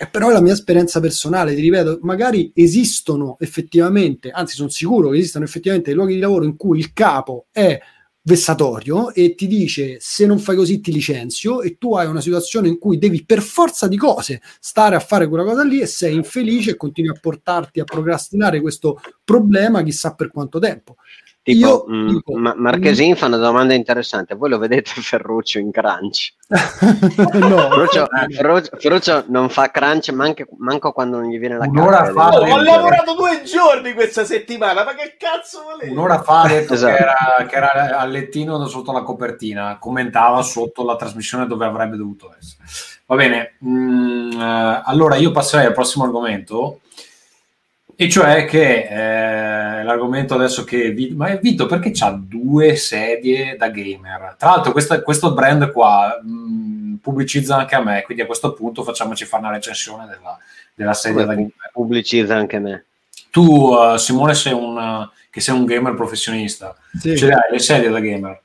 eh, però è la mia esperienza personale, ti ripeto, magari esistono effettivamente, anzi sono sicuro che esistono effettivamente luoghi di lavoro in cui il capo è vessatorio e ti dice se non fai così ti licenzio e tu hai una situazione in cui devi per forza di cose stare a fare quella cosa lì e sei infelice e continui a portarti a procrastinare questo problema chissà per quanto tempo. Tipo Io mm, dico- Ma- Marchesin fa una domanda interessante voi lo vedete Ferruccio in crunch no, Ferruccio. Ferruccio- Ferruccio non fa crunch manche- manco quando non gli viene la Un'ora fa- Oh, ho lavorato due giorni questa settimana, ma che cazzo volete? Un'ora fa ha detto Esatto. che, era, che era al lettino sotto la copertina, commentava sotto la trasmissione dove avrebbe dovuto essere. Va bene, mm, eh, allora io passerei al prossimo argomento, e cioè che eh, l'argomento adesso che... Vi- Ma Vito, perché c'ha due sedie da gamer? Tra l'altro questa- questo brand qua mm, pubblicizza anche a me, quindi a questo punto facciamoci fare una recensione della, della sedia da gamer. Pubblicizza anche me. Tu, eh, Simone, sei un, eh, che sei un gamer professionista, Sì. ce le hai le sedie da gamer?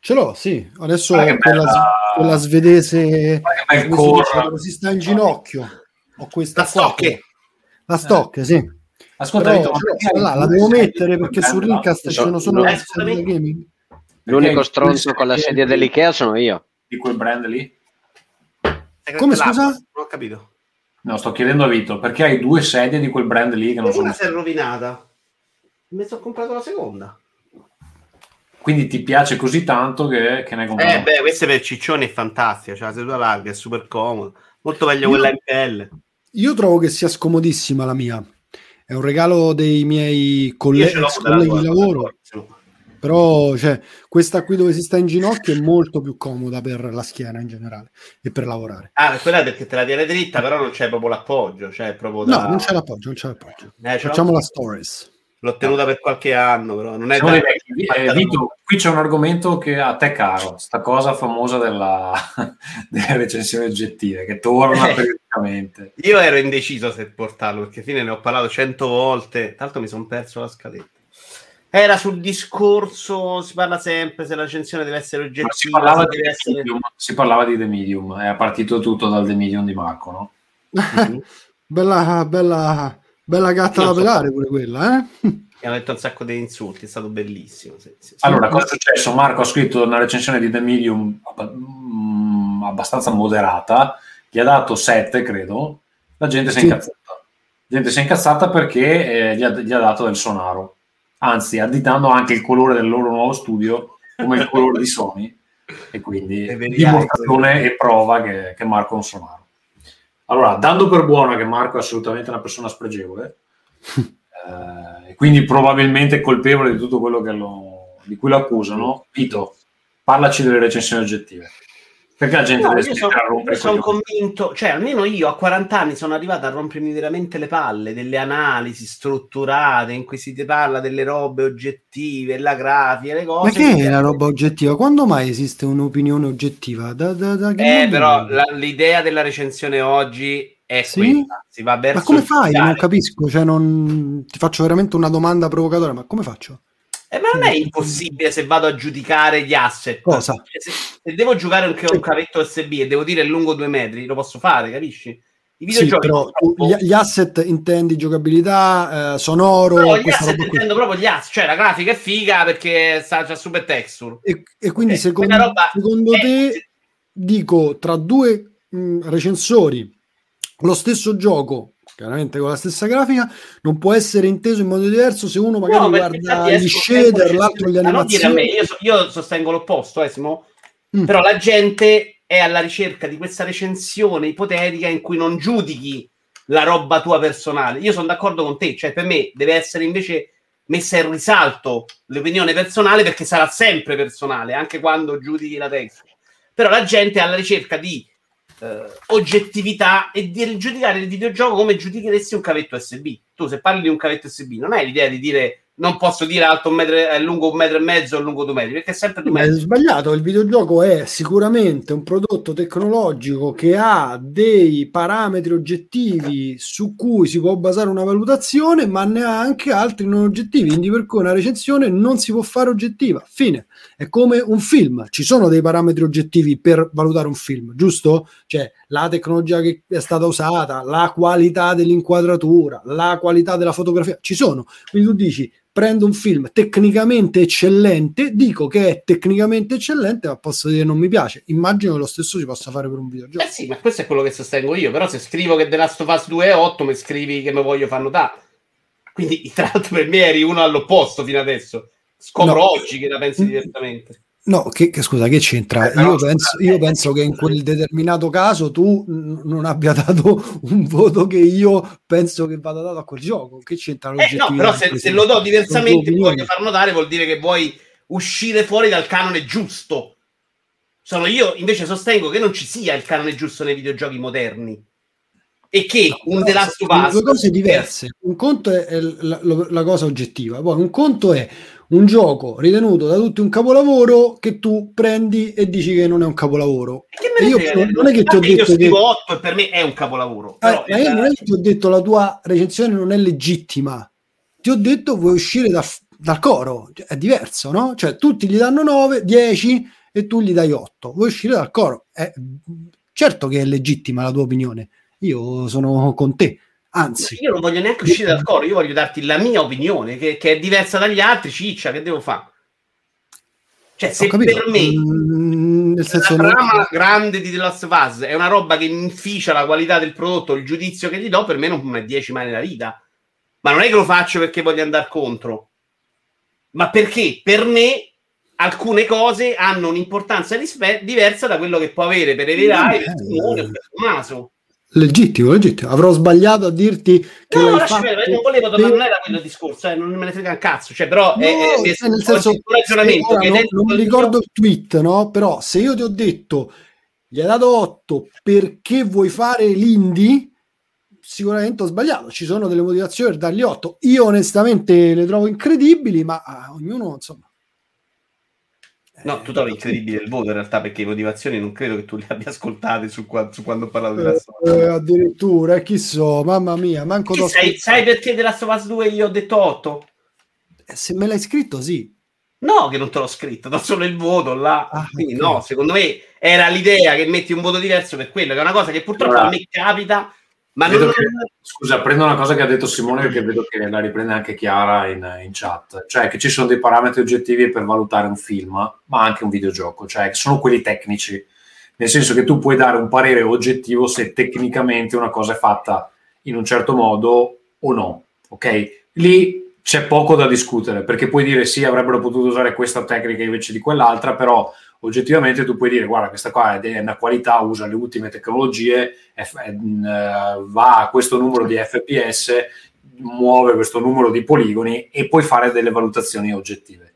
Ce l'ho, sì. Adesso quella, bella- quella svedese che come si dice, si sta in ginocchio. Ho questa La qua. stocche. La stock, sì. Ascolta, Però Vito, hai là, la devo mettere perché su? Rincast Eh, ci sono solo eh, le scusami. gaming. L'unico stronzo con la sedia dell'Ikea sono io. di quel brand lì? Come, Là, scusa? Non ho capito. No, sto chiedendo a Vito, perché hai due sedie di quel brand lì che non sono... Una si è rovinata. Mi sono comprato la seconda. Quindi ti piace così tanto che, che ne hai comprato? Eh beh, questa per ciccioni è fantastica, cioè la seduta larga, è super comoda. Molto meglio Io- quella in pelle. Io trovo che sia scomodissima la mia. È un regalo dei miei colle- colleghi di lavoro. Però cioè, questa qui dove si sta in ginocchio è molto più comoda per la schiena in generale e per lavorare. Ah, quella è perché te la tiene dritta, però non c'è proprio l'appoggio, cioè proprio da... No, non c'è l'appoggio, non c'è l'appoggio. Eh, Facciamo la stories. L'ho tenuta per qualche anno, però non è Siamo da... Eh, Vito, qui c'è un argomento che a te caro, sta cosa famosa della, delle recensioni oggettive, che torna Eh. periodicamente. Io ero indeciso se portarlo, perché fine ne ho parlato cento volte, l'altro mi sono perso la scaletta. Era sul discorso, si parla sempre se la recensione deve essere oggettiva, si, parlava deve The essere... Medium, si parlava di The Medium, è partito tutto dal The Medium di Marco, no? Mhm. Bella, bella, bella gatta da so- pelare pure quella, eh? Mi hanno detto un sacco di insulti, è stato bellissimo. sì, sì, sì. Allora, cosa è successo? Marco ha scritto una recensione di The Medium mm, abbastanza moderata, gli ha dato 7, credo, la gente si è Sì. incazzata. La gente si è incazzata perché eh, gli, ha, gli ha dato del sonaro, anzi, additando anche il colore del loro nuovo studio come il colore di Sony, e quindi dimostrazione e prova che, che Marco è un sonaro. Allora, dando per buono che Marco è assolutamente una persona spregevole, eh, quindi probabilmente colpevole di tutto quello lo- di cui lo accusano, Vito, parlaci delle recensioni oggettive. Perché la gente No, deve sono, rompere sono convinto, cioè almeno io a 40 anni sono arrivato a rompermi veramente le palle delle analisi strutturate in cui si ti parla delle robe oggettive, la grafica, le Ma cose. che è la roba oggettiva? Quando mai esiste un'opinione oggettiva? Da, da, da Eh, però la- l'idea della recensione oggi è Sì? quella. Si va verso Ma come fai? Non capisco, cioè non... ti faccio veramente una domanda provocatoria, ma come faccio? Eh, ma non è impossibile se vado a giudicare gli asset. Cosa? Cioè, Se, se devo giocare anche un cavetto USB e devo dire è lungo due metri, lo posso fare, capisci? I Sì, videogiochi però tu purtroppo- gli, asset intendi giocabilità, eh, sonoro, No, gli asset intendo proprio gli asset, cioè la grafica è figa perché sta già super texture. E, e quindi Eh, secondo, roba secondo te, dico, tra due mh, recensori, lo stesso gioco, chiaramente con la stessa grafica, non può essere inteso in modo diverso se uno magari No, guarda gli esco- shader, esco- l'altro gli ma non dire a me, animazioni. io, io sostengo l'opposto, eh, Simo. Mm. però la gente è alla ricerca di questa recensione ipotetica in cui non giudichi la roba tua personale. Io sono d'accordo con te, cioè per me deve essere invece messa in risalto l'opinione personale perché sarà sempre personale, anche quando giudichi la texture. Però la gente è alla ricerca di eh, oggettività e di giudicare il videogioco come giudicheresti un cavetto USB. Tu se parli di un cavetto USB non hai l'idea di dire non posso dire alto un metro, è lungo un metro e mezzo o lungo due metri, perché è sempre due Ma è metri. sbagliato, il videogioco è sicuramente un prodotto tecnologico che ha dei parametri oggettivi su cui si può basare una valutazione, ma ne ha anche altri non oggettivi, quindi per cui una recensione non si può fare oggettiva. Fine. È come un film, ci sono dei parametri oggettivi per valutare un film, giusto? Cioè la tecnologia che è stata usata, la qualità dell'inquadratura, la qualità della fotografia, ci sono. Quindi tu dici prendo un film tecnicamente eccellente, dico che è tecnicamente eccellente, ma posso dire non mi piace. Immagino che lo stesso si possa fare per un videogioco. Eh sì, ma questo è quello che sostengo io. Però se scrivo che The Last of Us 2 è 8, mi scrivi che mi voglio far notare. Quindi, tra l'altro, per me eri uno all'opposto fino adesso. Scopro No. oggi che la pensi diversamente. No, che, che- scusa, che c'entra? Eh, io penso, scusa, io eh, penso che in quel determinato caso tu n- non abbia dato un voto che io penso che vada dato a quel gioco. Che c'entra Eh, no, però se, se lo do diversamente voglio far notare, vuol dire che vuoi uscire fuori dal canone giusto. Sono io invece sostengo che non ci sia il canone giusto nei videogiochi moderni. E che un The Last of Us due cose diverse. Un conto è la, la- la cosa oggettiva, poi un conto è un gioco ritenuto da tutti un capolavoro che tu prendi e dici che non è un capolavoro. Io frega? non è che ti ho Infatti io detto che- scrivo 8 e per me è un capolavoro. Eh, Però ma io non è che ti ho detto la tua recensione non è legittima, ti ho detto vuoi uscire da- dal coro, Cioè, è diverso, no? Cioè tutti gli danno 9, 10 e tu gli dai 8, vuoi uscire dal coro. Eh, certo che è legittima la tua opinione, io sono con te, anzi, io non voglio neanche uscire dal coro, io voglio darti la mia opinione, che, che è diversa dagli altri, ciccia, che devo fare? Cioè, se per me mm, nel senso la non- trama grande di The Last of Us è una roba che inficia la qualità del prodotto, il giudizio che gli do, per me non è 10 mai nella vita. Ma non è che lo faccio perché voglio andare contro, ma perché per me alcune cose hanno un'importanza rispe- diversa da quello che può avere per Everai, Eh, Simone o per Tommaso. Legittimo, legittimo. Avrò sbagliato a dirti che No, lascia fatto non volevo per- non era quello il discorso, eh, non me ne frega un cazzo, cioè, però è, No, è- è- cioè, nel è senso, un ragionamento ora non, non mi ricordo il tweet, no? Però se io ti ho detto gli hai dato 8 perché vuoi fare l'indie, sicuramente ho sbagliato. Ci sono delle motivazioni per dargli 8. Io onestamente le trovo incredibili, ma ah, ognuno, insomma. No, tu trovi incredibile il voto in realtà perché le motivazioni non credo che tu le abbia ascoltate su, qua- su quando ho parlato di Last of Us. Eh, addirittura, eh, chi so, mamma mia, manco t'ho sai, sai perché of Us 2 io ho detto 8? Eh, Se me l'hai scritto, sì. No, che non te l'ho scritto, do solo il voto là. Ah, Quindi ok. no, secondo me era l'idea che metti un voto diverso per quello, che è una cosa che purtroppo Allora, a me capita, ma vedo non... che- Scusa, prendo una cosa che ha detto Simone perché vedo che la riprende anche Chiara in, in chat, cioè che ci sono dei parametri oggettivi per valutare un film, ma anche un videogioco, cioè che sono quelli tecnici, nel senso che tu puoi dare un parere oggettivo se tecnicamente una cosa è fatta in un certo modo o no, ok? Lì c'è poco da discutere, perché puoi dire sì, avrebbero potuto usare questa tecnica invece di quell'altra, però oggettivamente tu puoi dire guarda questa qua è una qualità, usa le ultime tecnologie, mh, va a questo numero di fps, muove questo numero di poligoni e puoi fare delle valutazioni oggettive.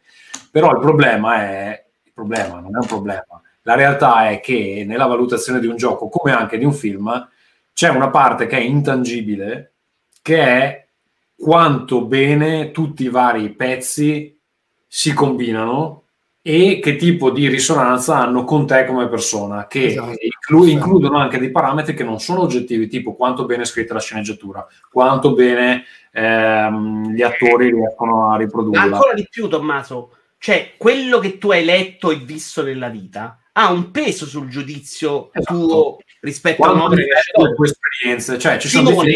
Però il problema è, il problema non è un problema, la realtà è che nella valutazione di un gioco, come anche di un film, c'è una parte che è intangibile, che è quanto bene tutti i vari pezzi si combinano e che tipo di risonanza hanno con te come persona, che Esatto. inclu- includono anche dei parametri che non sono oggettivi, tipo quanto bene è scritta la sceneggiatura, quanto bene ehm, gli attori riescono a Ma riprodurla. ancora di più, Tommaso, cioè quello che tu hai letto e visto nella vita ha un peso sul giudizio Esatto. tuo rispetto a Quanto un'opera letto. le tue esperienze, cioè ci sono dei Simone,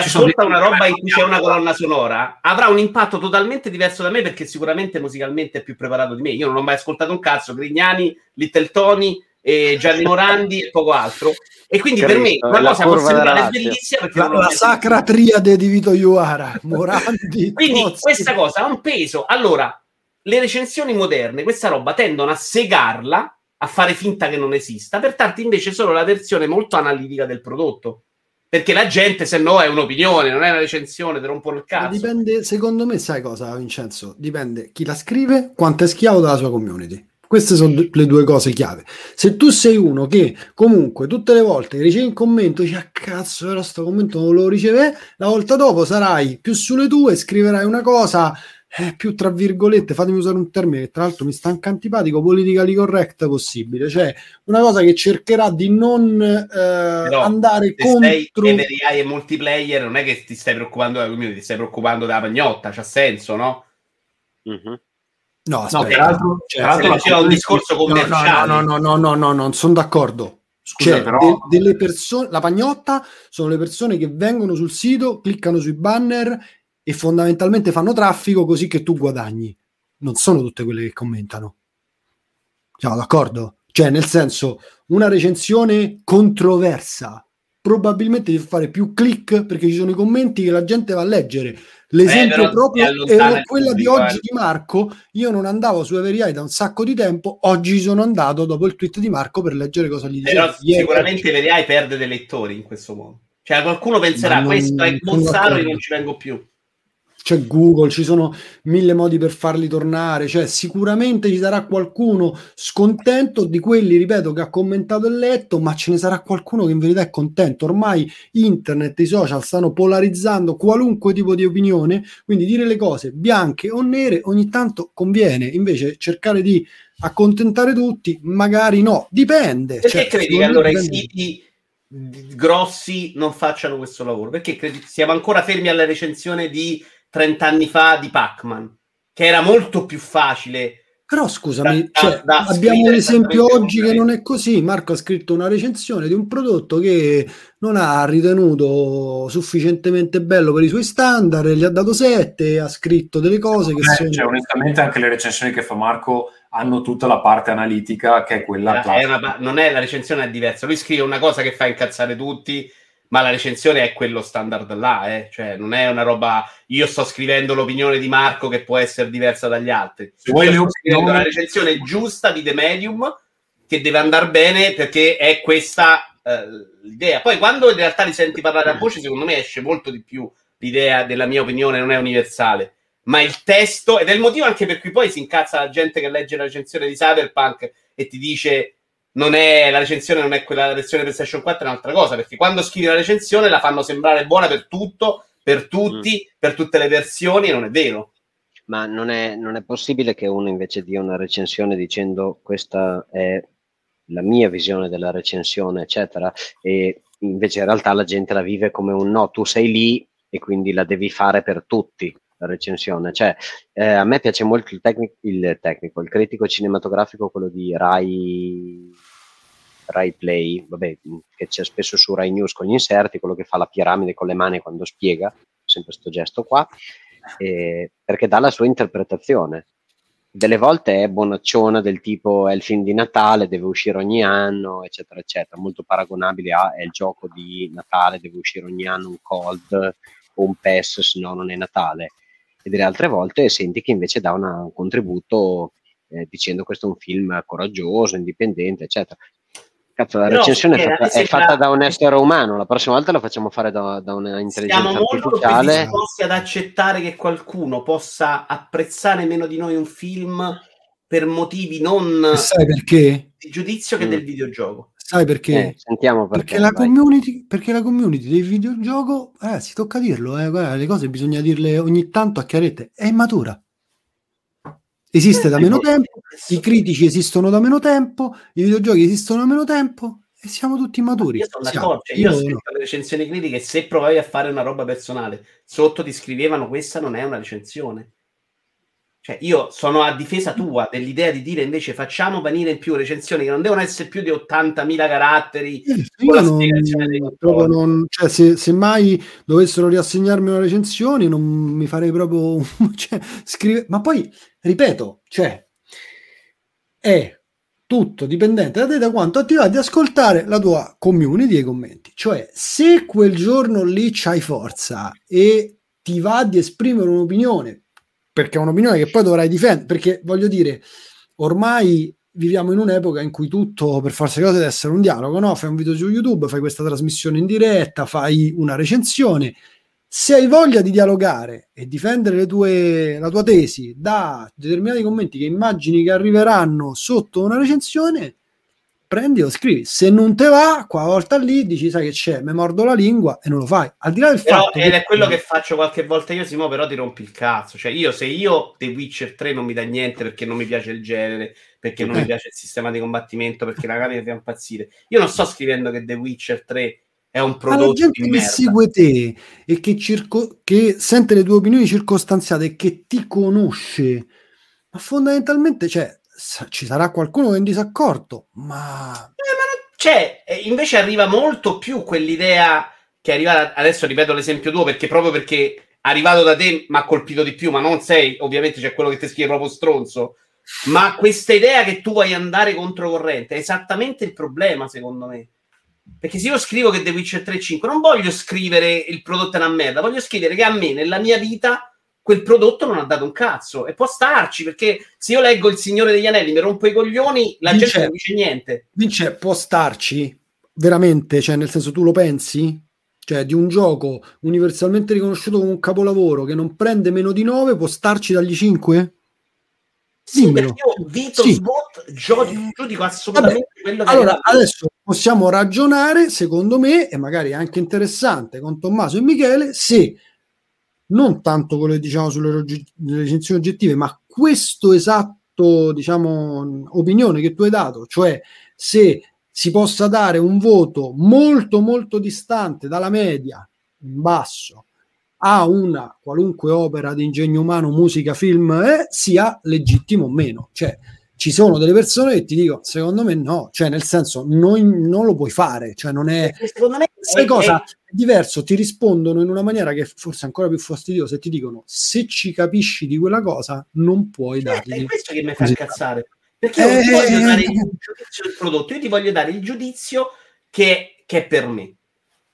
che- ascolta una roba in cui c'è una colonna sonora, avrà un impatto totalmente diverso da me perché sicuramente musicalmente è più preparato di me. Io non ho mai ascoltato un cazzo, Grignani, Little Tony, e Gianni Morandi e poco altro. E quindi per me una la cosa può sembrare bellissima perché La, la sacra triade di Vito Iuara, Morandi, quindi Tozzi. questa cosa ha un peso. Allora, le recensioni moderne, questa roba tendono a segarla, a fare finta che non esista, per darti invece solo la versione molto analitica del prodotto. Perché la gente, se no, è un'opinione, non è una recensione, ti rompono il Ma cazzo. Dipende, secondo me, sai cosa, Vincenzo? Dipende chi la scrive, quanto è schiavo della sua community. Queste sono le due cose chiave. Se tu sei uno che comunque tutte le volte ricevi un commento dici ah cazzo, però sto commento non lo riceve, la volta dopo sarai più sulle tue, scriverai una cosa eh, più tra virgolette, fatemi usare un termine che tra l'altro mi sta anche antipatico, politically correct possibile, cioè una cosa che cercherà di non eh, andare se sei contro... AI e multiplayer, non è che ti stai preoccupando della community, ti stai preoccupando della pagnotta, c'ha senso, no? Mhm. No, No, aspetta. peraltro, Cioè, peraltro se la diceva un discorso No, commerciale. No, no, no, no, no, no, non sono d'accordo. Scusa, Cioè, però- de- delle persone, la pagnotta sono le persone che vengono sul sito, cliccano sui banner e fondamentalmente fanno traffico così che tu guadagni. Non sono tutte quelle che commentano. Siamo d'accordo? Cioè, nel senso, una recensione controversa probabilmente deve fare più click perché ci sono i commenti che la gente va a leggere. L'esempio Eh, proprio è quella di oggi eh. di Marco. Io non andavo su Every da un sacco di tempo, oggi sono andato dopo il tweet di Marco per leggere cosa gli diceva. Però sicuramente l'AI perde dei lettori in questo modo. Cioè, qualcuno penserà, non- questo è io d'accordo. non ci vengo più. C'è Google, ci sono mille modi per farli tornare, cioè sicuramente ci sarà qualcuno scontento di quelli, ripeto, che ha commentato e letto, ma ce ne sarà qualcuno che in verità è contento. Ormai internet, i social stanno polarizzando qualunque tipo di opinione, quindi dire le cose bianche o nere ogni tanto conviene, invece cercare di accontentare tutti, magari no, dipende. Perché cioè, credi che allora i dipende. siti grossi non facciano questo lavoro? Perché credi- siamo ancora fermi alla recensione di 30 anni fa di Pac-Man, che era molto più facile. Però scusami, Da- cioè, da abbiamo un esempio oggi che non è così. Marco ha scritto una recensione di un prodotto che non ha ritenuto sufficientemente bello per i suoi standard, gli ha dato 7, ha scritto delle cose che Eh, sono... cioè, onestamente anche le recensioni che fa Marco hanno tutta la parte analitica che è quella È classica. una- non è la recensione è diversa. Lui scrive una cosa che fa incazzare tutti, ma la recensione è quello standard là, eh. cioè non è una roba. Io sto scrivendo l'opinione di Marco che può essere diversa dagli altri. Se vuoi sto scrivendo la recensione giusta di The Medium che deve andare bene perché è questa eh, l'idea. Poi quando in realtà li senti parlare a voce, secondo me esce molto di più l'idea della mia opinione, non è universale. Ma il testo, ed è il motivo anche per cui poi si incazza la gente che legge la recensione di Cyberpunk e ti dice non è la recensione non è quella la versione PlayStation 4 è un'altra cosa perché quando scrivi la recensione la fanno sembrare buona per tutto per tutti per tutte le versioni e non è vero Ma non è, non è possibile che uno invece dia una recensione dicendo questa è la mia visione della recensione, eccetera, e invece in realtà la gente la vive come un no, tu sei lì e quindi la devi fare per tutti la recensione. Cioè, eh, a me piace molto il, tecnic- il tecnico, il critico cinematografico, quello di Rai, Rai Play, vabbè, che c'è spesso su Rai News con gli inserti, quello che fa la piramide con le mani quando spiega, sempre questo gesto qua, eh, perché dà la sua interpretazione. Delle volte è bonacciona del tipo è il film di Natale, deve uscire ogni anno, eccetera, eccetera, molto paragonabile a è il gioco di Natale, deve uscire ogni anno un cold o un PES, se no non è Natale. E delle altre volte senti che invece dà una- un contributo eh, dicendo questo è un film coraggioso, indipendente, eccetera. Cazzo, la recensione è eh, fatta, è fatta da un essere umano, la prossima volta la facciamo fare da, da una intelligenza siamo molto artificiale. predisposti ad accettare che qualcuno possa apprezzare meno di noi un film per motivi non sai perché? di giudizio che Mm. del videogioco Sai perché? Eh, sentiamo perché. Perché la, community, perché la community del videogioco, eh, si tocca dirlo, eh, guarda, le cose bisogna dirle ogni tanto a chiarette, è immatura. Esiste da meno tempo, i critici esistono da meno tempo, i videogiochi esistono da meno tempo e siamo tutti immaturi. Io sono d'accordo, cioè, io ho Io scritto no. le recensioni critiche, se provavi a fare una roba personale, sotto ti scrivevano questa non è una recensione. Cioè, io sono a difesa tua dell'idea di dire invece facciamo venire in più recensioni che non devono essere più di 80.000 caratteri. Eh, Io non, proprio non- cioè, se, se mai dovessero riassegnarmi una recensione, non mi farei proprio cioè, scrive- Ma poi, ripeto, cioè, è tutto dipendente da te da quanto attivati di ascoltare la tua community e i commenti. Cioè, se quel giorno lì c'hai forza e ti va di esprimere un'opinione, perché è un'opinione che poi dovrai difendere, perché voglio dire, ormai viviamo in un'epoca in cui tutto per forza di cose deve essere un dialogo, no? Fai un video su YouTube, fai questa trasmissione in diretta, fai una recensione. Se hai voglia di dialogare e difendere tue, la tua tesi da determinati commenti che immagini che arriveranno sotto una recensione, prendi lo scrivi. Se non te va, qua volta lì dici, sai che c'è, mi mordo la lingua e non lo fai. Al di là del Però, fatto ed è quello che faccio qualche volta io, Simo, però ti rompi il cazzo. Cioè, io se io The Witcher 3 non mi dà niente perché non mi piace il genere, perché non Eh. mi piace il sistema di combattimento, perché magari mi fa impazzire. Io non sto scrivendo che The Witcher 3 è un Ma la prodotto gente di che segue te e che, circo- che sente le tue opinioni circostanziate e che ti conosce, ma fondamentalmente cioè, ci sarà qualcuno in disaccordo, ma Eh, ma non- Cioè, eh, invece arriva molto più quell'idea che arriva, adesso ripeto l'esempio tuo, perché proprio perché arrivato da te mi ha colpito di più, ma non sei, ovviamente c'è quello che ti scrive proprio stronzo, ma questa idea che tu vuoi andare controcorrente è esattamente il problema, secondo me. Perché se io scrivo che The Witcher 3 e 5, non voglio scrivere il prodotto è una merda, voglio scrivere che a me, nella mia vita, quel prodotto non ha dato un cazzo. E può starci, perché se io leggo Il Signore degli Anelli, mi rompo i coglioni, la Vince- gente non dice niente. Vince può starci veramente, cioè nel senso tu lo pensi? cioè di un gioco universalmente riconosciuto come un capolavoro che non prende meno di 9, può starci dagli 5? Sì, Dimmelo. perché io Vito Sì. Sbot giudico, giudico assolutamente quello che Allora, adesso possiamo ragionare, secondo me, e magari anche interessante con Tommaso e Michele, se non tanto quello che diciamo sulle recensioni oggettive, ma questo esatto, diciamo, opinione che tu hai dato, cioè se si possa dare un voto molto molto distante dalla media in basso a una qualunque opera di ingegno umano, musica, film, eh, sia legittimo o meno. Cioè, ci sono delle persone che ti dicono, secondo me no, cioè nel senso noi non lo puoi fare, cioè non è... secondo me Sai è- cosa? è- È diverso, ti rispondono in una maniera che forse è ancora più fastidiosa e ti dicono se ci capisci di quella cosa non puoi Certo, è dargli. questo che mi fa incazzare. Perché io non Eh, voglio eh, dare eh. il giudizio del prodotto, io ti voglio dare il giudizio che, che è per me.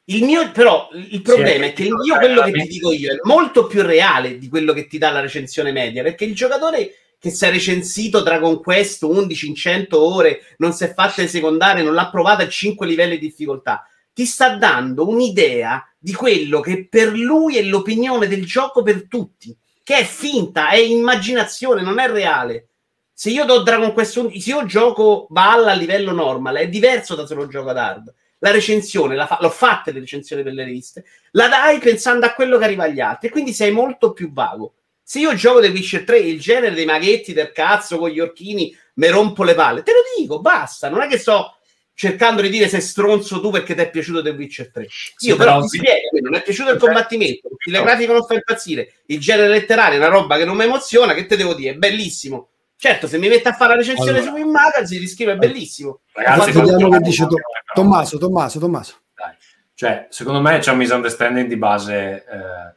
Il mio, però, il problema è che io quello che ti dico io è molto più reale di quello che ti dà la recensione media, perché il giocatore che si è recensito Dragon Quest 11 in 100 ore, non si è fatta in secondaria, non l'ha provata a 5 livelli di difficoltà, ti sta dando un'idea di quello che per lui è l'opinione del gioco per tutti, che è finta, è immaginazione, non è reale. Se io do Dragon Quest 11, se io gioco Balla a livello normal, è diverso da se lo gioco ad hard. La recensione, la fa- l'ho fatta le recensioni per le riviste, la dai pensando a quello che arriva agli altri, quindi sei molto più vago. Se io gioco The Witcher 3, il genere dei maghetti del cazzo con gli orchini, me rompo le palle. Te lo dico, basta. Non è che sto cercando di dire sei stronzo tu perché ti è piaciuto The Witcher 3. Io Sì, però ti spiego, non è piaciuto il combattimento, il grafico non fa impazzire, il genere letterario è una roba che non mi emoziona, che te devo dire, è bellissimo. Certo, se mi metto a fare la recensione Allora. su Win Magazine, ti scrivo è bellissimo. Ragazzi, Vediamo che dice. Tommaso, Tommaso, Tommaso. Dai. Cioè, secondo me c'è un misunderstanding di base, eh,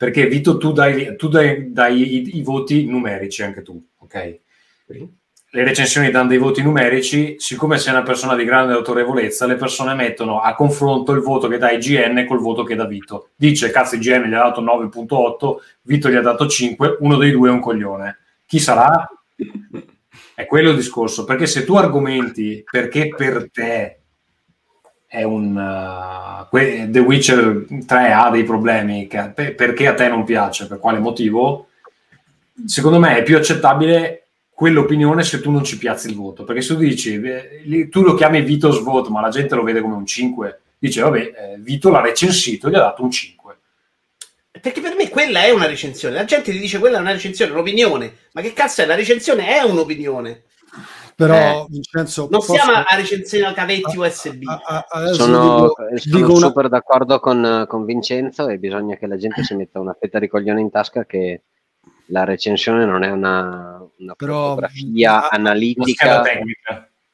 perché Vito, tu dai, tu dai, dai i, i voti numerici anche tu, ok? Le recensioni danno dei voti numerici, siccome sei una persona di grande autorevolezza, le persone mettono a confronto il voto che dà IGN col voto che dà Vito. Dice, cazzo, IGN gli ha dato 9.8, Vito gli ha dato 5, uno dei due è un coglione. Chi sarà? È quello il discorso, perché se tu argomenti perché per te è un uh, The Witcher 3 ha dei problemi che- pe- perché a te non piace, per quale motivo? Secondo me è più accettabile quell'opinione se tu non ci piazzi il voto, perché se tu dici eh, tu lo chiami Vito Svot, ma la gente lo vede come un 5, dice vabbè, eh, Vito l'ha recensito e gli ha dato un 5. Perché per me quella è una recensione. La gente ti dice quella è una recensione, un'opinione. Ma che cazzo è? La recensione è un'opinione. Però, Vincenzo, Non posso- siamo a recensione a cavetti USB. a- a- Sono, dico- sono dico una- super d'accordo con, con Vincenzo e bisogna che la gente si metta una fetta di coglione in tasca che la recensione non è una, una Però- fotografia ah, Una analitica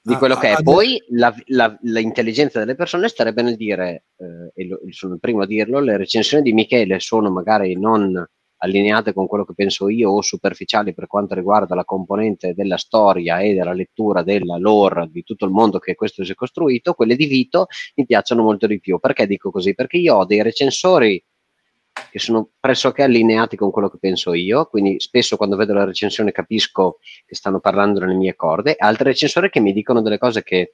di Ah, quello che è. ah, Poi la- la- l'intelligenza delle persone starebbe nel dire, eh, e lo- sono il primo a dirlo, le recensioni di Michele sono magari non allineate con quello che penso io o superficiali per quanto riguarda la componente della storia e della lettura della lore di tutto il mondo che questo si è costruito, quelle di Vito mi piacciono molto di più. Perché dico così? Perché io ho dei recensori che sono pressoché allineati con quello che penso io, quindi spesso quando vedo la recensione capisco che stanno parlando nelle mie corde, altri recensori che mi dicono delle cose che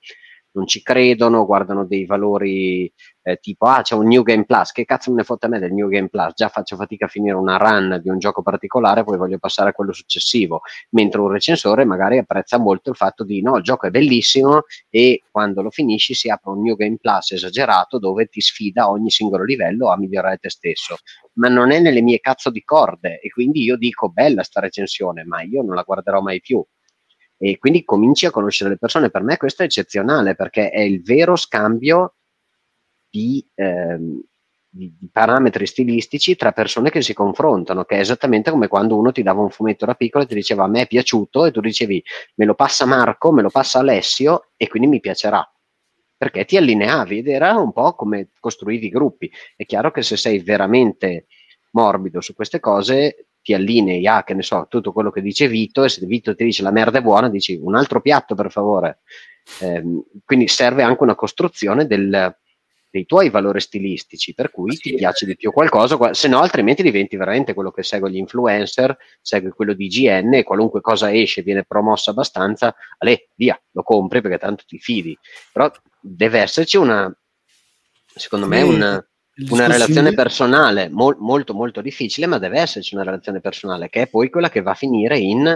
non ci credono, guardano dei valori eh, tipo ah c'è un New Game Plus, che cazzo me ne fotte a me del New Game Plus, già faccio fatica a finire una run di un gioco particolare, poi voglio passare a quello successivo, mentre un recensore magari apprezza molto il fatto di no, il gioco è bellissimo e quando lo finisci si apre un New Game Plus esagerato dove ti sfida ogni singolo livello a migliorare te stesso, ma non è nelle mie cazzo di corde e quindi io dico bella sta recensione, ma io non la guarderò mai più e quindi cominci a conoscere le persone. Per me questo è eccezionale perché è il vero scambio di, ehm, di- di parametri stilistici tra persone che si confrontano, che è esattamente come quando uno ti dava un fumetto da piccolo e ti diceva a me è piaciuto e tu dicevi me lo passa Marco, me lo passa Alessio e quindi mi piacerà. Perché ti allineavi ed era un po' come costruivi i gruppi. È chiaro che se sei veramente morbido su queste cose ti allinei a, che ne so, tutto quello che dice Vito e se Vito ti dice la merda è buona, dici un altro piatto per favore. Ehm, quindi serve anche una costruzione del- dei tuoi valori stilistici, per cui ti piace di più qualcosa, qua- se no altrimenti diventi veramente quello che segue gli influencer, segue quello di IGN e qualunque cosa esce viene promossa abbastanza, ale, via, lo compri perché tanto ti fidi. Però deve esserci una, secondo me, Sì. una, una relazione personale mol- molto molto difficile, ma deve esserci una relazione personale che è poi quella che va a finire in,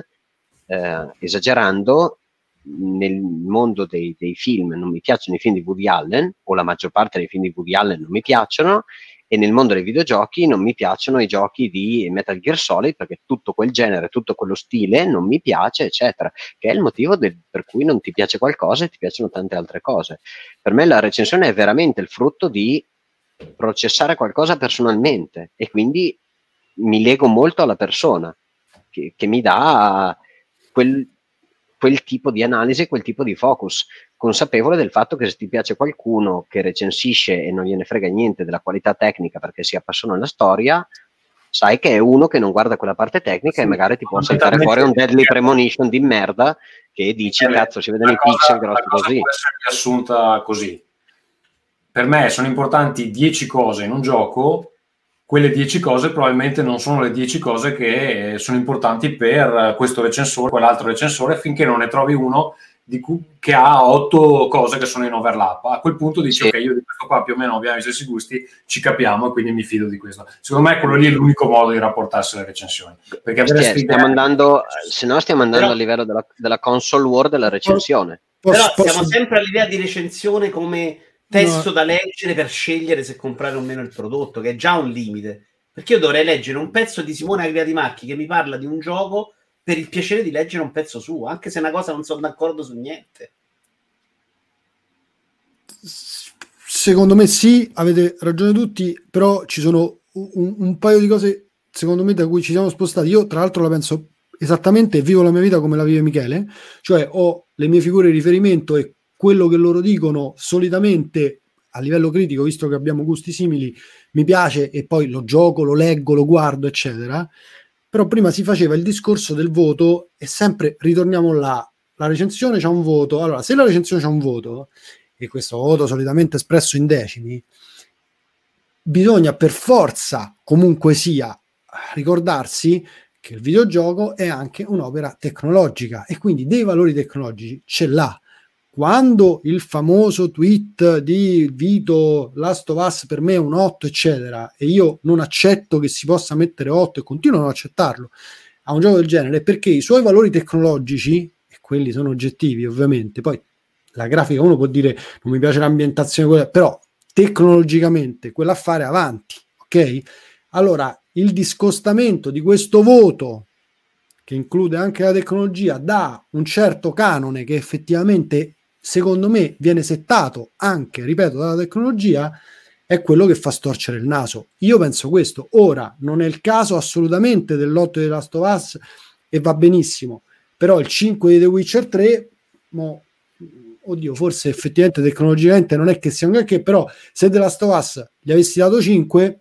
eh, esagerando, nel mondo dei, dei film non mi piacciono i film di Woody Allen, o la maggior parte dei film di Woody Allen non mi piacciono, e nel mondo dei videogiochi non mi piacciono i giochi di Metal Gear Solid perché tutto quel genere, tutto quello stile non mi piace, eccetera, che è il motivo del- per cui non ti piace qualcosa e ti piacciono tante altre cose. Per me la recensione è veramente il frutto di processare qualcosa personalmente e quindi mi lego molto alla persona che, che mi dà quel, quel tipo di analisi, quel tipo di focus, consapevole del fatto che se ti piace qualcuno che recensisce e non gliene frega niente della qualità tecnica perché si appassiona alla storia, sai che è uno che non guarda quella parte tecnica e magari ti può saltare fuori un Deadly Premonition di merda che dici Eh, cazzo si vedono i pixel grossi così. può essere riassunta così. Per me sono importanti 10 cose in un gioco, quelle 10 cose probabilmente non sono le 10 cose che eh, sono importanti per questo recensore, quell'altro recensore, finché non ne trovi uno di cui- che ha 8 cose che sono in overlap. A quel punto dici, Sì. ok, io di questo qua più o meno abbiamo gli stessi gusti, ci capiamo e quindi mi fido di questo. Secondo me quello lì è l'unico modo di rapportarsi alle recensioni. Perché sti stiamo andando, se no stiamo andando Però- a livello della, della console war della recensione. Posso- Però posso- siamo sempre all'idea di recensione come testo da leggere per scegliere se comprare o meno il prodotto, che è già un limite. Perché io dovrei leggere un pezzo di Simone Agria di Macchi che mi parla di un gioco per il piacere di leggere un pezzo suo, anche se è una cosa non sono d'accordo su niente. Secondo me sì, avete ragione tutti, però ci sono un, un paio di cose, secondo me, da cui ci siamo spostati. Io, tra l'altro, la penso esattamente, vivo la mia vita come la vive Michele, cioè ho le mie figure di riferimento e quello che loro dicono solitamente a livello critico, visto che abbiamo gusti simili, mi piace e poi lo gioco, lo leggo, lo guardo, eccetera. Però prima si faceva il discorso del voto e sempre ritorniamo là. La recensione c'ha un voto. Allora, se la recensione c'ha un voto, e questo voto solitamente espresso in decimi, bisogna per forza, comunque sia, ricordarsi che il videogioco è anche un'opera tecnologica e quindi dei valori tecnologici ce l'ha. Quando il famoso tweet di Vito Last of Us per me è un 8, eccetera, e io non accetto che si possa mettere 8 e continuo a non accettarlo a un gioco del genere, perché i suoi valori tecnologici, e quelli sono oggettivi ovviamente, poi la grafica uno può dire non mi piace l'ambientazione, però tecnologicamente quell'affare è avanti, ok? Allora il discostamento di questo voto che include anche la tecnologia da un certo canone che effettivamente secondo me viene settato anche, ripeto, dalla tecnologia è quello che fa storcere il naso. Io penso questo. Ora non è il caso assolutamente dell'otto di Last of Us e va benissimo, però il 5 di The Witcher 3 mo, oddio, forse effettivamente tecnologicamente non è che sia un granché, però se The Last of Us gli avessi dato 5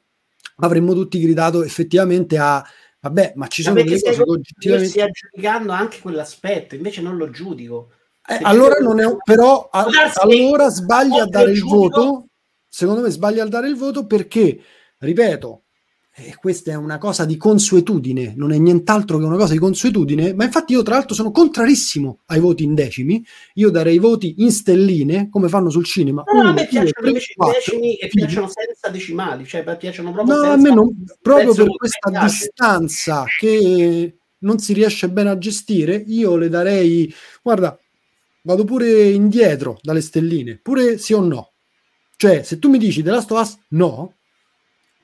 avremmo tutti gridato effettivamente a vabbè, ma ci sono Ma delle cose che oggettivamente stai giudicando anche quell'aspetto, invece non lo giudico. Eh, allora non è un- però a- allora sbagli a dare il voto? Secondo me sbagli a dare il voto perché ripeto eh, questa è una cosa di consuetudine non è nient'altro che una cosa di consuetudine ma infatti io tra l'altro sono contrarissimo ai voti in decimi. Io darei i voti in stelline come fanno sul cinema. No, no, a Uno, me piacciono tre, invece i decimi e piacciono senza decimali, cioè piacciono proprio No, senza a me non, proprio per questa distanza che non si riesce bene a gestire, io le darei, guarda, vado pure indietro dalle stelline, pure sì o no. Cioè, se tu mi dici The Last of Us, no,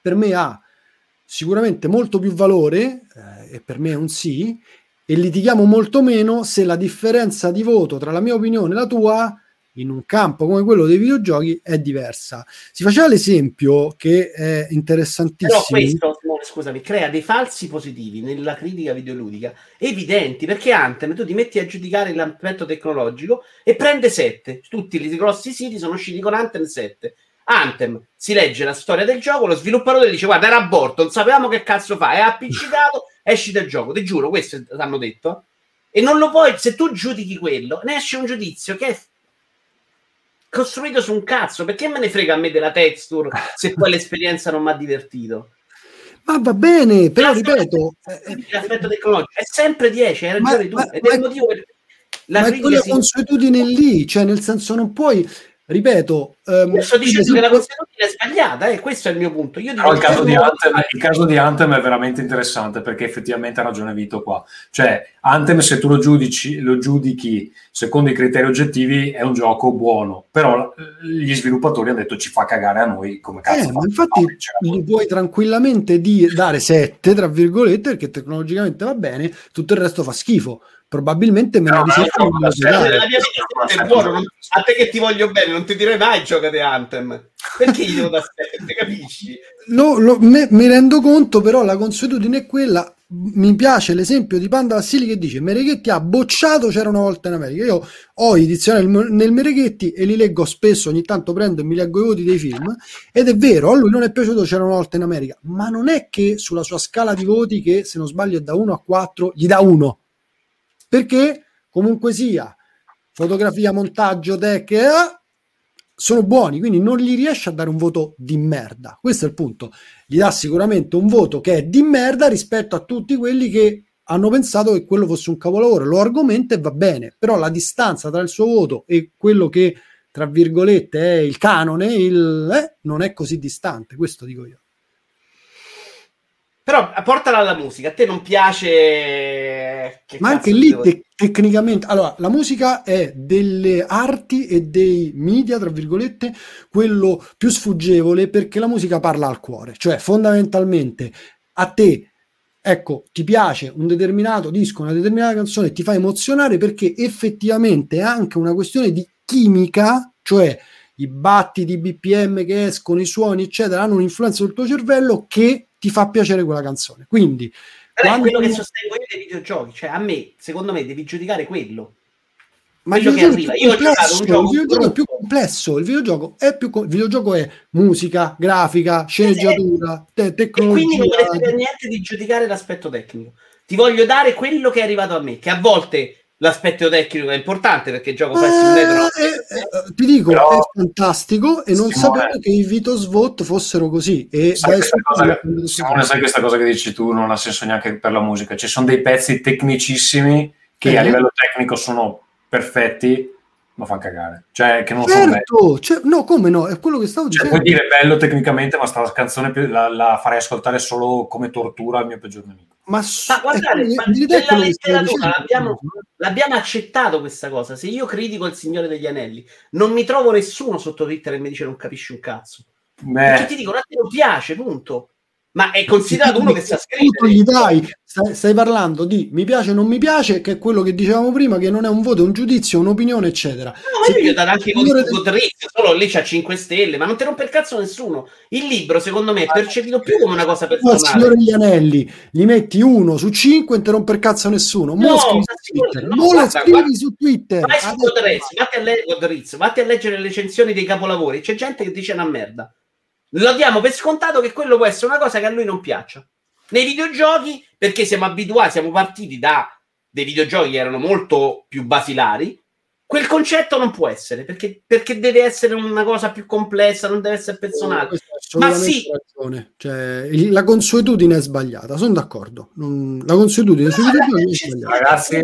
per me ha sicuramente molto più valore, eh, e per me è un sì, e litighiamo molto meno se la differenza di voto tra la mia opinione e la tua in un campo come quello dei videogiochi è diversa. Si faceva l'esempio che è interessantissimo. Però questo, scusami, crea dei falsi positivi nella critica videoludica evidenti, perché Anthem tu ti metti a giudicare l'aspetto tecnologico e prende 7. Tutti i grossi siti sono usciti con Anthem 7. Anthem si legge la storia del gioco, lo sviluppatore dice guarda era aborto, non sapevamo che cazzo fa, è appiccicato, esci dal gioco, ti giuro, questo hanno detto. E non lo puoi, se tu giudichi quello, ne esce un giudizio che è costruito su un cazzo, perché me ne frega a me della texture se poi l'esperienza non mi ha divertito? Ma va bene, però L'aspetto- ripeto, eh, eh, l'aspetto tecnologico è sempre 10, hai ragione Ma- tu. ma- ed è il ma- ma è quella consuetudine lì, cioè nel senso non puoi ripeto, ehm, Io sto dicendo che la sì, consuetudine è sbagliata, eh, questo è il mio punto. Io dico Però il caso, di Anthem, il caso di Anthem è veramente interessante perché effettivamente ha ragione Vito qua. Cioè, Anthem se tu lo giudici, lo giudichi secondo i criteri oggettivi è un gioco buono, però eh, gli sviluppatori hanno detto ci fa cagare a noi come cazzo Eh, fa. ma infatti No, gli puoi tranquillamente di- dare 7, tra virgolette, perché tecnologicamente va bene, tutto il resto fa schifo. Probabilmente meno No, di ma 7 io non lo trovo puoi la dare. Nella mia vita è buono, a te che ti voglio bene, non ti direi mai giocate Anthem. Perché io devo da 7, capisci? Lo- lo- me- mi rendo conto, però la consuetudine è quella. Mi piace l'esempio di Panda Vassili che dice Mereghetti ha bocciato c'era una volta in America. Io ho i dizionari nel nel Mereghetti e li leggo spesso, ogni tanto prendo e mi leggo i voti dei film. Ed è vero, a lui non è piaciuto c'era una volta in America, ma non è che sulla sua scala di voti, che se non sbaglio è da 1 a 4, gli dà 1. Perché comunque sia fotografia, montaggio, tech, eh, sono buoni, quindi non gli riesce a dare un voto di merda. Questo è il punto. Gli dà sicuramente un voto che è di merda rispetto a tutti quelli che hanno pensato che quello fosse un capolavoro. Lo argomenta e va bene, però la distanza tra il suo voto e quello che, tra virgolette, è il canone, il, eh, non è così distante. Questo dico io. Però portala alla musica, a te non piace... Che Ma anche lì te- tecnicamente, allora la musica è delle arti e dei media, tra virgolette, quello più sfuggevole perché la musica parla al cuore, cioè fondamentalmente a te, ecco, ti piace un determinato disco, una determinata canzone, ti fa emozionare perché effettivamente è anche una questione di chimica, cioè i battiti, BPM che escono, i suoni, eccetera, hanno un'influenza sul tuo cervello che ti fa piacere quella canzone. Quindi quando- quello che sostengo io dei videogiochi, cioè a me, secondo me, devi giudicare quello. Ma il quello che videogioco, arriva. è Io ho complesso, un il videogioco è più complesso. Il videogioco è più il videogioco è musica, grafica, sceneggiatura, te- E quindi non tecnologia. frega niente di giudicare l'aspetto tecnico. Ti voglio dare quello che è arrivato a me, che a volte l'aspetto tecnico è importante perché gioco presso un retro. Eh, eh, eh, ti dico, Però- è fantastico e non Simone- sapevo che i Vito Svot fossero così. E Sai questa, cosa, tutto Simone, sai questa cosa che dici tu non ha senso neanche per la musica. Ci sono dei pezzi tecnicissimi che Eh. a livello tecnico sono perfetti, ma fanno cagare. Cioè, che non. Certo, cioè, no, come no? È quello che stavo Cioè, dicendo. puoi dire bello tecnicamente, ma sta canzone la, la farei ascoltare solo come tortura al mio peggior nemico. Ma, Ma guardate, ma nella letteratura l'abbiamo, l'abbiamo accettato questa cosa. Se io critico il Signore degli Anelli, non mi trovo nessuno sotto Twitter che mi dice non capisci un cazzo. Perché Beh, ti dicono a te non piace, punto. Ma è considerato uno che sa scrivere. gli dai, stai, stai parlando di mi piace o non mi piace, che è quello che dicevamo prima, che non è un voto, è un giudizio, un'opinione, eccetera. No, ma Se io gli ho dato anche il Goodreads, solo lì c'ha 5 stelle, ma non ti rompe il cazzo nessuno. Il libro, secondo me, è percepito più come una cosa personale. Signore degli Anelli gli metti uno su cinque e non ti rompe il cazzo nessuno. No, scrivi ma su Twitter. no, guarda, scrivi guarda. su Twitter. Vai su Goodreads, vatti a, le- vatti a leggere le recensioni dei capolavori. C'è gente che dice una merda. Lo diamo per scontato che quello può essere una cosa che a lui non piaccia. Nei videogiochi, perché siamo abituati, siamo partiti da dei videogiochi che erano molto più basilari, quel concetto non può essere, perché, perché deve essere una cosa più complessa, non deve essere personale. Hai Ma sì. ragione. Cioè, il- la consuetudine è sbagliata, sono d'accordo. Non- la consuetudine sui No, videogiochi è ragazzi, sbagliata. Ragazzi-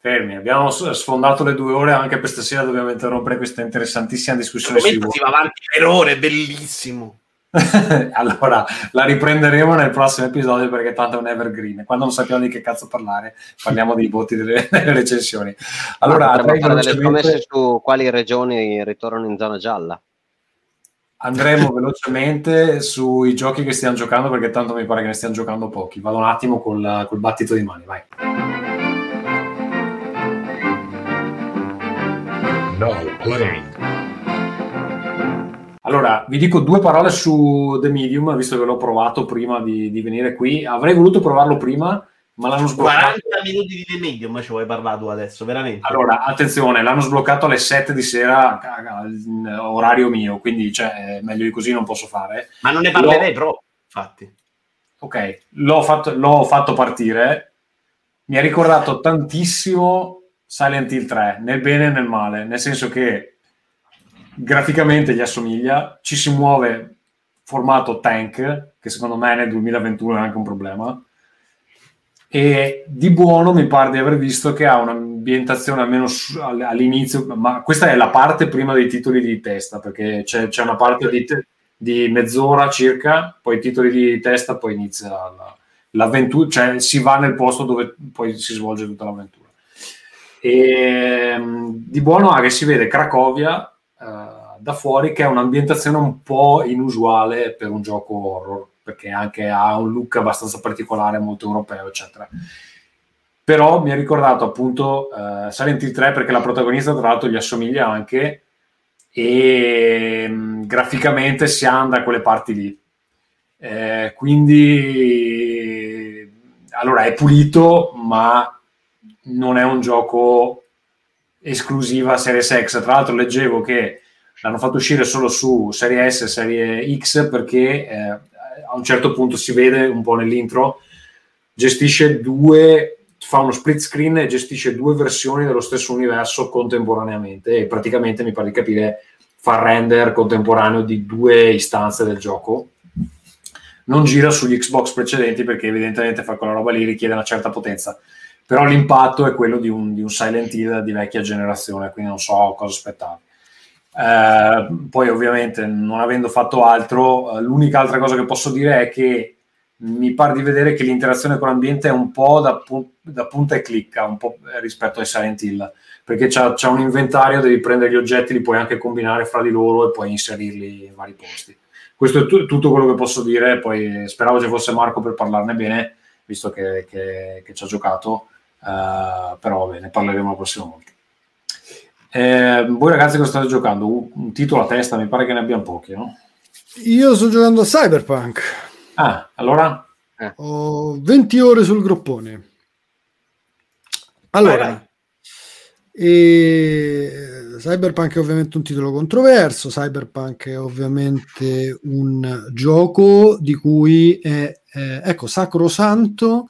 fermi, abbiamo sfondato le due ore, anche per stasera dobbiamo interrompere questa interessantissima discussione si va avanti per ore, bellissimo. allora, la riprenderemo nel prossimo episodio perché tanto è un evergreen. Quando non sappiamo di che cazzo parlare, parliamo dei voti delle, delle recensioni. Allora, Potremmo andrei fare delle velocemente- scommesse su quali regioni ritornano in zona gialla. andremo velocemente sui giochi che stiamo giocando perché tanto mi pare che ne stiamo giocando pochi. Vado un attimo col, col battito di mani, vai. Now playing. Allora, vi dico due parole su The Medium, visto che l'ho provato prima di, di venire qui. Avrei voluto provarlo prima, ma l'hanno sbloccato. 40 minuti di The Medium ci vuoi parlare tu adesso, veramente? Allora, attenzione, l'hanno sbloccato alle 7 di sera, orario mio, quindi cioè, meglio di così non posso fare. Ma non ne parlerei proprio, infatti. Ok, l'ho fatto, l'ho fatto partire, mi ha ricordato tantissimo Silent Hill 3, nel bene e nel male, nel senso che graficamente gli assomiglia, ci si muove formato tank, che secondo me nel 2021 è anche un problema. e di buono mi pare di aver visto che ha un'ambientazione almeno all'inizio, ma questa è la parte prima dei titoli di testa, perché c'è, c'è una parte di, te- di mezz'ora circa, poi i titoli di testa, poi inizia la- l'avventura, cioè si va nel posto dove poi si svolge tutta l'avventura. E, mm, di buono ha che si vede Cracovia eh, da fuori, che è un'ambientazione un po' inusuale per un gioco horror, perché anche ha un look abbastanza particolare, molto europeo, eccetera. Però mi ha ricordato appunto eh, Silent Hill 3 perché la protagonista tra l'altro gli assomiglia anche e mh, graficamente si anda da quelle parti lì. Eh, quindi allora è pulito, ma non è un gioco esclusiva Series X. Tra l'altro leggevo che l'hanno fatto uscire solo su Serie S e Serie X perché eh, a un certo punto si vede un po' nell'intro, gestisce due, fa uno split screen e gestisce due versioni dello stesso universo contemporaneamente e praticamente mi pare di capire fa render contemporaneo di due istanze del gioco. Non gira sugli Xbox precedenti perché evidentemente fa quella roba lì richiede una certa potenza però l'impatto è quello di un, di un Silent Hill di vecchia generazione, quindi non so cosa aspettare. Eh, poi ovviamente non avendo fatto altro, eh, l'unica altra cosa che posso dire è che mi pare di vedere che l'interazione con l'ambiente è un po' da, pu- da punta e clicca, un po' rispetto ai Silent Hill, perché c'è, un inventario, devi prendere gli oggetti, li puoi anche combinare fra di loro e poi inserirli in vari posti. Questo è tu- tutto quello che posso dire, poi speravo ci fosse Marco per parlarne bene, visto che, che, che ci ha giocato. Uh, però vabbè, ne parleremo la prossima volta. Eh, voi ragazzi cosa state giocando? Un, un titolo a testa, mi pare che ne abbiamo pochi, no? Io sto giocando a Cyberpunk. Ah, allora? Ho 20 ore sul groppone. Allora, vai. e... Cyberpunk è ovviamente un titolo controverso, Cyberpunk è ovviamente un gioco di cui è, eh, ecco, sacrosanto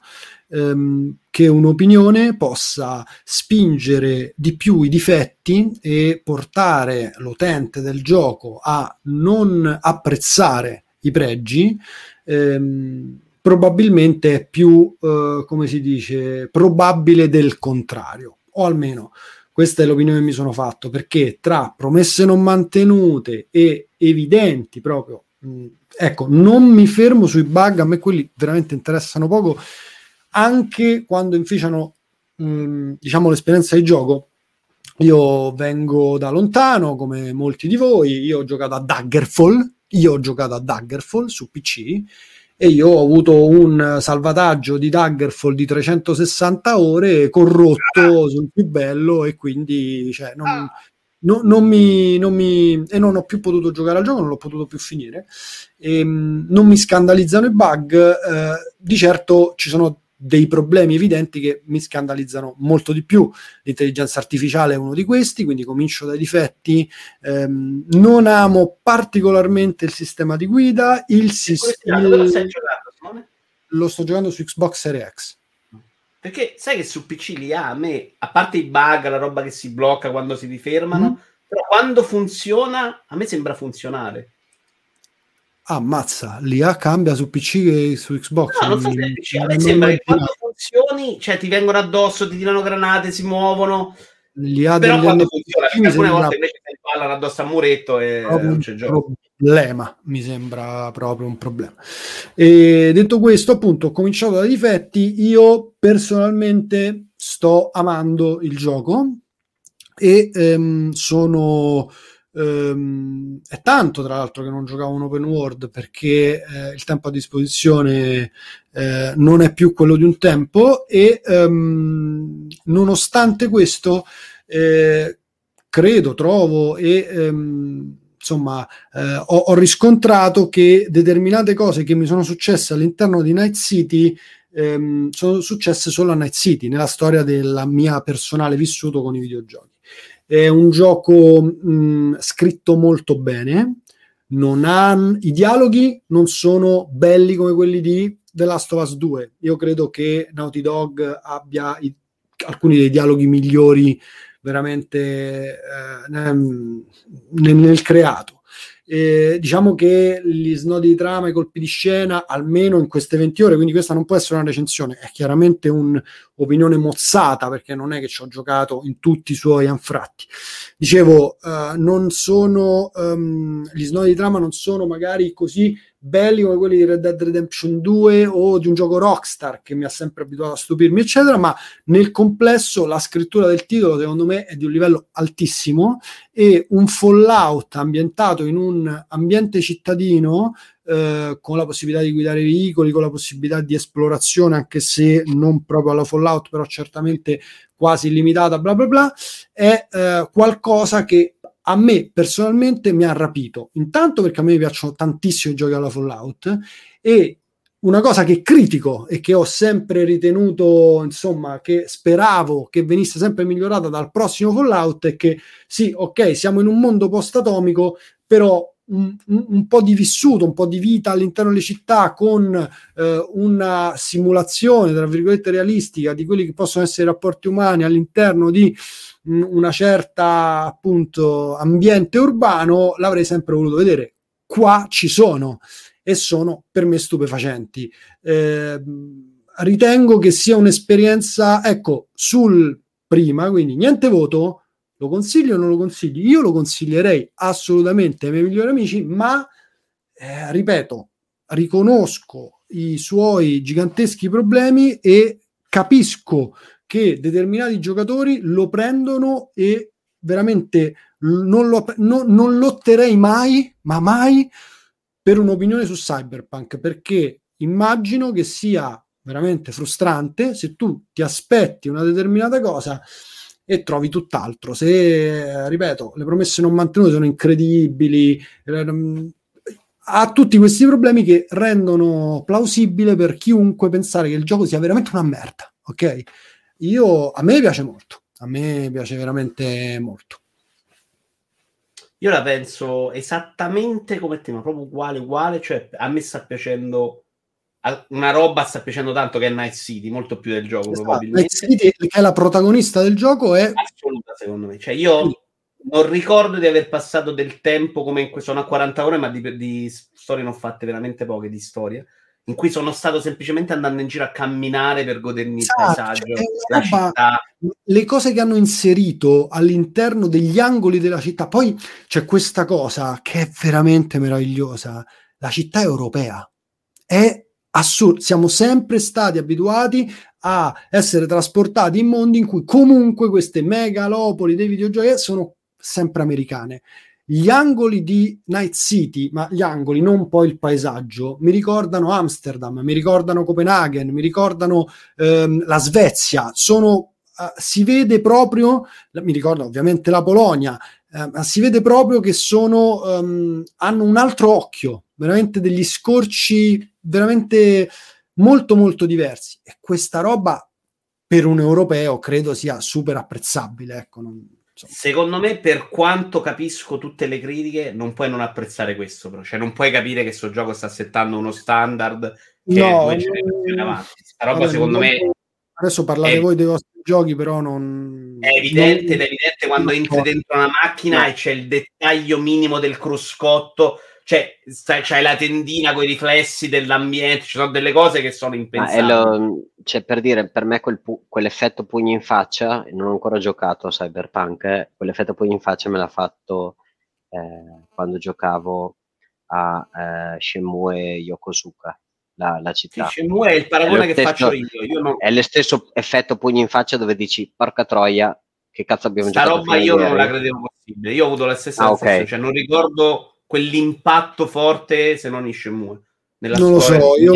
ehm, che un'opinione possa spingere di più i difetti e portare l'utente del gioco a non apprezzare i pregi, ehm, probabilmente è più, eh, come si dice, probabile del contrario, o almeno questa è l'opinione che mi sono fatto, perché tra promesse non mantenute e evidenti proprio, mh, ecco, non mi fermo sui bug, a me quelli veramente interessano poco, anche quando inficiano, mh, diciamo, l'esperienza di gioco. Io vengo da lontano, come molti di voi, io ho giocato a Daggerfall, io ho giocato a Daggerfall su PC e io ho avuto un salvataggio di Daggerfall di 360 ore corrotto sul più bello e quindi cioè, non, no- non mi, non mi- e non ho più potuto giocare al gioco, non l'ho potuto più finire. Ehm, non mi scandalizzano i bug, eh, di certo ci sono dei problemi evidenti che mi scandalizzano molto di più. L'intelligenza artificiale è uno di questi, quindi comincio dai difetti. Ehm, non amo particolarmente il sistema di guida, il sistema lo sto giocando su Xbox Series X. Perché sai che su PC li ha a me, a parte i bug, la roba che si blocca quando si rifermano, Mm. però quando funziona, a me sembra funzionare. Ammazza, l'IA cambia su PC che su Xbox. No, non so se PC, a me sembra che quando funzioni, cioè ti vengono addosso, ti tirano granate, si muovono, L'IA però quando funziona, 80 perché mi alcune sembra volte invece si ballano addosso a muretto e proprio non c'è gioco. problema, mi sembra proprio un problema. E detto questo, appunto, ho cominciato dai difetti. Io personalmente sto amando il gioco e ehm, sono ehm, è tanto tra l'altro che non giocavo un open world perché eh, il tempo a disposizione eh, non è più quello di un tempo e ehm, nonostante questo eh, credo, trovo e ehm, insomma eh, ho, ho riscontrato che determinate cose che mi sono successe all'interno di Night City ehm, sono successe solo a Night City nella storia della mia personale vissuto con i videogiochi. È un gioco mh, scritto molto bene, ha, i dialoghi non sono belli come quelli di The Last of Us 2. Io credo che Naughty Dog abbia i- alcuni dei dialoghi migliori veramente eh, nel- nel creato. Eh, diciamo che gli snodi di trama, i colpi di scena, almeno in queste 20 ore, quindi questa non può essere una recensione, è chiaramente un'opinione mozzata perché non è che ci ho giocato in tutti i suoi anfratti. Dicevo, eh, non sono, um, gli snodi di trama non sono magari così belli come quelli di Red Dead Redemption 2 o di un gioco Rockstar che mi ha sempre abituato a stupirmi, eccetera, ma nel complesso la scrittura del titolo secondo me è di un livello altissimo e un Fallout ambientato in un ambiente cittadino eh, con la possibilità di guidare veicoli, con la possibilità di esplorazione, anche se non proprio alla Fallout, però certamente quasi illimitata, bla bla bla, è eh, qualcosa che a me personalmente mi ha rapito. Intanto perché a me piacciono tantissimo i giochi alla Fallout e una cosa che critico e che ho sempre ritenuto, insomma, che speravo che venisse sempre migliorata dal prossimo Fallout è che sì, ok, siamo in un mondo post-atomico, però un, un, po' di vissuto, un po' di vita all'interno delle città con eh, una simulazione, tra virgolette, realistica di quelli che possono essere i rapporti umani all'interno di una certa appunto ambiente urbano l'avrei sempre voluto vedere. Qua ci sono e sono per me stupefacenti. Eh, ritengo che sia un'esperienza ecco sul prima quindi niente voto lo consiglio o non lo consiglio? Io lo consiglierei assolutamente ai miei migliori amici ma eh, ripeto riconosco i suoi giganteschi problemi e capisco che determinati giocatori lo prendono e veramente non, lo, no, non lotterei mai, ma mai per un'opinione su Cyberpunk, perché immagino che sia veramente frustrante se tu ti aspetti una determinata cosa e trovi tutt'altro. Se, ripeto, le promesse non mantenute sono incredibili, ehm, ha tutti questi problemi che rendono plausibile per chiunque pensare che il gioco sia veramente una merda, ok? Io, a me piace molto, a me piace veramente molto. Io la penso esattamente come te, ma proprio uguale, uguale, cioè a me sta piacendo una roba sta piacendo tanto che è Night City, molto più del gioco esatto. probabilmente. Night City, che è la protagonista del gioco, è assoluta secondo me. Cioè io non ricordo di aver passato del tempo come in questo, sono a 40 ore, ma di, di storie ne ho fatte veramente poche di storia in cui sono stato semplicemente andando in giro a camminare per godermi esatto, il paesaggio, cioè, la roba, città. Le cose che hanno inserito all'interno degli angoli della città. Poi c'è questa cosa che è veramente meravigliosa. La città europea è assurda. Siamo sempre stati abituati a essere trasportati in mondi in cui comunque queste megalopoli dei videogiochi sono sempre americane gli angoli di Night City, ma gli angoli, non poi il paesaggio, mi ricordano Amsterdam, mi ricordano Copenaghen, mi ricordano ehm, la Svezia, sono, uh, si vede proprio, mi ricordo ovviamente la Polonia, ma si vede proprio che sono, um, hanno un altro occhio, veramente degli scorci veramente molto molto diversi e questa roba per un europeo credo sia super apprezzabile, ecco, non, Secondo me, per quanto capisco tutte le critiche, non puoi non apprezzare questo, però. Cioè, non puoi capire che questo gioco sta settando uno standard che no, due generazioni avanti. Questa roba, secondo me. Adesso parlate è, voi dei vostri giochi, però non. È evidente, non, è evidente quando entri dentro una macchina no. e c'è il dettaglio minimo del cruscotto cioè stai, c'hai la tendina con i riflessi dell'ambiente, ci sono delle cose che sono impensabili. Lo, cioè, per dire, per me quel pu- quell'effetto pugno in faccia, non ho ancora giocato a Cyberpunk, eh, quell'effetto pugno in faccia me l'ha fatto eh, quando giocavo a eh, Shenmue Yokosuka, la, la città. Sì, Shenmue è il paragone è che stesso, faccio io. io non... È lo stesso effetto pugno in faccia dove dici, porca troia, che cazzo abbiamo Sta giocato? roba io non la credevo possibile. Io ho avuto la stessa ah, okay. cioè non ricordo quell'impatto forte se non in Shenmue. non lo so, io,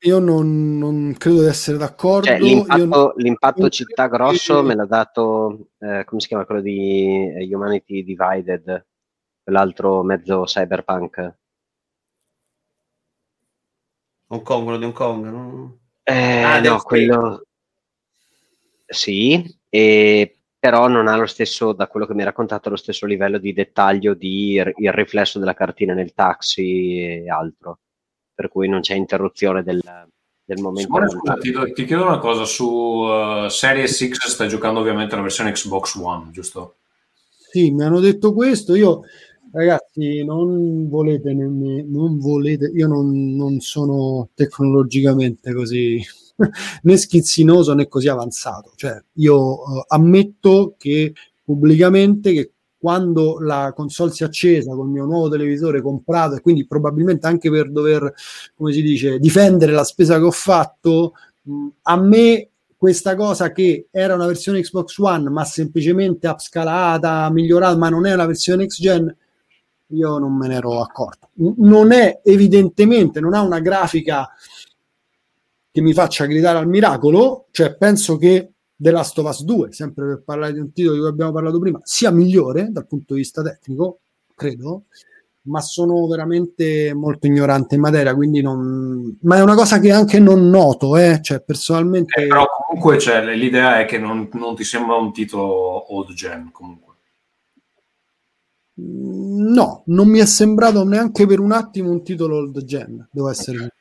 io non, non, credo di essere d'accordo. Cioè, l'impatto, non... l'impatto città grosso me l'ha dato, eh, come si chiama quello di eh, Humanity Divided, quell'altro mezzo cyberpunk. Hong Kong, quello di Hong Kong, no? Eh, ah, no, quello... Sì, e però non ha lo stesso, da quello che mi ha raccontato, lo stesso livello di dettaglio di il riflesso della cartina nel taxi e altro, per cui non c'è interruzione del, del momento. Simone, scusa, ti, ti, chiedo una cosa, su uh, Series X stai giocando ovviamente la versione Xbox One, giusto? Sì, mi hanno detto questo, io Ragazzi, non volete, nemme- non volete, io non, non sono tecnologicamente così né schizzinoso né così avanzato. Cioè, io eh, ammetto che pubblicamente che quando la console si è accesa col mio nuovo televisore comprato e quindi probabilmente anche per dover, come si dice, difendere la spesa che ho fatto, mh, a me questa cosa che era una versione Xbox One ma semplicemente upscalata, migliorata, ma non è una versione next gen, io non me ne ero accorto. Non è evidentemente, non ha una grafica che mi faccia gridare al miracolo, cioè penso che The Last of Us 2, sempre per parlare di un titolo di cui abbiamo parlato prima, sia migliore dal punto di vista tecnico, credo, ma sono veramente molto ignorante in materia, quindi non... Ma è una cosa che anche non noto, eh? cioè personalmente... Eh, però comunque cioè, l'idea è che non, non ti sembra un titolo old gen comunque. Mm, No, non mi è sembrato neanche per un attimo un titolo old gen, devo essere... Ok.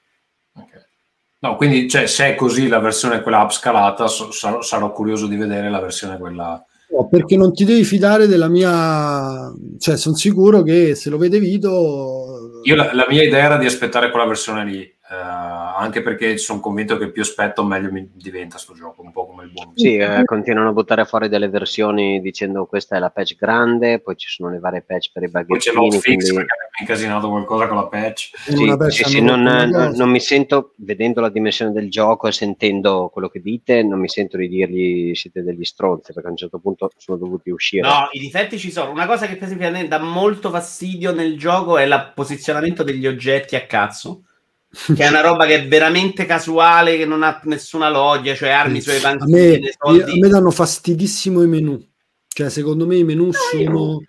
No, quindi cioè, se è così la versione quella upscalata, so- sarò, sarò curioso di vedere la versione quella... No, perché non ti devi fidare della mia... Cioè, sono sicuro che se lo vede Vito... Io la, la mia idea era di aspettare quella versione lì, eh, anche perché sono convinto che più aspetto meglio mi diventa sto gioco, un po' come il buon Sì, eh, continuano a buttare fuori delle versioni dicendo questa è la patch grande, poi ci sono le varie patch per i Poi c'è baghettini. l'hotfix Quindi... perché abbiamo incasinato qualcosa con la patch. Sì, sì, sì, non, non- non mi sento, vedendo la dimensione del gioco e sentendo quello che dite, non mi sento di dirgli siete degli stronzi, perché a un certo punto sono dovuti uscire. No, i difetti ci sono. Una cosa che per esempio a me dà molto fastidio nel gioco è il posizionamento degli oggetti a cazzo. Che è una roba che è veramente casuale, che non ha nessuna logica, cioè armi sulle a me, a me danno fastidissimo i menu. Cioè, secondo me i menu sono...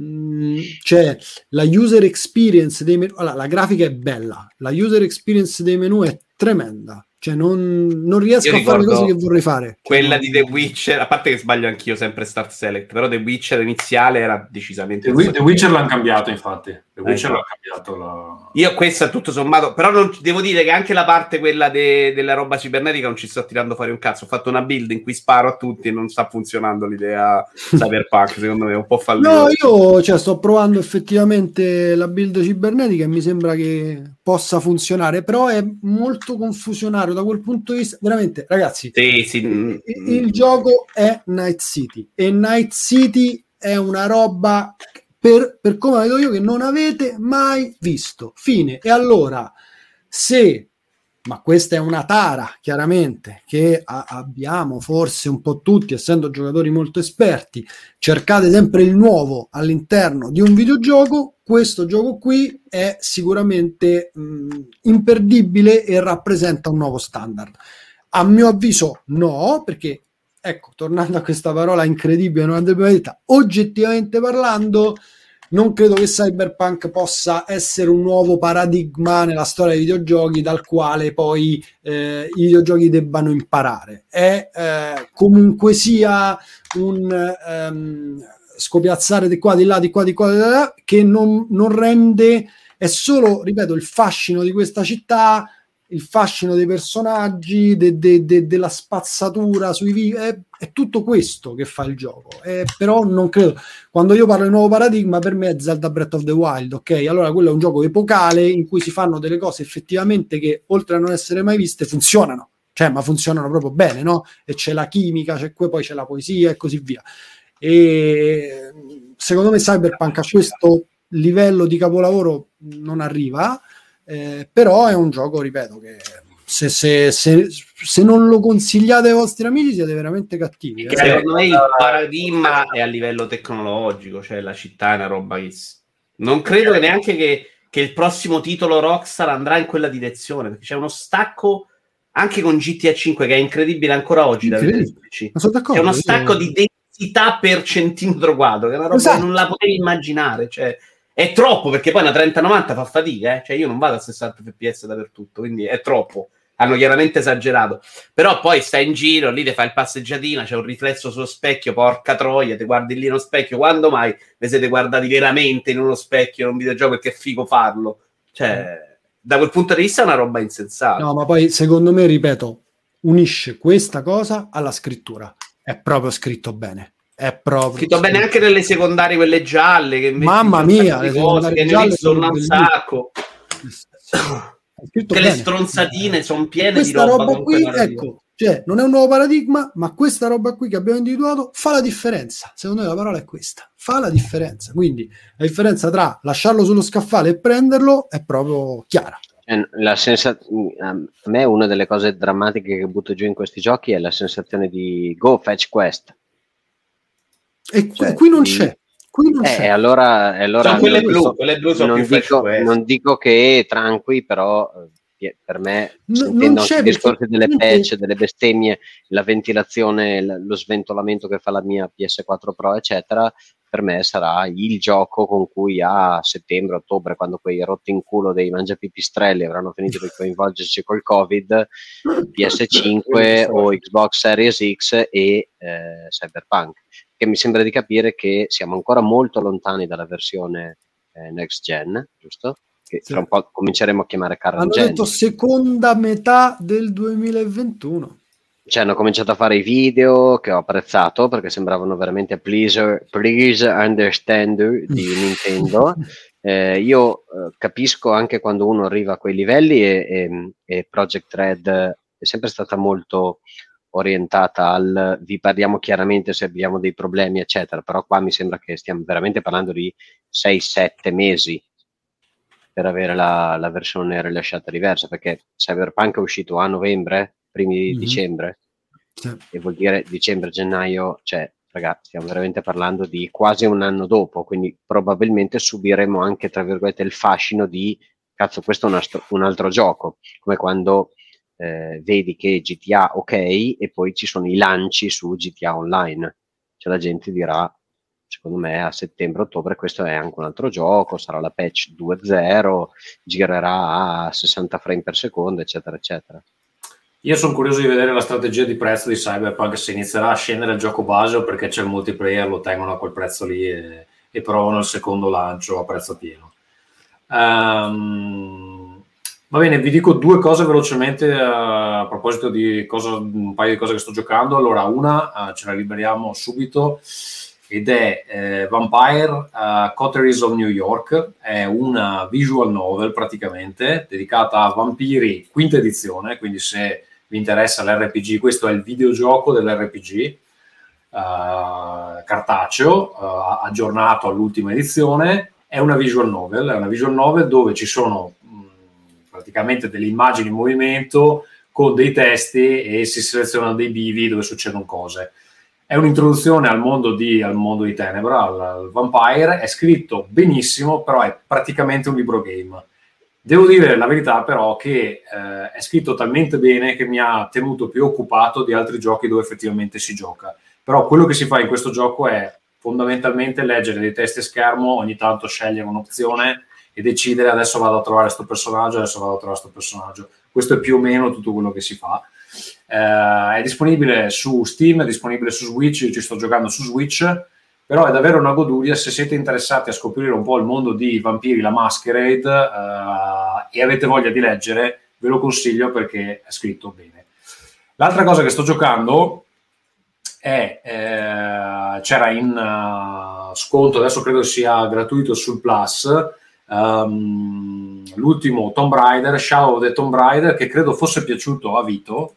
Mm, cioè, la user experience dei menu... Allora, la grafica è bella, la user experience dei menu è tremenda. Cioè, non, non riesco a fare le cose che vorrei fare. Quella di The Witcher, a parte che sbaglio anch'io sempre Start Select, però The Witcher iniziale era decisamente The, The Witcher l'hanno cambiato, infatti. The Witcher Ecco. l'ha cambiato. La... Io questa tutto sommato, però non, devo dire che anche la parte quella de- della roba cibernetica non ci sto tirando fuori un cazzo. Ho fatto una build in cui sparo a tutti e non sta funzionando l'idea cyberpunk, secondo me è un po' fallito. No, io cioè, sto provando effettivamente la build cibernetica e mi sembra che possa funzionare, però è molto confusionario da quel punto di vista. Veramente, ragazzi, Sì, sì. mm, il, il gioco è Night City e Night City è una roba per, per come vedo io che non avete mai visto. Fine. E allora, se ma questa è una tara, chiaramente, che a- abbiamo forse un po' tutti, essendo giocatori molto esperti, cercate sempre il nuovo all'interno di un videogioco, questo gioco qui è sicuramente mh, imperdibile e rappresenta un nuovo standard. A mio avviso no, perché ecco, tornando a questa parola incredibile, non andrebbe mai detta, oggettivamente parlando, non credo che Cyberpunk possa essere un nuovo paradigma nella storia dei videogiochi dal quale poi eh, i videogiochi debbano imparare. È eh, comunque sia un ehm, scopiazzare di qua, di là, di qua, di qua, di là, che non, non rende, è solo, ripeto, il fascino di questa città, il fascino dei personaggi, de- de- de- della spazzatura sui video, è, è tutto questo che fa il gioco. Eh, però non credo, quando io parlo di nuovo paradigma, per me è Zelda Breath of the Wild, ok? Allora quello è un gioco epocale in cui si fanno delle cose effettivamente che, oltre a non essere mai viste, funzionano. Cioè, ma funzionano proprio bene, no? E c'è la chimica, c'è poi c'è la poesia e così via. E secondo me Cyberpunk a questo livello di capolavoro non arriva, eh, però è un gioco, ripeto, che se, se- se- se non lo consigliate ai vostri amici siete veramente cattivi. Eh. secondo me il paradigma è a livello tecnologico, cioè la città è una roba che non credo che neanche che, che il prossimo titolo Rockstar andrà in quella direzione, perché c'è uno stacco anche con GTA 5 che è incredibile ancora oggi d'accordo. C'è uno io- stacco di densità per centimetro quadro, che è una roba Esatto. che non la potevi immaginare, cioè è troppo perché poi una 3090 fa fatica, eh? cioè io non vado a 60 fps dappertutto, quindi è troppo. Hanno chiaramente esagerato, però poi stai in giro, lì ti fai il passeggiatina, c'è un riflesso sullo specchio, porca troia, ti guardi lì nello specchio, quando mai vi siete guardati veramente in uno specchio, in un videogioco, perché è figo farlo? Cioè, da quel punto di vista è una roba insensata. No, ma poi secondo me, ripeto, unisce questa cosa alla scrittura. È proprio scritto bene. È proprio Scritto bene anche nelle secondarie, quelle gialle. Che invece Mamma mia, le cose, che ne sono un sacco. Che le stronzatine sono piene questa di roba, roba qui, ecco, cioè, non è un nuovo paradigma, ma questa roba qui che abbiamo individuato fa la differenza. Secondo me la parola è questa, fa la differenza. Quindi la differenza tra lasciarlo sullo scaffale e prenderlo è proprio chiara. Eh, La sensa- a me una delle cose drammatiche che butto giù in questi giochi è la sensazione di go fetch quest. E qui, Cioè, qui non c'è. Qui non Eh, c'è. allora, allora Sono quelle non blu, dico- quelle blu sono non dico, non dico che tranqui, però eh, per me, No- sentendo non anche c'è i discorsi perché delle patch, delle bestemmie, la ventilazione, lo sventolamento che fa la mia PS4 Pro, eccetera, per me sarà il gioco con cui a settembre, ottobre, quando quei rotti in culo dei mangiapipistrelli avranno finito di coinvolgerci col Covid, PS5 o Xbox Series X e eh, Cyberpunk. Che mi sembra di capire che siamo ancora molto lontani dalla versione eh, next gen, giusto? Che Sì. tra un po' cominceremo a chiamare current Hanno gen. detto seconda metà del 2021. Cioè, hanno cominciato a fare i video che ho apprezzato perché sembravano veramente please, please understand di Nintendo. Eh, io eh, capisco anche quando uno arriva a quei livelli e, e- e Project Red è sempre stata molto orientata al vi parliamo chiaramente se abbiamo dei problemi, eccetera. Però qua mi sembra che stiamo veramente parlando di 6-7 mesi per avere la, la versione rilasciata diversa perché Cyberpunk è uscito a novembre, primi di Mhm. dicembre Sì. e vuol dire dicembre-gennaio, cioè ragazzi stiamo veramente parlando di quasi un anno dopo, quindi probabilmente subiremo anche tra virgolette il fascino di cazzo questo è un, astro- un altro gioco, come quando eh, vedi che GTA ok e poi ci sono i lanci su GTA Online, cioè la gente dirà secondo me a settembre-ottobre questo è anche un altro gioco, sarà la patch 2.0, girerà a 60 frame per secondo, eccetera, eccetera. Io sono curioso di vedere la strategia di prezzo di Cyberpunk se inizierà a scendere il gioco base o perché c'è il multiplayer, lo tengono a quel prezzo lì e, e provano il secondo lancio a prezzo pieno. Ehm, va bene, vi dico due cose velocemente eh, a proposito di cosa, un paio di cose che sto giocando. Allora, una eh, ce la liberiamo subito ed è eh, Vampire eh, Coteries of New York, è una visual novel praticamente dedicata a vampiri, quinta edizione, quindi se vi interessa l'RPG, questo è il videogioco dell'RPG eh, cartaceo, aggiornato all'ultima edizione, è una visual novel, è una visual novel dove ci sono praticamente delle immagini in movimento con dei testi e si selezionano dei bivi dove succedono cose. È un'introduzione al mondo di, al mondo di Tenebra, al, al Vampire, è scritto benissimo, però è praticamente un libro game. Devo dire la verità però che eh, è scritto talmente bene che mi ha tenuto più occupato di altri giochi dove effettivamente si gioca. Però quello che si fa in questo gioco è fondamentalmente leggere dei testi a schermo, ogni tanto scegliere un'opzione e decidere adesso vado a trovare questo personaggio, adesso vado a trovare questo personaggio. Questo è più o meno tutto quello che si fa. Eh, è disponibile su Steam, è disponibile su Switch, io ci sto giocando su Switch, però è davvero una goduria se siete interessati a scoprire un po' il mondo di Vampiri, la Masquerade eh, e avete voglia di leggere, ve lo consiglio perché è scritto bene. L'altra cosa che sto giocando è eh, c'era in uh, sconto, adesso credo sia gratuito sul Plus. Um, l'ultimo Tomb Raider, Shadow of the Tomb Raider, che credo fosse piaciuto a Vito.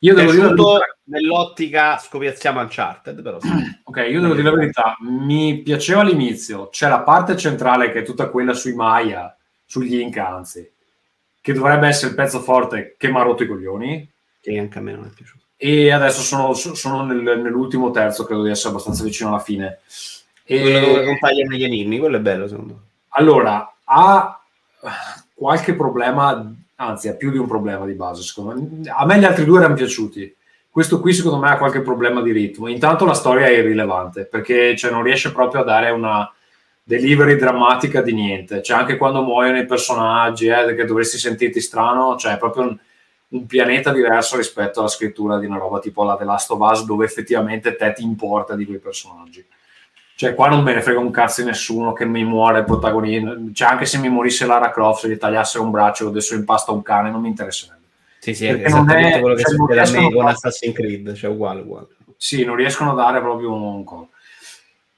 Io devo dire nell'ottica scopiazziamo Uncharted, però sì. ok, io devo dire la verità, mi piaceva all'inizio, c'è la parte centrale che è tutta quella sui Maya, sugli Inca, anzi, che dovrebbe essere il pezzo forte che mi ha rotto i coglioni, Che anche a me non è piaciuto. e adesso sono, sono nel- nell'ultimo terzo, credo di essere abbastanza vicino alla fine. Quello dove compaiono gli enigmi, quello è bello secondo me. allora, ha qualche problema, anzi ha più di un problema di base, secondo me. A me gli altri due erano piaciuti. Questo qui secondo me ha qualche problema di ritmo. Intanto la storia è irrilevante, perché cioè, non riesce proprio a dare una delivery drammatica di niente. Cioè, anche quando muoiono i personaggi, eh, che dovresti sentirti strano, cioè è proprio un, un pianeta diverso rispetto alla scrittura di una roba tipo la The Last of Us, dove effettivamente te ti importa di quei personaggi. Cioè, qua non me ne frega un cazzo di nessuno che mi muore il protagonista. Cioè, anche se mi morisse Lara Croft, se gli tagliassero un braccio o adesso impasta un cane, non mi interesserebbe. Sì, sì, Perché è esattamente è- quello che cioè, succede a me con Assassin's Creed, cioè uguale, uguale. Sì, non riescono a dare proprio un co-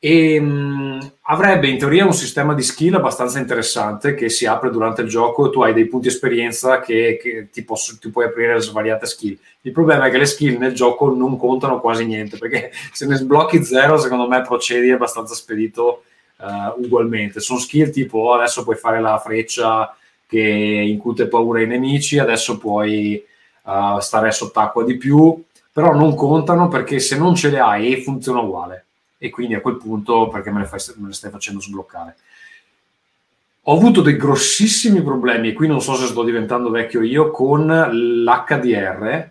E mh, avrebbe in teoria un sistema di skill abbastanza interessante che si apre durante il gioco. Tu hai dei punti esperienza che, che ti, posso- ti puoi aprire svariate skill. Il problema è che le skill nel gioco non contano quasi niente perché se ne sblocchi zero, secondo me procedi abbastanza spedito eh, ugualmente. Sono skill tipo "Oh, adesso puoi fare la freccia che incute paura ai nemici, adesso puoi eh, stare sott'acqua di più, però non contano perché se non ce le hai funziona uguale. E quindi a quel punto perché me le, fai- me le stai facendo sbloccare? Ho avuto dei grossissimi problemi, e qui non so se sto diventando vecchio io, con l'HDR,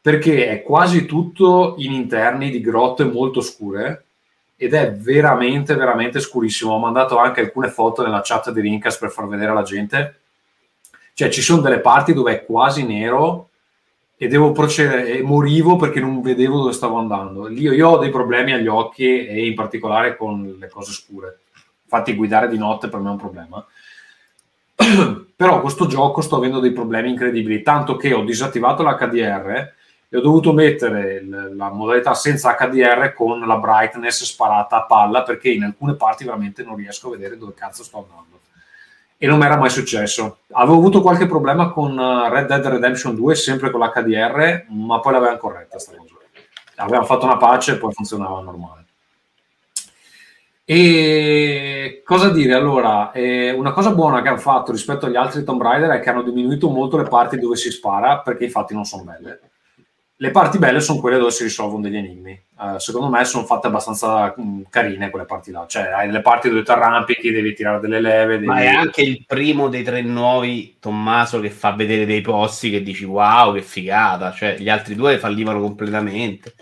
perché è quasi tutto in interni di grotte molto scure ed è veramente, veramente scurissimo. Ho mandato anche alcune foto nella chat di Rincas per far vedere alla gente. Cioè, ci sono delle parti dove è quasi nero e devo procedere e morivo perché non vedevo dove stavo andando. Io, io ho dei problemi agli occhi e in particolare con le cose scure. Infatti, guidare di notte per me è un problema. Però questo gioco sto avendo dei problemi incredibili, tanto che ho disattivato l'HDR e ho dovuto mettere la modalità senza HDR con la brightness sparata a palla perché in alcune parti veramente non riesco a vedere dove cazzo sto andando. E non mi era mai successo. Avevo avuto qualche problema con uh, Red Dead Redemption 2, sempre con l'HDR, ma poi l'avevano corretta sta cosa. Avevamo fatto una pace e poi funzionava normale. E cosa dire allora? Eh, una cosa buona che hanno fatto rispetto agli altri Tomb Raider è che hanno diminuito molto le parti dove si spara perché infatti non sono belle. Le parti belle sono quelle dove si risolvono degli enigmi. Eh, secondo me sono fatte abbastanza mh, carine quelle parti là. Cioè, hai delle parti dove ti arrampichi, devi tirare delle leve. Devi... Ma è anche il primo dei tre nuovi, Tommaso, che fa vedere dei posti che dici wow, che figata. Cioè, gli altri due fallivano completamente.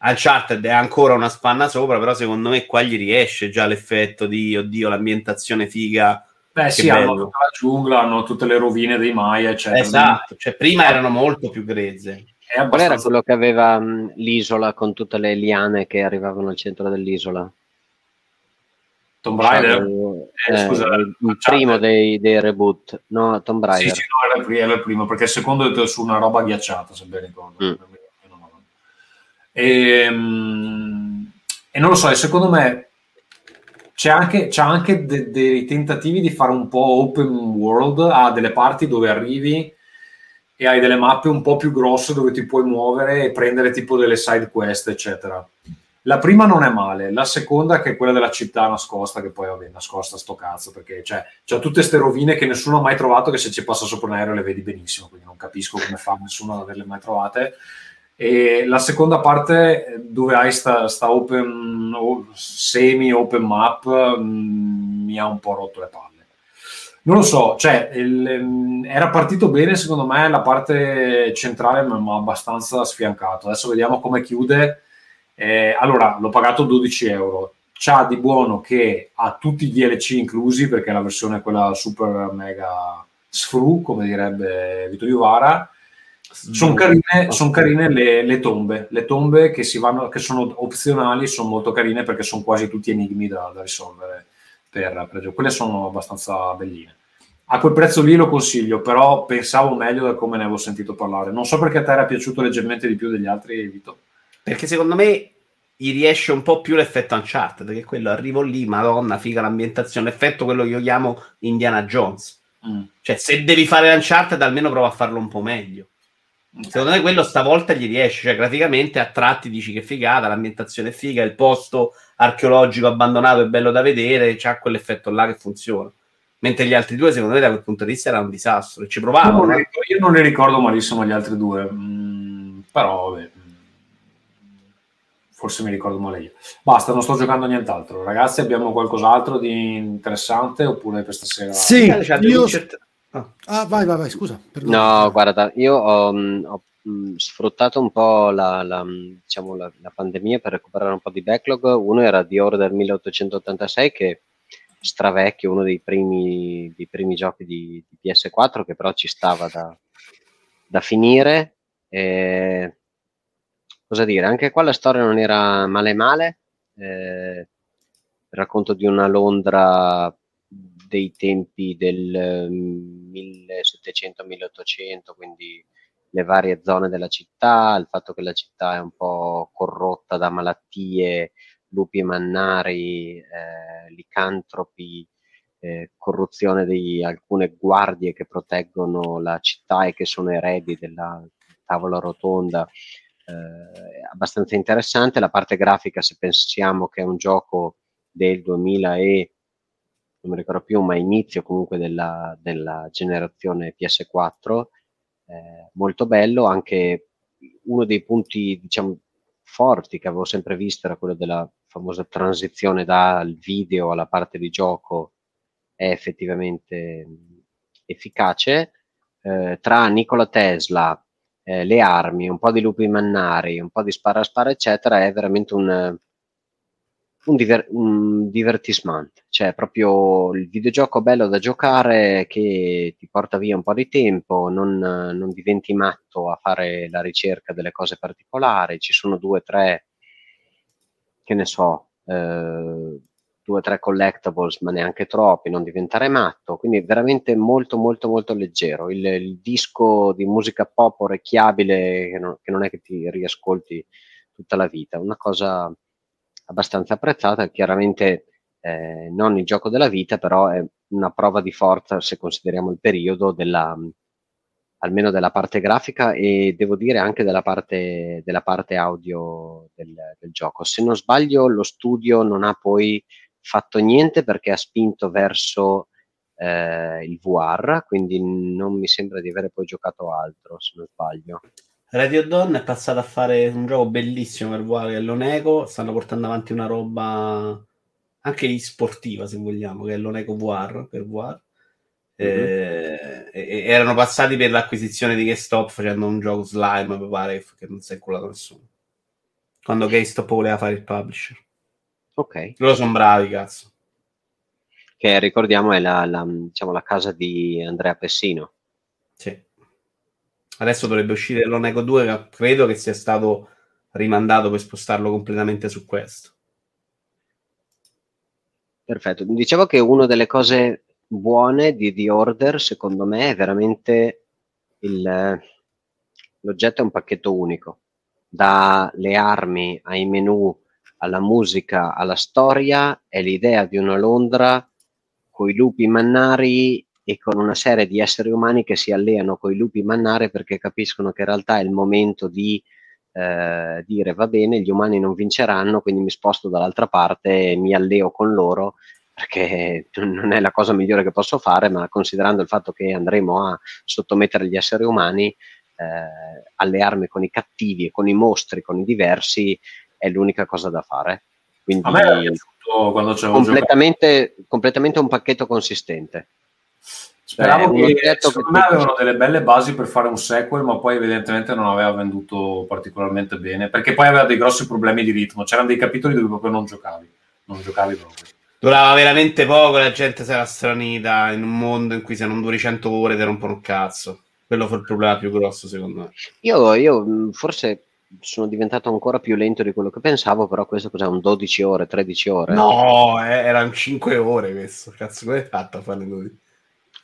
Uncharted è ancora una spanna sopra, però secondo me qua gli riesce già l'effetto di, oddio, l'ambientazione figa. Beh, sì, hanno bello. tutta la giungla, hanno tutte le rovine dei Maya, eccetera. Esatto, cioè prima erano molto più grezze. È Qual era abbastanza... quello che aveva mh, l'isola con tutte le liane che arrivavano al centro dell'isola? Tomb Raider? Eh, Eh, scusa, il il primo dei, dei reboot, no, Tomb Sì, Raider. sì, no, era il, pri- era il primo, perché il secondo è su una roba ghiacciata, se ben ricordo. Mm. E, mm, e non lo so, e secondo me c'è anche, c'è anche de- dei tentativi di fare un po' open world a delle parti dove arrivi e hai delle mappe un po' più grosse dove ti puoi muovere e prendere tipo delle side quest, eccetera. La prima non è male, la seconda che è quella della città nascosta, che poi vabbè, nascosta sto cazzo, perché c'è, c'ha tutte ste rovine che nessuno ha mai trovato, che se ci passa sopra un aereo le vedi benissimo, quindi non capisco come fa nessuno ad averle mai trovate. E la seconda parte dove hai sta, sta open, semi open map mh, mi ha un po' rotto le palle. Non lo so, cioè, il- ehm, era partito bene secondo me la parte centrale, ma abbastanza sfiancato. Adesso vediamo come chiude. Eh, allora, l'ho pagato 12 euro. C'ha di buono che ha tutti i DLC inclusi, perché la versione è quella super mega sfru, come direbbe Vito Iuvara. Sono carine, son carine le, le tombe, le tombe che, si vanno, che sono opzionali, sono molto carine perché sono quasi tutti enigmi da, da risolvere per, per. Quelle sono abbastanza belline. A quel prezzo lì lo consiglio, però pensavo meglio da come ne avevo sentito parlare. Non so perché a te era piaciuto leggermente di più degli altri, Vito. Perché secondo me gli riesce un po' più l'effetto Uncharted, perché quello arrivo lì, madonna, figa l'ambientazione, l'effetto quello che io chiamo Indiana Jones. Mm. Cioè, se devi fare Uncharted, almeno prova a farlo un po' meglio. Secondo me quello stavolta gli riesce, cioè graficamente a tratti dici che figata, l'ambientazione è figa, il posto archeologico abbandonato è bello da vedere, c'ha quell'effetto là che funziona. Mentre gli altri due, secondo me, da quel punto di vista era un disastro. E ci Io provavano. non, eh. li, io non li ricordo malissimo gli altri due, mm, però vabbè, mm, forse mi ricordo male io. Basta, non sto giocando a nient'altro. Ragazzi, abbiamo qualcos'altro di interessante oppure per stasera? Sì, io... Witcher- ah. Ah, vai, vai, vai, scusa. perdono. No, guarda, io ho, mh, ho, mh, sfruttato un po' la, la, diciamo, la, la pandemia per recuperare un po' di backlog. Uno era The Order 1886, che stravecchio, uno dei primi, dei primi giochi di, di PS4, che però ci stava da, da finire. E, cosa dire, anche qua la storia non era male male. Eh, racconto di una Londra dei tempi del eh, 1700-1800, quindi le varie zone della città, il fatto che la città è un po' corrotta da malattie, lupi mannari, eh, licantropi, eh, corruzione di alcune guardie che proteggono la città e che sono eredi della tavola rotonda. Eh, abbastanza interessante. La parte grafica, se pensiamo che è un gioco del 2000 e non mi ricordo più, ma inizio comunque della, della generazione PS4, eh, molto bello. Anche uno dei punti, diciamo, forti che avevo sempre visto era quello della famosa transizione dal video alla parte di gioco è effettivamente efficace. Eh, tra Nikola Tesla, eh, le armi, un po' di lupi mannari, un po' di spara spara, eccetera, è veramente un, un, diver- un divertissement. Cioè, proprio il videogioco bello da giocare che ti porta via un po' di tempo, non, non diventi matto a fare la ricerca delle cose particolari. Ci sono due o tre, che ne so, eh, due o tre collectibles, ma neanche troppi, non diventare matto, quindi veramente molto molto molto leggero. Il, il disco di musica pop orecchiabile che non, che non, è che ti riascolti tutta la vita, una cosa abbastanza apprezzata, chiaramente eh, non il gioco della vita, però è una prova di forza se consideriamo il periodo della almeno della parte grafica e devo dire anche della parte, della parte audio del, del gioco. Se non sbaglio, lo studio non ha poi fatto niente perché ha spinto verso eh, il VR, quindi non mi sembra di avere poi giocato altro, se non sbaglio. Radio Dawn è passato a fare un gioco bellissimo per VR che è l'Oneco, stanno portando avanti una roba anche sportiva se vogliamo, che è l'Oneco VR per VR. Mm-hmm. Eh, erano passati per l'acquisizione di GameStop facendo un gioco slime, mi pare, che non si è inculato nessuno. Quando GameStop voleva fare il publisher. Ok. Loro sono bravi, cazzo. Che ricordiamo è la, la, diciamo, la casa di Andrea Pessino. Sì. Adesso dovrebbe uscire l'Onego 2, che credo che sia stato rimandato per spostarlo completamente su questo. Perfetto. Dicevo che una delle cose buone di The Order, secondo me, è veramente il, l'oggetto è un pacchetto unico. Dalle armi ai menu alla musica, alla storia, è l'idea di una Londra con i lupi mannari e con una serie di esseri umani che si alleano con i lupi mannari perché capiscono che in realtà è il momento di eh, dire va bene, gli umani non vinceranno, quindi mi sposto dall'altra parte mi alleo con loro perché non è la cosa migliore che posso fare, ma considerando il fatto che andremo a sottomettere gli esseri umani, eh, allearmi con i cattivi e con i mostri, con i diversi, è l'unica cosa da fare. Quindi a me è piaciuto quando c'è completamente, completamente un pacchetto consistente. Speravo cioè, che, secondo me avevano delle belle basi per fare un sequel, ma poi evidentemente non aveva venduto particolarmente bene, perché poi aveva dei grossi problemi di ritmo. C'erano dei capitoli dove proprio non giocavi, non giocavi proprio. Durava veramente poco, la gente si era stranita in un mondo in cui se non duri 100 ore ti rompono un cazzo. Quello fu il problema più grosso, secondo me. Io, io forse sono diventato ancora più lento di quello che pensavo, però questo cos'è un 12 ore, 13 ore? No, eh, erano 5 ore questo. Cazzo, come hai fatto a fare 12?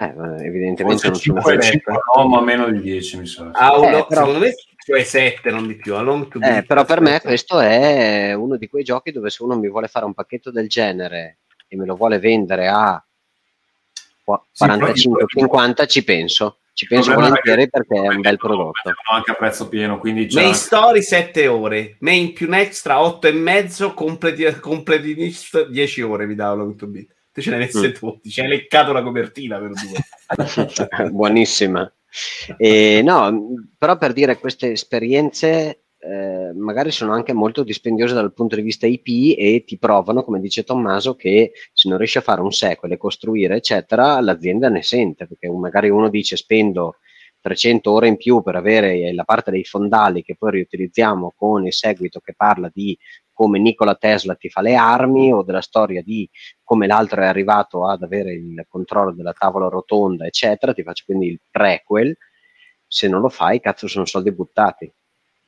Eh, evidentemente non 5, sono 5, no, ma meno di 10 mi sa. Ah, uno, eh, però... secondo me cioè 7, non di più. Eh, però per me questo è uno di quei giochi dove se uno mi vuole fare un pacchetto del genere e me lo vuole vendere a 45-50 ci penso ci penso volentieri perché è un bel prodotto. Anche a prezzo pieno, quindi Main anche... story 7 ore, main più extra 8 e mezzo, completi, completinist 10 ore mi davano tutto bit. Te ce ne avesse mm. 12, hai leccato la copertina per due. Buonissima. E, no, però per dire queste esperienze eh, magari sono anche molto dispendiose dal punto di vista IP e ti provano, come dice Tommaso, che se non riesci a fare un sequel e costruire, eccetera, l'azienda ne sente, perché magari uno dice spendo 300 ore in più per avere la parte dei fondali che poi riutilizziamo con il seguito che parla di come Nikola Tesla ti fa le armi o della storia di come l'altro è arrivato ad avere il controllo della tavola rotonda, eccetera, ti faccio quindi il prequel. Se non lo fai, cazzo, sono soldi buttati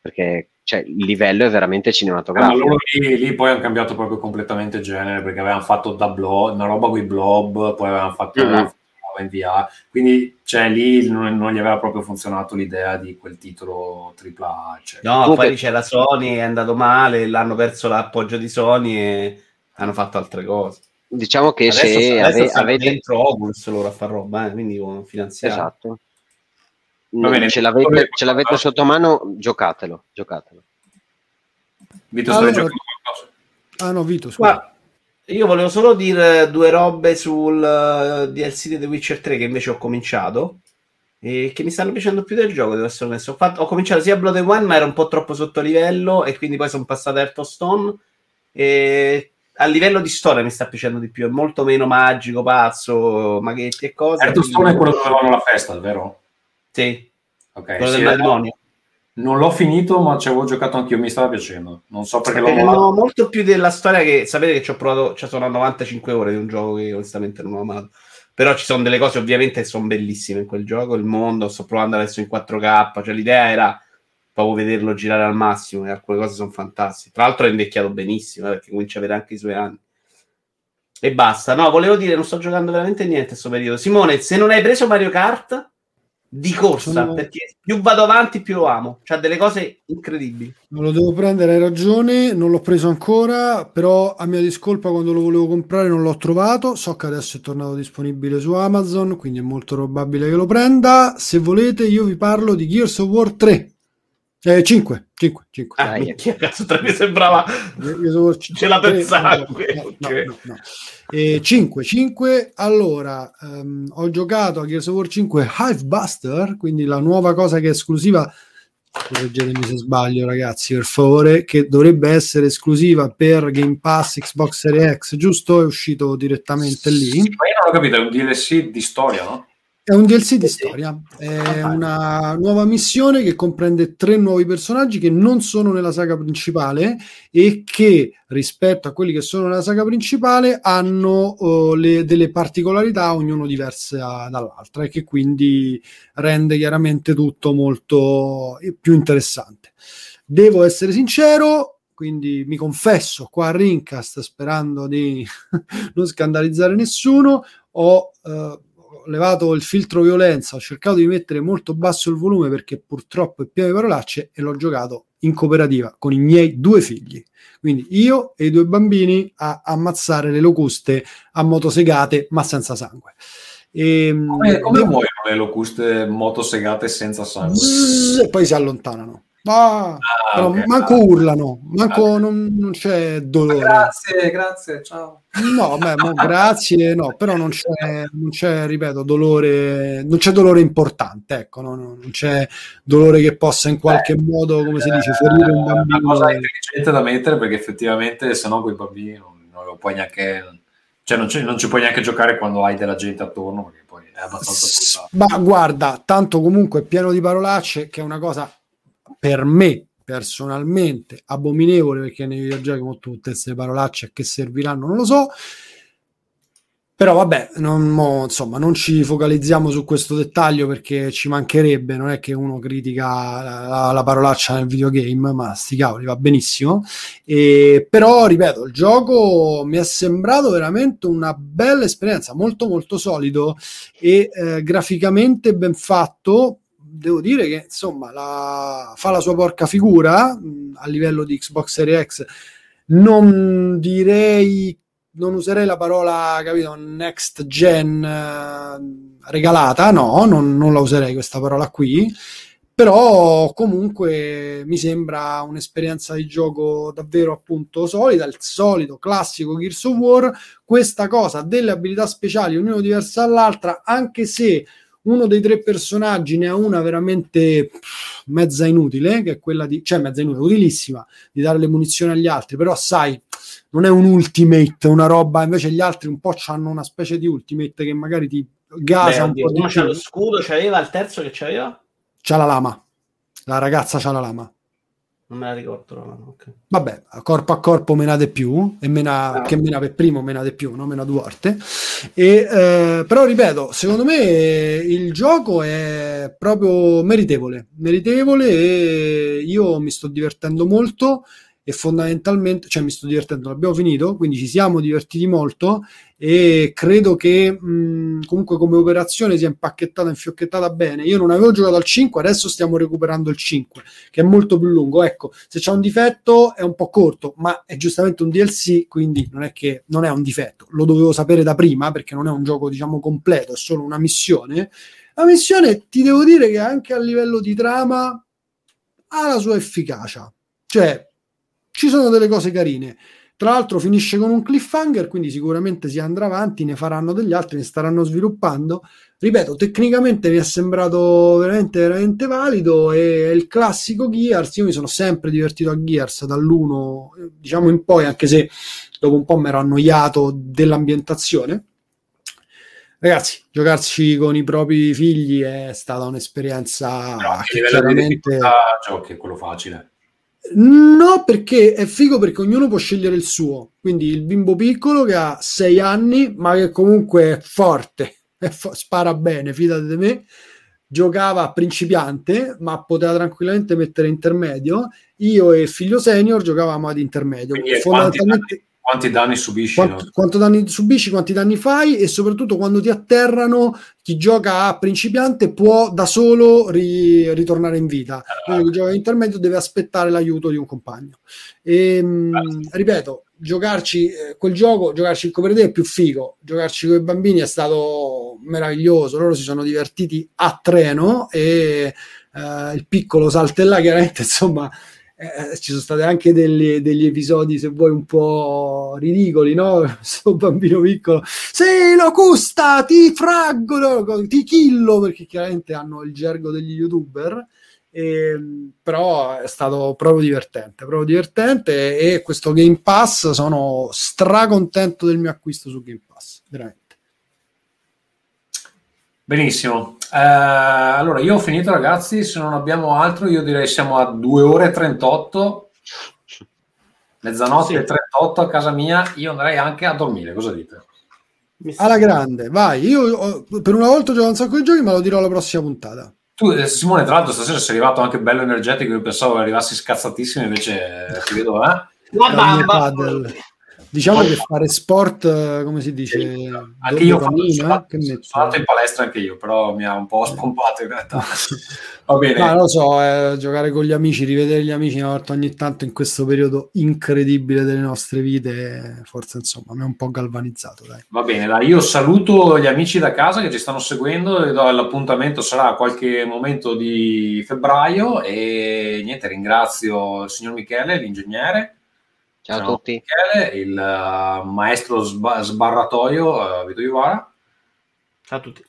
perché cioè, il livello è veramente cinematografico. Ma loro lì, lì, poi hanno cambiato proprio completamente genere perché avevano fatto da blob, una roba con i blob, poi avevano fatto mm-hmm. andava in via, quindi cioè, lì non, non gli aveva proprio funzionato l'idea di quel titolo AAA. Cioè. No, Comunque- poi c'era Sony, è andato male, l'hanno perso l'appoggio di Sony e hanno fatto altre cose. Diciamo che Adesso, se adesso ave- avete... dentro Oculus loro a far roba, eh, quindi con finanziario. Esatto. Va bene, ce, l'avete, ce l'avete sotto mano, giocatelo, giocatelo. Vito, stai Allora- giocando qualcosa? Ah no, Vito, scusa. Ma io volevo solo dire due robe sul eh, DLC di The Witcher 3 che invece ho cominciato e che mi stanno piacendo più del gioco, devo essere onesto. Ho, fatto- ho cominciato sia Blood and Wine, ma era un po' troppo sotto livello e quindi poi sono passato a Hearthstone e a livello di storia mi sta piacendo di più, è molto meno magico, pazzo, maghetti e cose. Hearthstone è quindi- quello dove vanno alla festa, vero? Sì, Ok, quello sì, del matrimonio. Non l'ho finito, ma ci avevo giocato anch'io, mi stava piacendo. Non so perché l'ho no, molto più della storia che sapete che ci ho provato, cioè sono a 95 ore di un gioco che onestamente non ho amato. Però ci sono delle cose ovviamente che sono bellissime in quel gioco, il mondo, sto provando adesso in 4K, cioè l'idea era proprio vederlo girare al massimo e alcune cose sono fantastiche. Tra l'altro è invecchiato benissimo, eh, perché comincia a avere anche i suoi anni. E basta. No, volevo dire, non sto giocando veramente niente in questo periodo. Simone, se non hai preso Mario Kart, di corsa, Sono- perché più vado avanti più lo amo. C'ha delle cose incredibili. Non lo devo prendere, hai ragione, non l'ho preso ancora, però a mia discolpa quando lo volevo comprare non l'ho trovato, so che adesso è tornato disponibile su Amazon, quindi è molto probabile che lo prenda. Se volete io vi parlo di Gears of War 3. Eh, 5, 5, 5. Ah, minchia, cazzo, tre mi sembrava of War Ce no. E 5, 5. Allora, ehm, ho giocato a Gears of War 5 Hive Buster, quindi la nuova cosa che è esclusiva. Correggetemi se sbaglio, ragazzi, per favore. Che dovrebbe essere esclusiva per Game Pass Xbox Series X, giusto? È uscito direttamente lì. Ma io non ho capito, è un DLC di storia, no? È un DLC di storia, è una nuova missione che comprende tre nuovi personaggi che non sono nella saga principale e che rispetto a quelli che sono nella saga principale hanno oh, le- delle particolarità, ognuno diverse a- dall'altra e che quindi rende chiaramente tutto molto eh, più interessante. Devo essere sincero, quindi mi confesso qua a Rincast sperando di non scandalizzare nessuno, ho eh, ho levato il filtro violenza, ho cercato di mettere molto basso il volume perché purtroppo è pieno di parolacce e l'ho giocato in cooperativa con i miei due figli. Quindi io e i due bambini a ammazzare le locuste a motosegate ma senza sangue. E, Come, come muoiono le locuste motosegate senza sangue? Zzz, e poi si allontanano. Ah, Ah, però ok. manco urlano, manco non, non c'è dolore. Grazie, grazie, ciao. No, beh, mo grazie, no, però non c'è, non c'è, ripeto, dolore, non c'è dolore importante, ecco, no, no, non c'è dolore che possa in qualche modo, come si dice, ferire un Eh, Una bambino. cosa intelligente da mettere perché effettivamente se no quei bambini non, non lo puoi neanche... Cioè non ci, non ci puoi neanche giocare quando hai della gente attorno perché poi è abbastanza S-. Ma guarda, tanto comunque è pieno di parolacce, che è una cosa per me personalmente abominevole, perché nei videogiochi con tutte queste parolacce a che serviranno non lo so. Però vabbè, non, mo, insomma, non ci focalizziamo su questo dettaglio perché ci mancherebbe, non è che uno critica la, la- la parolaccia nel videogame, ma sti cavoli, va benissimo. E, però, ripeto, il gioco mi è sembrato veramente una bella esperienza, molto molto solido e eh, graficamente ben fatto. Devo dire che insomma la- fa la sua porca figura mh, a livello di Xbox Series X. Non direi, non userei la parola, capito, next gen eh, regalata, no, non, non la userei questa parola qui. Però comunque mi sembra un'esperienza di gioco davvero appunto solida, il solito classico Gears of War, questa cosa delle abilità speciali, ognuno diversa dall'altra, anche se uno dei tre personaggi ne ha una veramente pff, mezza inutile, che è quella di, cioè mezza inutile, utilissima, di dare le munizioni agli altri, però sai, non è un ultimate, una roba, invece gli altri un po' hanno una specie di ultimate che magari ti gasa Beh, un oddio, po' di uno c'ha lo scudo, c'aveva il terzo che c'aveva? C'ha la lama, la ragazza c'ha la lama. Non me la ricordo. no, ok. Vabbè, a corpo a corpo menate più, e mena, Ah. che mena per primo menate più, no? mena due volte. E, eh, però ripeto, secondo me il gioco è proprio meritevole, meritevole e io mi sto divertendo molto e fondamentalmente, cioè mi sto divertendo, l'abbiamo finito, quindi ci siamo divertiti molto e credo che mh, comunque come operazione sia impacchettata, infiocchettata bene. Io non avevo giocato al 5, adesso stiamo recuperando il 5, che è molto più lungo. Ecco, se c'è un difetto è un po' corto, ma è giustamente un DLC, quindi non è che non è un difetto. Lo dovevo sapere da prima perché non è un gioco, diciamo, completo, è solo una missione. La missione ti devo dire che anche a livello di trama ha la sua efficacia. Cioè, ci sono delle cose carine. Tra l'altro finisce con un cliffhanger, quindi sicuramente si andrà avanti, ne faranno degli altri, ne staranno sviluppando. Ripeto, tecnicamente mi è sembrato veramente, veramente valido. È il classico Gears. Io mi sono sempre divertito a Gears dall'1, diciamo in poi, anche se dopo un po' mi ero annoiato dell'ambientazione. Ragazzi, giocarci con i propri figli è stata un'esperienza Però a che livello di giochi è quello facile. No, perché è figo perché ognuno può scegliere il suo. Quindi il bimbo piccolo che ha sei anni, ma che comunque è forte, è fo- spara bene, fidate di me. Giocava a principiante, ma poteva tranquillamente mettere intermedio. Io e figlio senior giocavamo ad intermedio. Quindi Fondamentalmente Quanti danni subisci? quanto, no? quanto danni subisci, quanti danni fai e soprattutto quando ti atterrano, chi gioca a principiante può da solo ri- ritornare in vita. Quello che gioca a intermedio deve aspettare l'aiuto di un compagno. E, mh, ripeto, giocarci eh, quel gioco, giocarci il Copper è più figo. Giocarci con i bambini è stato meraviglioso. Loro si sono divertiti a treno e eh, il piccolo saltella chiaramente, insomma, eh, ci sono stati anche degli, degli episodi, se vuoi, un po' ridicoli, no? Questo bambino piccolo, sì, locusta, ti fraggo, ti killo, perché chiaramente hanno il gergo degli youtuber. E, però è stato proprio divertente, proprio divertente e questo Game Pass sono stracontento del mio acquisto su Game Pass, veramente. Benissimo. Eh, allora, io ho finito, ragazzi. Se non abbiamo altro, io direi siamo a 2 ore e 38. Mezzanotte Sì. e 38 a casa mia. Io andrei anche a dormire. Cosa dite? Alla grande, vai. Io ho- per una volta ho giocato un sacco di giochi, ma lo dirò alla prossima puntata. Tu, eh, Simone, tra l'altro, stasera sei arrivato anche bello energetico. Io pensavo arrivassi scazzatissimo, invece ti vedo, eh? La Era Diciamo che fare sport, eh, come si dice, Anche io dopamina, sono andato in palestra anche io, però mi ha un po' spompato in realtà. Va bene. Ma lo so, eh, giocare con gli amici, rivedere gli amici una volta ogni tanto in questo periodo incredibile delle nostre vite, forse insomma mi ha un po' galvanizzato. Dai. Va bene, dai, io saluto gli amici da casa che ci stanno seguendo do l'appuntamento sarà qualche momento di febbraio e niente, ringrazio il signor Michele, l'ingegnere, Ciao a Ciao. tutti. Michele, il eh, maestro sba- sbarratoio uh, Vito Iuvara Ciao a tutti.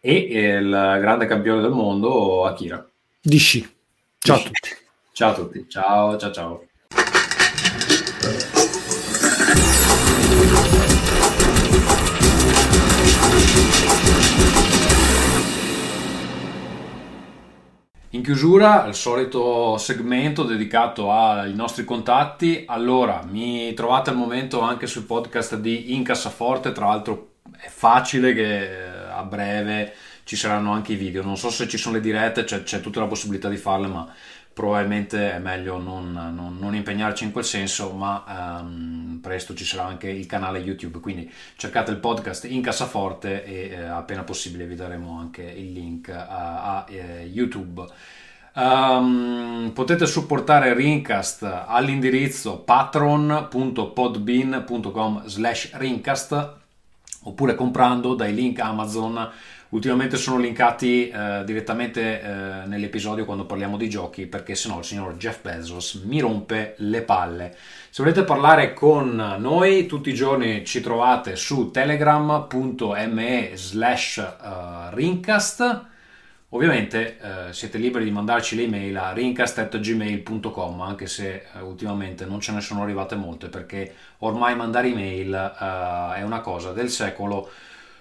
e il grande campione del mondo Akira. Di sci. Ciao a tutti. Ciao a tutti, ciao ciao ciao. In chiusura, il solito segmento dedicato ai nostri contatti. Allora, mi trovate al momento anche sul podcast di Incassaforte, tra l'altro è facile che eh, a breve ci saranno anche i video. Non so se ci sono le dirette, c'è, c'è tutta la possibilità di farle, ma probabilmente è meglio non, non- non impegnarci in quel senso, ma ehm, presto ci sarà anche il canale YouTube, quindi cercate il podcast in cassaforte e eh, appena possibile vi daremo anche il link a, a, eh, YouTube. Ehm, potete supportare Rincast all'indirizzo patron.podbean.com slash rincast oppure comprando dai link Amazon ultimamente sono linkati eh, direttamente eh, nell'episodio quando parliamo di giochi perché sennò il signor Jeff Bezos mi rompe le palle. Se volete parlare con noi tutti i giorni ci trovate su telegram.me slash eh, rincast. Ovviamente eh, siete liberi di mandarci le email a rincast.gmail.com anche se eh, ultimamente non ce ne sono arrivate molte perché ormai mandare email eh, è una cosa del secolo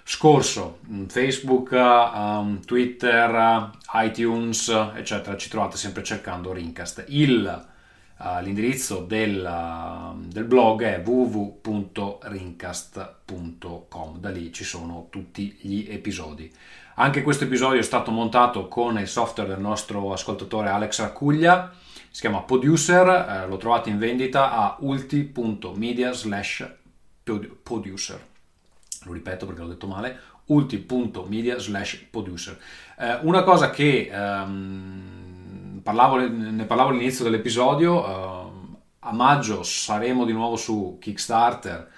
scorso. Mm, Facebook, um, Twitter, iTunes, eccetera, ci trovate sempre cercando Rincast. Il, eh, l'indirizzo del, eh, del blog è www.rincast.com, da lì ci sono tutti gli episodi. Anche questo episodio è stato montato con il software del nostro ascoltatore Alex Raccuglia, si chiama Producer, eh, lo trovate in vendita a ulti.media slash producer. Lo ripeto perché l'ho detto male, ulti.media slash producer. Eh, una cosa che ehm, parlavo, ne parlavo all'inizio dell'episodio, ehm, a maggio saremo di nuovo su Kickstarter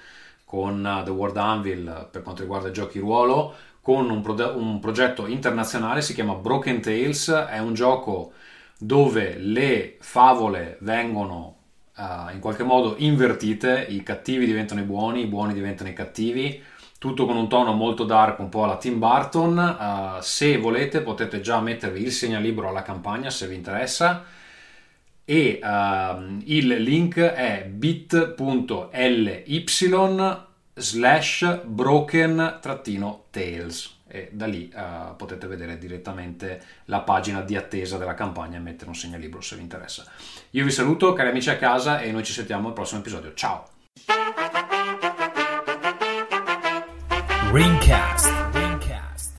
con uh, The World Anvil per quanto riguarda i giochi ruolo, con un, pro- un progetto internazionale, si chiama Broken Tales, è un gioco dove le favole vengono uh, in qualche modo invertite, i cattivi diventano i buoni, i buoni diventano i cattivi, tutto con un tono molto dark, un po' alla Tim Burton. Uh, se volete potete già mettervi il segnalibro alla campagna se vi interessa e uh, il link è bit.ly slash broken-tales e da lì uh, potete vedere direttamente la pagina di attesa della campagna e mettere un segnalibro se vi interessa. Io vi saluto cari amici a casa e noi ci sentiamo al prossimo episodio. Ciao! Green Greencast.